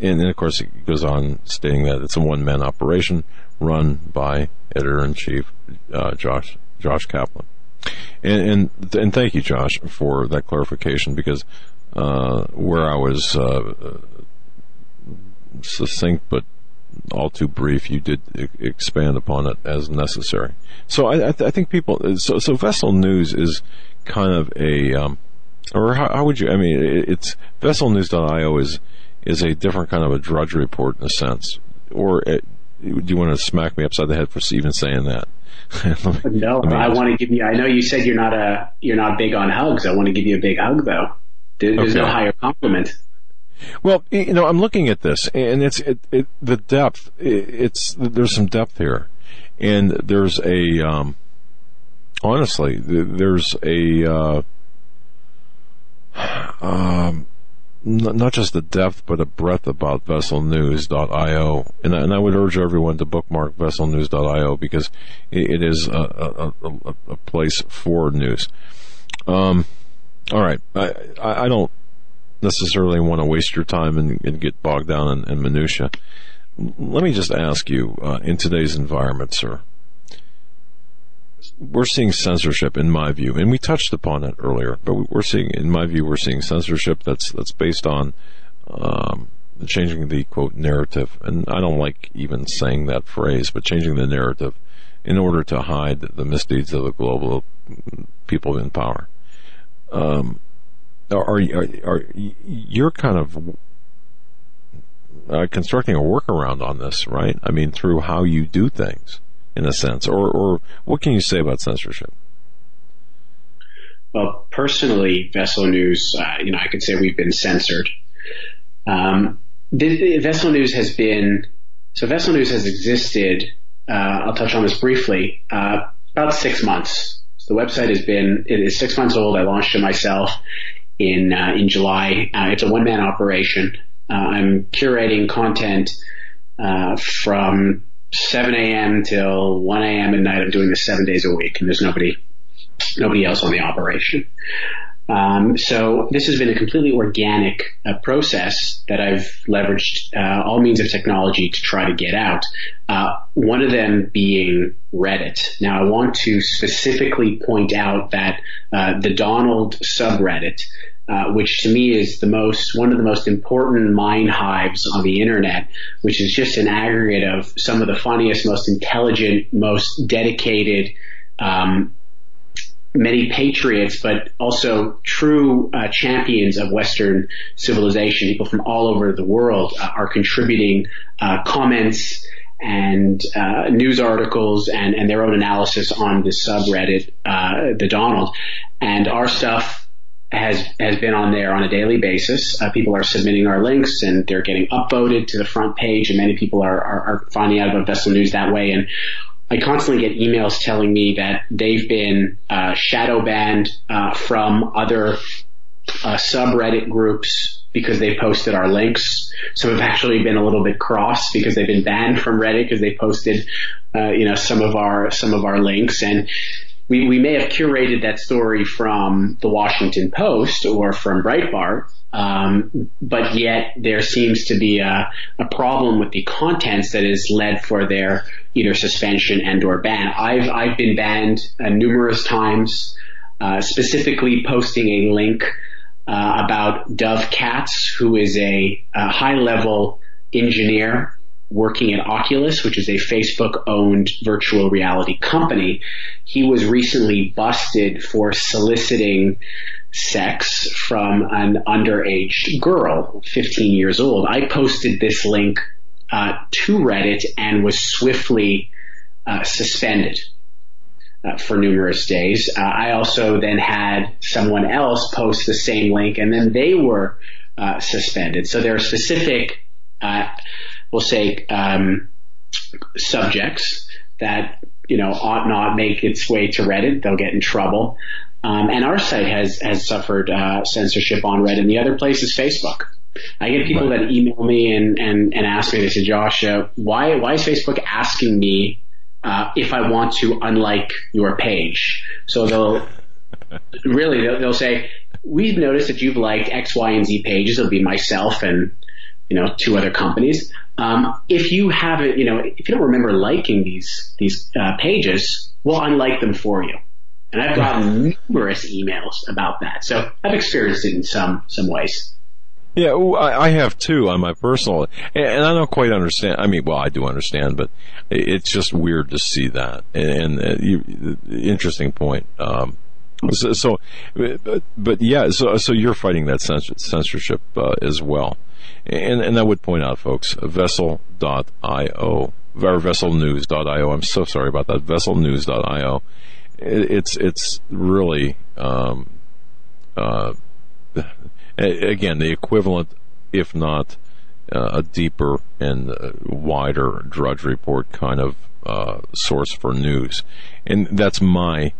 And then, of course, it goes on stating that it's a one man operation run by editor in chief uh, Josh Josh Caplan. And, and, and thank you, Josh, for that clarification because uh, where I was uh, succinct but all too brief, you did expand upon it as necessary. So I, I, th- I think people. So, so Vessel News is kind of a, um, or how, how, would you? I mean, it, it's VesselNews.io is is a different kind of a drudge report in a sense. Or it, do you want to smack me upside the head for even saying that?
me, no, I want to give you. I know you said you're not a you're not big on hugs. I want to give you a big hug though. There's okay. no higher compliment.
Well, you know, I'm looking at this, and it's it, it, the depth. It's there's some depth here, and there's a um, honestly, there's a uh, um, not just the depth, but a breadth about VesselNews.io, and, and I would urge everyone to bookmark VesselNews.io because it, is a, a, a, a, place for news. Um, all right, I, I don't necessarily want to waste your time and, and get bogged down in, in minutia. Let me just ask you, uh, in today's environment, sir, we're seeing censorship, in my view, and we touched upon it earlier. But we're seeing, in my view, we're seeing censorship that's that's based on um, changing the quote narrative, and I don't like even saying that phrase, but changing the narrative in order to hide the misdeeds of the global people in power. Um, are, are, are you're kind of uh, constructing a workaround on this, right? I mean, through how you do things, in a sense, or or what can you say about censorship?
Well, personally, Vessel News, uh, you know, I could say we've been censored. Um, the, Vessel News has been so Vessel News has existed. Uh, I'll touch on this briefly. Uh, about six months. So the website has been it is six months old. I launched it myself in uh, in July. Uh, it's a one man operation. Uh, I'm curating content uh, from 7 a.m. till 1 a.m. at night. I'm doing this seven days a week, and there's nobody nobody else on the operation. Um, so this has been a completely organic uh, process that I've leveraged uh, all means of technology to try to get out. Uh, one of them being Reddit. Now I want to specifically point out that uh, the Donald subreddit, uh, which to me is the most one of the most important mind hives on the internet, which is just an aggregate of some of the funniest, most intelligent, most dedicated. Um, many patriots, but also true uh, champions of Western civilization. People from all over the world uh, are contributing uh, comments and uh, news articles and, and their own analysis on the subreddit, uh, the Donald. And our stuff has has been on there on a daily basis. Uh, people are submitting our links and they're getting upvoted to the front page, and many people are, are, are finding out about Vessel News that way. And I constantly get emails telling me that they've been uh, shadow banned uh, from other uh, subreddit groups because they posted our links. Some have actually been a little bit cross because they've been banned from Reddit because they posted, uh, you know, some of our some of our links and. We, we may have curated that story from the Washington Post or from Breitbart, um, but yet there seems to be a, a problem with the contents that is led for their either suspension and or ban. I've I've been banned uh, numerous times, uh, specifically posting a link uh, about Dov Katz, who is a, a high level engineer working at Oculus, which is a Facebook owned virtual reality company. He was recently busted for soliciting sex from an underage girl, 15 years old. I posted this link to Reddit and was swiftly uh, suspended uh, for numerous days. Uh, I also then had someone else post the same link, and then they were uh, suspended. So there are specific, uh, we'll say, um, subjects that you know ought not make its way to Reddit. They'll get in trouble. Um, and our site has has suffered uh, censorship on Reddit. And the other place is Facebook. I get people that email me and, and, and ask me, they say, Josh, uh, why, why is Facebook asking me uh, if I want to unlike your page. So they'll really they'll, they'll, say, we've noticed that you've liked X, Y, and Z pages. It'll be myself and you know two other companies. Um, if you haven't, you know, if you don't remember liking these these uh, pages, we'll unlike them for you. And I've gotten numerous emails about that. So I've experienced it in some some ways.
Yeah, I have too on my personal, and I don't quite understand. I mean, well, I do understand, but it's just weird to see that. And, uh, interesting point. Um, so, so, but, but yeah, so so you're fighting that censorship uh, as well, and and I would point out, folks, vessel.io or vesselnews.io. I'm so sorry about that. Vesselnews.io. It's it's really um, uh, again, the equivalent, if not uh, a deeper and uh, wider Drudge Report kind of uh, source for news, and that's my.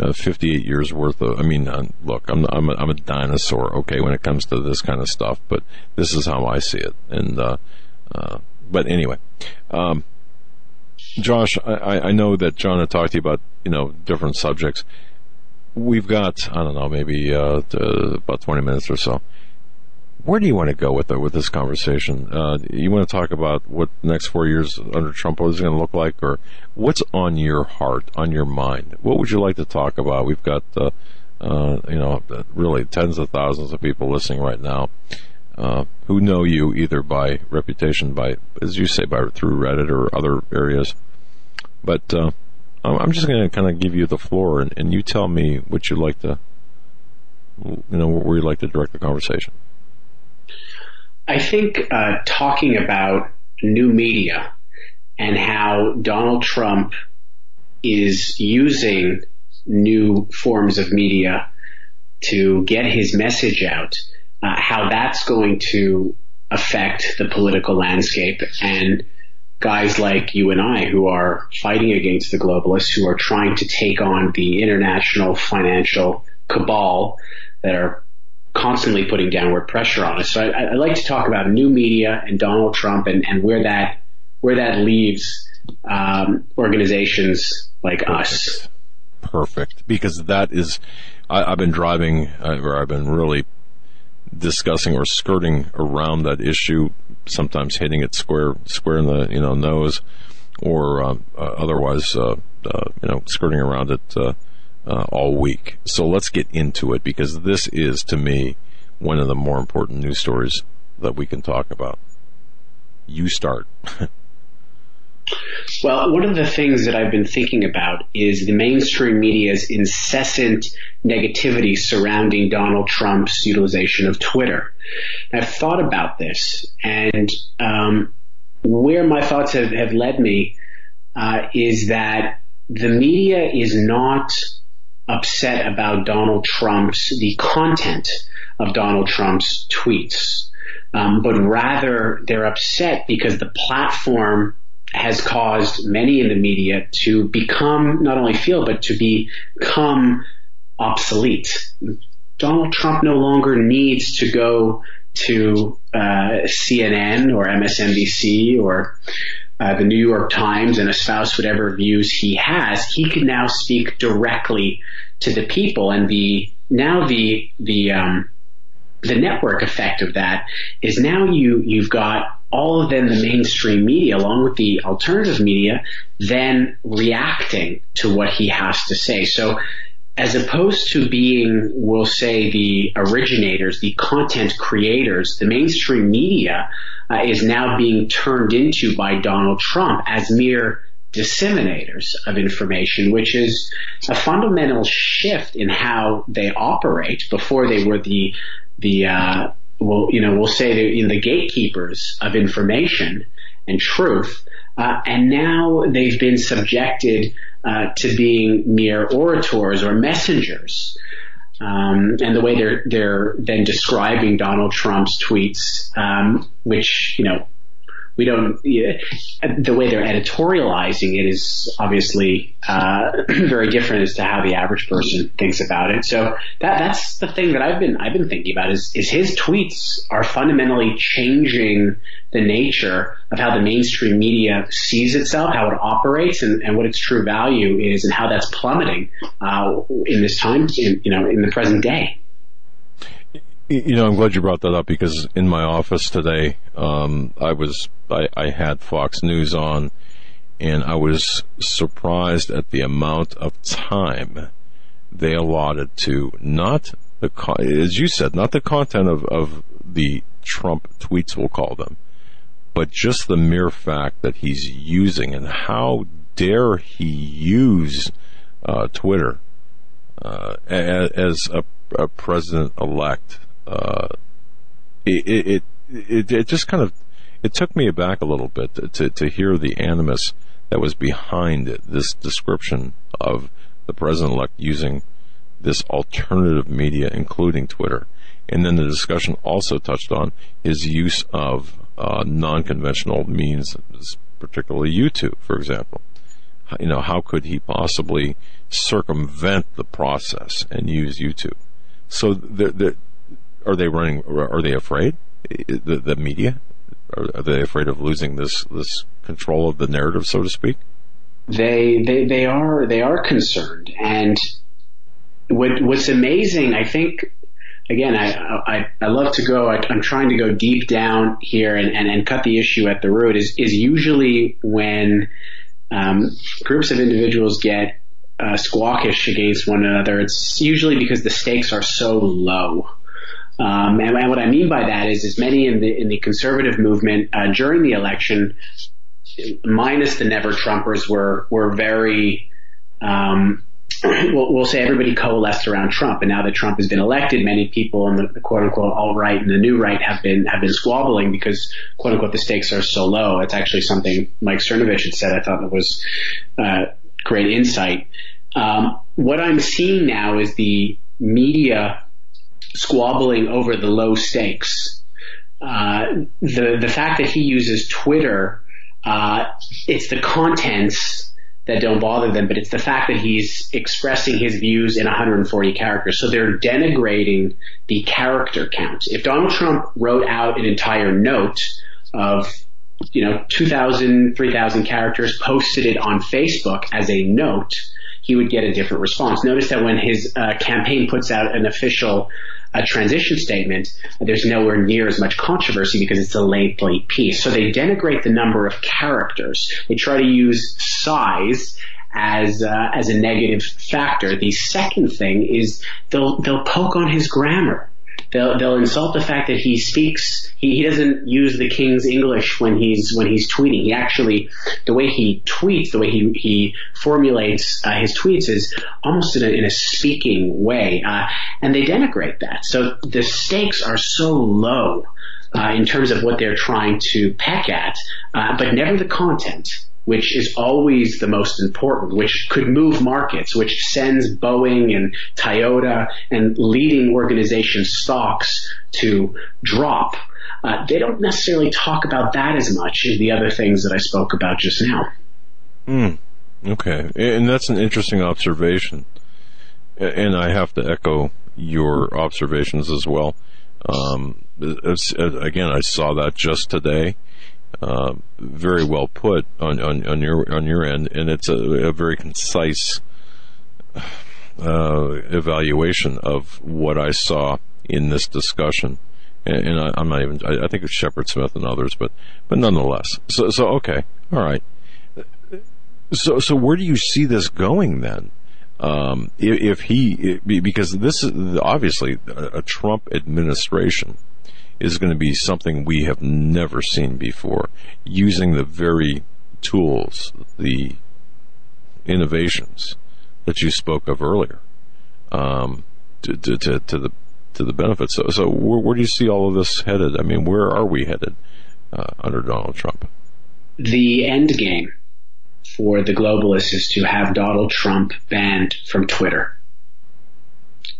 Uh, 58 years worth of, I mean, uh, look, I'm, I'm a, I'm, a, dinosaur, okay, when it comes to this kind of stuff, but this is how I see it. And, uh, but anyway, um, Josh, I, I know that Jon had talked to you about, you know, different subjects we've got I don't know maybe uh, about twenty minutes or so. Where do you want to go with the, with this conversation? Uh, you want to talk about what the next four years under Trump is going to look like, or what's on your heart, on your mind? What would you like to talk about? We've got uh, uh you know really tens of thousands of people listening right now. Uh, who know you either by reputation, by as you say, by through Reddit or other areas. But uh, I'm just going to kind of give you the floor, and, and you tell me what you'd like to, you know, where you'd like to direct the conversation.
I think uh, talking about new media and how Donald Trump is using new forms of media to get his message out, uh, how that's going to affect the political landscape and guys like you and I who are fighting against the globalists, who are trying to take on the international financial cabal that are constantly putting downward pressure on us. So I, would like to talk about new media and Donald Trump and, and where that where that leaves um, organizations like us.
Perfect, because that is I, have been driving, uh, or I've been really discussing or skirting around that issue, sometimes hitting it square square in the you know nose, or uh, uh, otherwise uh, uh you know skirting around it uh, all week. So let's get into it because this is to me one of the more important news stories that we can talk about. You start.
Well, one of the things that I've been thinking about is the mainstream media's incessant negativity surrounding Donald Trump's utilization of Twitter. I've thought about this, and um, where my thoughts have, have led me uh, is that the media is not upset about Donald Trump's the content of Donald Trump's tweets, um, but rather they're upset because the platform has caused many in the media to become not only feel but to become obsolete. Donald Trump no longer needs to go to uh, CNN or MSNBC or uh, the New York Times and espouse whatever views he has. He can now speak directly to the people, and the now the the um, the network effect of that is now you you've got all of them the mainstream media along with the alternative media then reacting to what he has to say. So as opposed to being, we'll say, the originators, the content creators, the mainstream media uh, is now being turned into by Donald Trump as mere disseminators of information, which is a fundamental shift in how they operate. Before they were the the uh, well, you know, we'll say the, in the gatekeepers of information and truth, uh, and now they've been subjected uh, to being mere orators or messengers. Um, and the way they're they're then describing Donald Trump's tweets, um, which you know we don't the way they're editorializing it is obviously uh, very different as to how the average person thinks about it. So that that's the thing that I've been I've been thinking about is is his tweets are fundamentally changing the nature of how the mainstream media sees itself, how it operates, and, and what its true value is, and how that's plummeting uh, in this time, in, you know, in the present day.
You know, I'm glad you brought that up because in my office today, um, I was I, I had Fox News on, and I was surprised at the amount of time they allotted to not the as you said, not the content of, of the Trump tweets, we'll call them, but just the mere fact that he's using and how dare he use uh, Twitter uh, as a, a president elect uh, it, it, it, it just kind of, it took me aback a little bit to, to, to hear the animus that was behind it, this description of the president-elect using this alternative media, including Twitter. And then the discussion also touched on his use of uh, non-conventional means, particularly YouTube, for example. You know, how could he possibly circumvent the process and use YouTube? So the, the, are they running? Are they afraid? The, the media are, they afraid of losing this this control of the narrative, so to speak?
They they they are they are concerned, and what what's amazing, I think. Again, I, I, I love to go, I, am trying to go deep down here and, and, and cut the issue at the root is, is usually when, um, groups of individuals get uh, squawkish against one another, it's usually because the stakes are so low. Um, and, and, what I mean by that is, is many in the in the conservative movement uh, during the election, minus the never Trumpers, were were very. Um, we'll, we'll, say everybody coalesced around Trump, and now that Trump has been elected, many people in the, the quote unquote alt right and the new right have been have been squabbling because quote unquote the stakes are so low. It's actually something Mike Cernovich had said. I thought it was uh, great insight. Um, what I'm seeing now is the media squabbling over the low stakes. Uh, the the fact that he uses Twitter, uh, it's the contents that don't bother them, but it's the fact that he's expressing his views in 140 characters. So they're denigrating the character count. If Donald Trump wrote out an entire note of you know 2,000, 3,000 characters, posted it on Facebook as a note, he would get a different response. Notice that when his uh, campaign puts out an official a transition statement, there's nowhere near as much controversy because it's a lengthy piece. So they denigrate the number of characters. They try to use size as uh, as a negative factor. The second thing is they'll they'll poke on his grammar. They'll they'll insult the fact that he speaks. He, he doesn't use the king's English when he's when he's tweeting. He actually the way he tweets, the way he he formulates uh, his tweets is almost in a, in a speaking way, uh, and they denigrate that. So the stakes are so low uh, in terms of what they're trying to peck at, uh, but never the content which is always the most important, which could move markets, which sends Boeing and Toyota and leading organization stocks to drop. Uh, they don't necessarily talk about that as much as the other things that I spoke about just now.
Mm, okay, and that's an interesting observation, and I have to echo your observations as well. Um, again, I saw that just today. Uh, very well put on, on, on, your on your end, and it's a, a very concise uh, evaluation of what I saw in this discussion. And, and I, am not even. I, I, think it's Shepard Smith and others, but but nonetheless. So so okay, all right. So so where do you see this going then? Um, if, if, he because this is obviously a, a Trump administration is going to be something we have never seen before, using the very tools, the innovations that you spoke of earlier, um, to, to, to, to, the to the benefits. So, so where, where, do you see all of this headed? I mean, where are we headed uh, under Donald Trump?
The end game for the globalists is to have Donald Trump banned from Twitter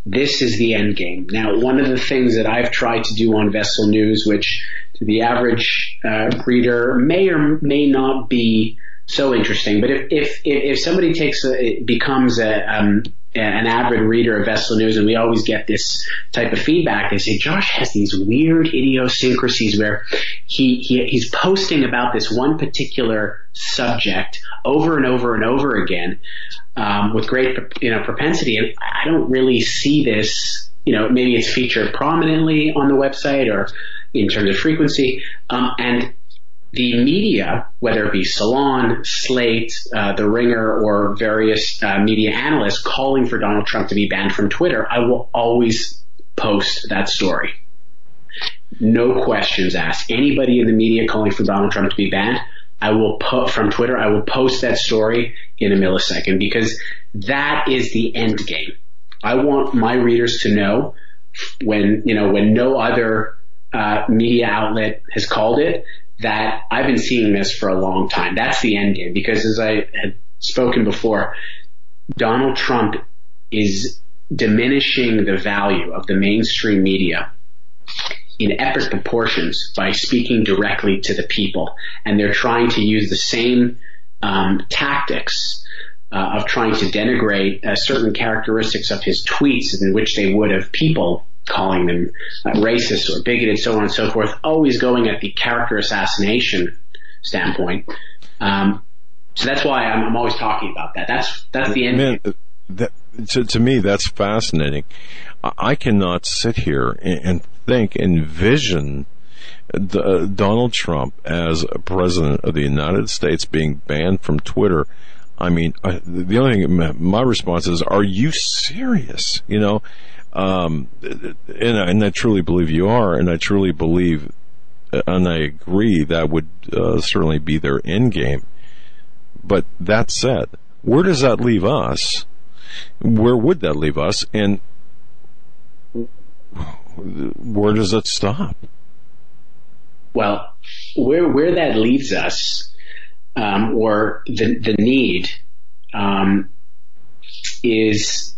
this is the end game. Now, one of the things that I've tried to do on Vessel News, which to the average uh, reader may or may not be so interesting, but if if if somebody takes a, becomes a um, an avid reader of Vessel News, and we always get this type of feedback. They say Josh has these weird idiosyncrasies where he, he he's posting about this one particular subject over and over and over again um, with great you know propensity, and I don't really see this. You know, maybe it's featured prominently on the website or in terms of frequency, um, and the media, whether it be Salon, Slate, uh, The Ringer, or various uh, media analysts calling for Donald Trump to be banned from Twitter, I will always post that story. No questions asked. Anybody in the media calling for Donald Trump to be banned, I will put from Twitter, I will post that story in a millisecond because that is the end game. I want my readers to know when, you know, when no other uh, media outlet has called it that I've been seeing this for a long time. That's the end game because as I had spoken before, Donald Trump is diminishing the value of the mainstream media in epic proportions by speaking directly to the people. And they're trying to use the same um, tactics uh, of trying to denigrate uh, certain characteristics of his tweets in which they would have people calling them racist or bigoted, so on and so forth, always going at the character assassination standpoint. Um, so that's why I'm, I'm, always talking about that. That's that's the end.
Man, that, to, to me, that's fascinating. I cannot sit here and, think, envision the, uh, Donald Trump as president of the United States being banned from Twitter. I mean, the only thing, my response is, are you serious? You know, um, and, and I truly believe you are, and I truly believe, and I agree that would uh, certainly be their end game. But that said, where does that leave us? Where would that leave us? And where does it stop?
Well, where where that leaves us, um, or the the need, um, is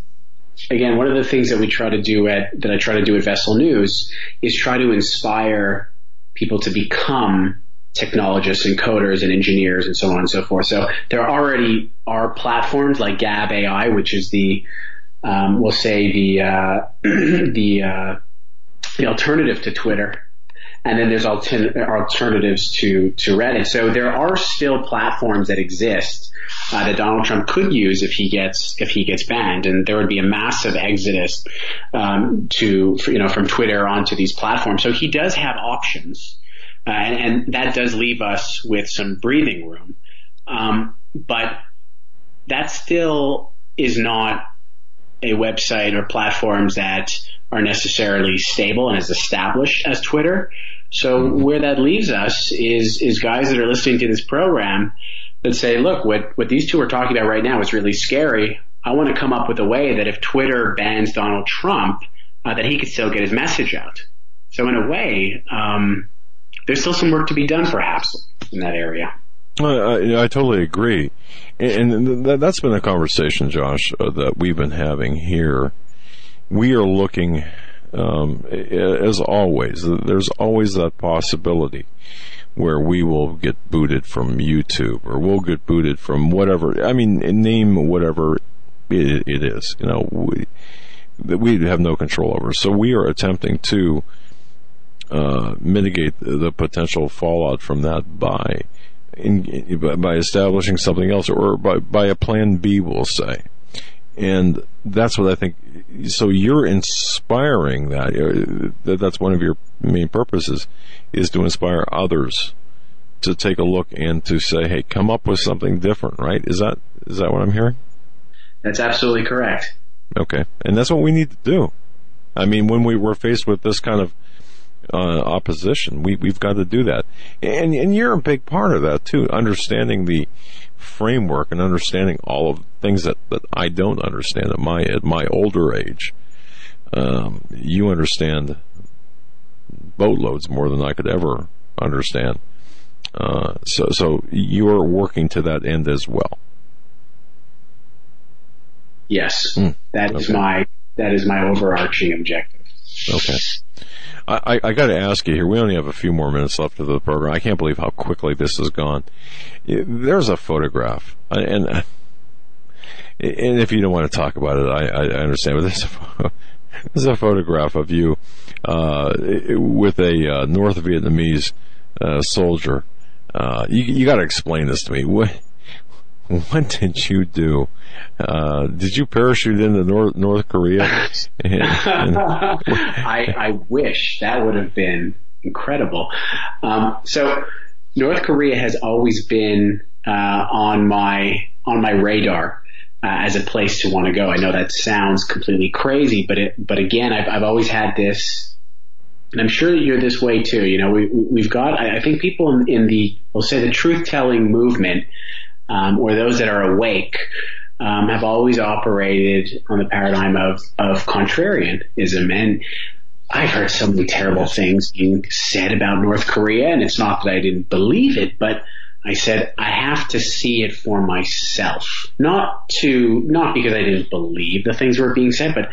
again, one of the things that we try to do at, that I try to do at Vessel News is try to inspire people to become technologists and coders and engineers and so on and so forth. So there already are platforms like Gab AI, which is the, um, we'll say the, uh, the, uh, the alternative to Twitter and then there's alternatives to to Reddit. So there are still platforms that exist uh, that Donald Trump could use if he gets if he gets banned, and there would be a massive exodus um, to you know from Twitter onto these platforms. So he does have options, uh, and, and, that does leave us with some breathing room. Um, but that still is not a website or platforms that are necessarily stable and as established as Twitter. So where that leaves us is is guys that are listening to this program that say, look, what what these two are talking about right now is really scary. I want to come up with a way that if Twitter bans Donald Trump, uh, that he could still get his message out. So in a way, um, there's still some work to be done, perhaps, in that area.
I, I, totally agree, and, that's been a conversation, Josh, uh, that we've been having here. We are looking, um, as always. There's always that possibility where we will get booted from YouTube or we'll get booted from whatever. I mean, name whatever it, it is. You know, we, that we have no control over. So we are attempting to uh, mitigate the potential fallout from that by in, by establishing something else or by, by a plan B, we'll say. And that's what I think. So you're inspiring that. Uh, that's one of your main purposes is to inspire others to take a look and to say, "Hey, come up with something different." Right? Is that is that what I'm hearing?
That's absolutely correct.
Okay, and that's what we need to do. I mean, when we were faced with this kind of uh, opposition. We, we've got to do that. And, and you're a big part of that too, understanding the framework and understanding all of things that, that I don't understand at my, at my older age. Um, you understand boatloads more than I could ever understand. Uh, so, so you're working to that end as well.
Yes, mm, that is okay. my that is my overarching objective.
Okay. I, I got to ask you here. We only have a few more minutes left of the program. I can't believe how quickly this has gone. There's a photograph, and and if you don't want to talk about it, I, I understand. But there's a, there's a photograph of you uh, with a uh, North Vietnamese uh, soldier. Uh, you, you got to explain this to me. What what did you do? Uh, did you parachute into North North Korea?
I, I wish that would have been incredible. Um, so North Korea has always been uh, on my on my radar. Uh, as a place to want to go. I know that sounds completely crazy, but it, but again, I've, I've always had this, and I'm sure that you're this way too. You know, we, we've got, I, I think people in, in the, we'll say the truth telling movement, um, or those that are awake um, have always operated on the paradigm of of contrarianism. And I've heard so many terrible things being said about North Korea and it's not that I didn't believe it but I said I have to see it for myself. Not to not because I didn't believe the things were being said but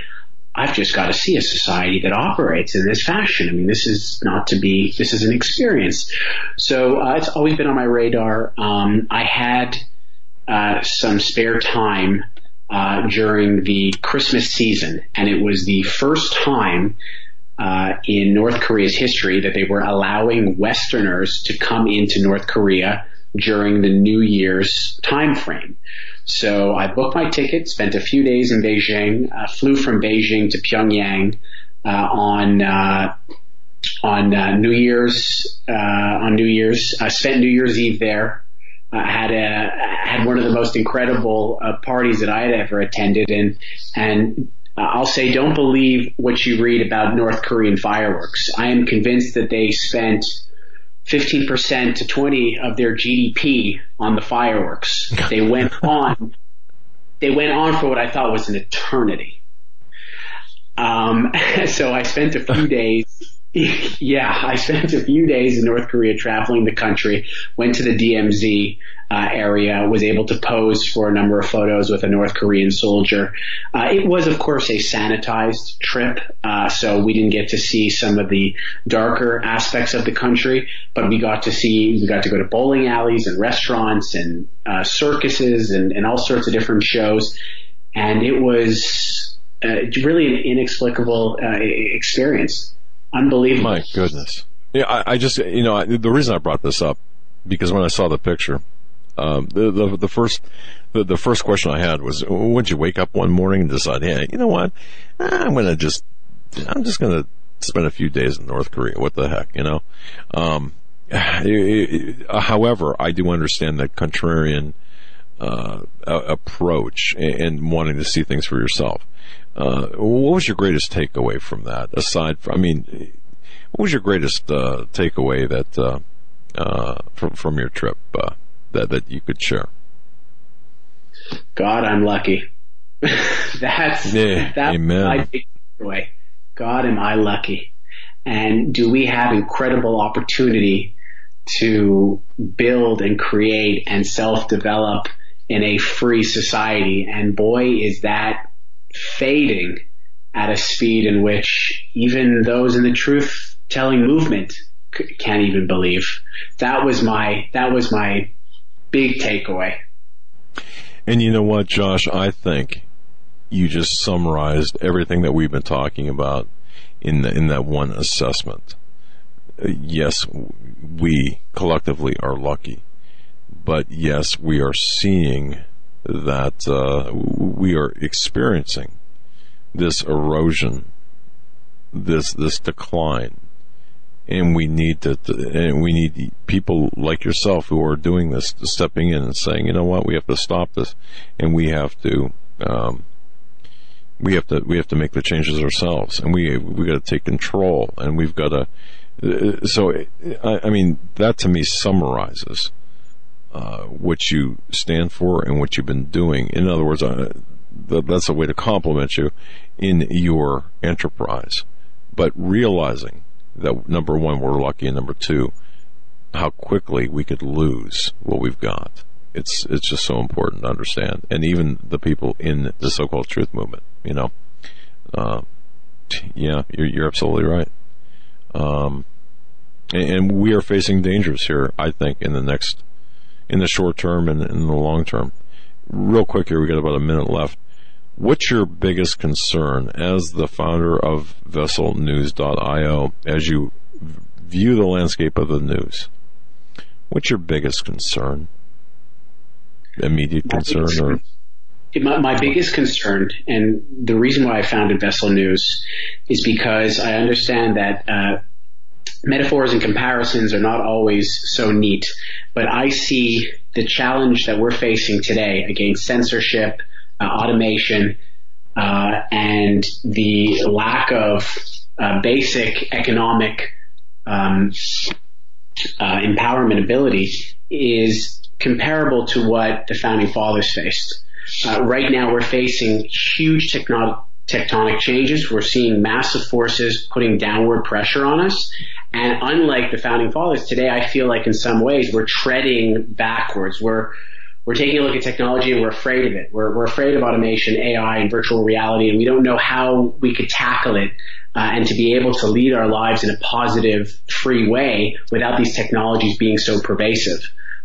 I've just got to see a society that operates in this fashion. I mean, this is not to be, this is an experience. So uh, it's always been on my radar. Um, I had uh, some spare time uh, during the Christmas season, and it was the first time uh, in North Korea's history that they were allowing Westerners to come into North Korea during the New Year's time frame. So I booked my ticket, spent a few days in Beijing, uh, flew from Beijing to Pyongyang uh, on uh, on uh, New Year's uh, on New Year's. I spent New Year's Eve there. I had a had one of the most incredible uh, parties that I had ever attended, and and I'll say, don't believe what you read about North Korean fireworks. I am convinced that they spent 15% to 20 of their GDP on the fireworks. They went on, they went on for what I thought was an eternity. Um, so I spent a few days yeah, I spent a few days in North Korea traveling the country, went to the DMZ uh, area, was able to pose for a number of photos with a North Korean soldier. Uh, it was, of course, a sanitized trip, uh, so we didn't get to see some of the darker aspects of the country, but we got to see, we got to go to bowling alleys and restaurants and uh, circuses and, and all sorts of different shows, and it was uh, really an inexplicable uh, experience. Unbelievable.
My goodness. Yeah, I, I just, you know, I, the reason I brought this up, because when I saw the picture, um, the, the, the first, the, the first question I had was, would you wake up one morning and decide, hey, you know what? I'm going to just, I'm just going to spend a few days in North Korea. What the heck, you know? Um, however, I do understand that contrarian, uh, approach and wanting to see things for yourself. Uh, what was your greatest takeaway from that? Aside from, I mean, what was your greatest uh, takeaway that uh, uh from from your trip uh, that that you could share?
God, I'm lucky. that's
yeah,
that's
amen.
my takeaway. God, am I lucky? And do we have incredible opportunity to build and create and self-develop in a free society? And boy, is that fading at a speed in which even those in the truth telling movement can't even believe. That was my, that was my big takeaway.
And you know what, Josh? I think you just summarized everything that we've been talking about in the, in that one assessment. Uh, yes, we collectively are lucky, but yes, we are seeing that uh, we are experiencing this erosion, this this decline, and we need to, and we need people like yourself who are doing this, stepping in and saying, you know what, we have to stop this, and we have to. Um, we have to we have to make the changes ourselves, and we we got to take control, and we've got to. Uh, so, I, I mean, that to me summarizes uh, what you stand for and what you've been doing. In other words, uh, that's a way to compliment you in your enterprise. But realizing that number one, we're lucky, and number two, how quickly we could lose what we've got. It's it's just so important to understand, and even the people in the so-called truth movement, you know, uh, yeah, you're, you're absolutely right. Um, and, and, we are facing dangers here. I think in the next, in the short term and in the long term. Real quick here, we got about a minute left. What's your biggest concern as the founder of VesselNews.io as you view the landscape of the news? What's your biggest concern? Immediate my concern or?
My, my, biggest concern, and the reason why I founded Vessel News, is because I understand that uh, metaphors and comparisons are not always so neat. But I see the challenge that we're facing today against censorship, uh, automation, uh, and the lack of uh, basic economic um, empowerment ability is comparable to what the founding fathers faced. Uh, right now, we're facing huge techno- tectonic changes. We're seeing massive forces putting downward pressure on us. And unlike the founding fathers, today I feel like in some ways we're treading backwards. We're we're taking a look at technology and we're afraid of it. We're, we're afraid of automation, AI, and virtual reality, and we don't know how we could tackle it uh, and to be able to lead our lives in a positive, free way without these technologies being so pervasive.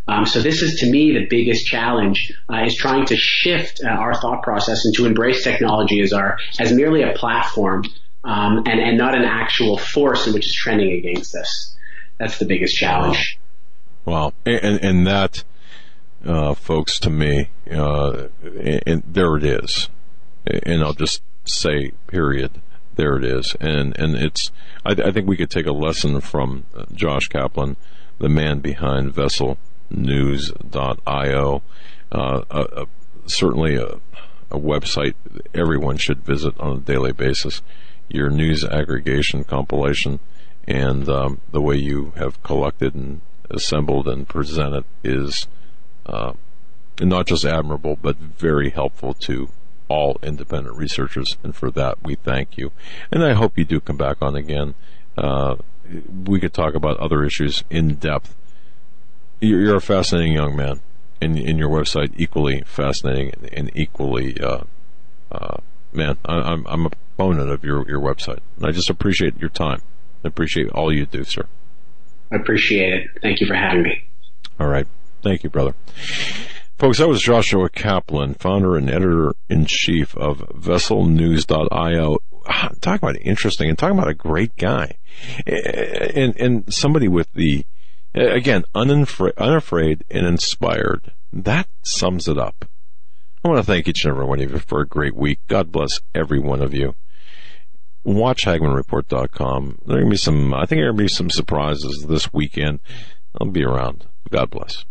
Um, so this is to me the biggest challenge uh, is trying to shift uh, our thought process and to embrace technology as our as merely a platform um, and and not an actual force which is trending against us. That's the biggest challenge.
Wow, and and that uh, folks, to me, uh, and, and, there it is. And I'll just say, period. There it is. And and it's. I, I think we could take a lesson from uh, Josh Caplan, the man behind VesselNews.io. Uh, uh, certainly a, a website everyone should visit on a daily basis. Your news aggregation compilation and um, the way you have collected and assembled and presented is uh, not just admirable, but very helpful to all independent researchers. And for that, we thank you. And I hope you do come back on again. Uh, we could talk about other issues in depth. You're, you're a fascinating young man, and, in your website equally fascinating and equally, uh, uh, man, I, I'm I'm a proponent of your your website, and I just appreciate your time. I appreciate all you do, sir.
I appreciate it. Thank you for having me.
All right. Thank you, brother. Folks, that was Joshua Caplan, founder and editor in chief of VesselNews.io. Talking about interesting and talking about a great guy and, and somebody with the, again, unafraid, unafraid and inspired. That sums it up. I want to thank each and every one of you for a great week. God bless every one of you. Watch HagmannReport.com. There are going to be some, I think there are going to be some surprises this weekend. I'll be around. God bless.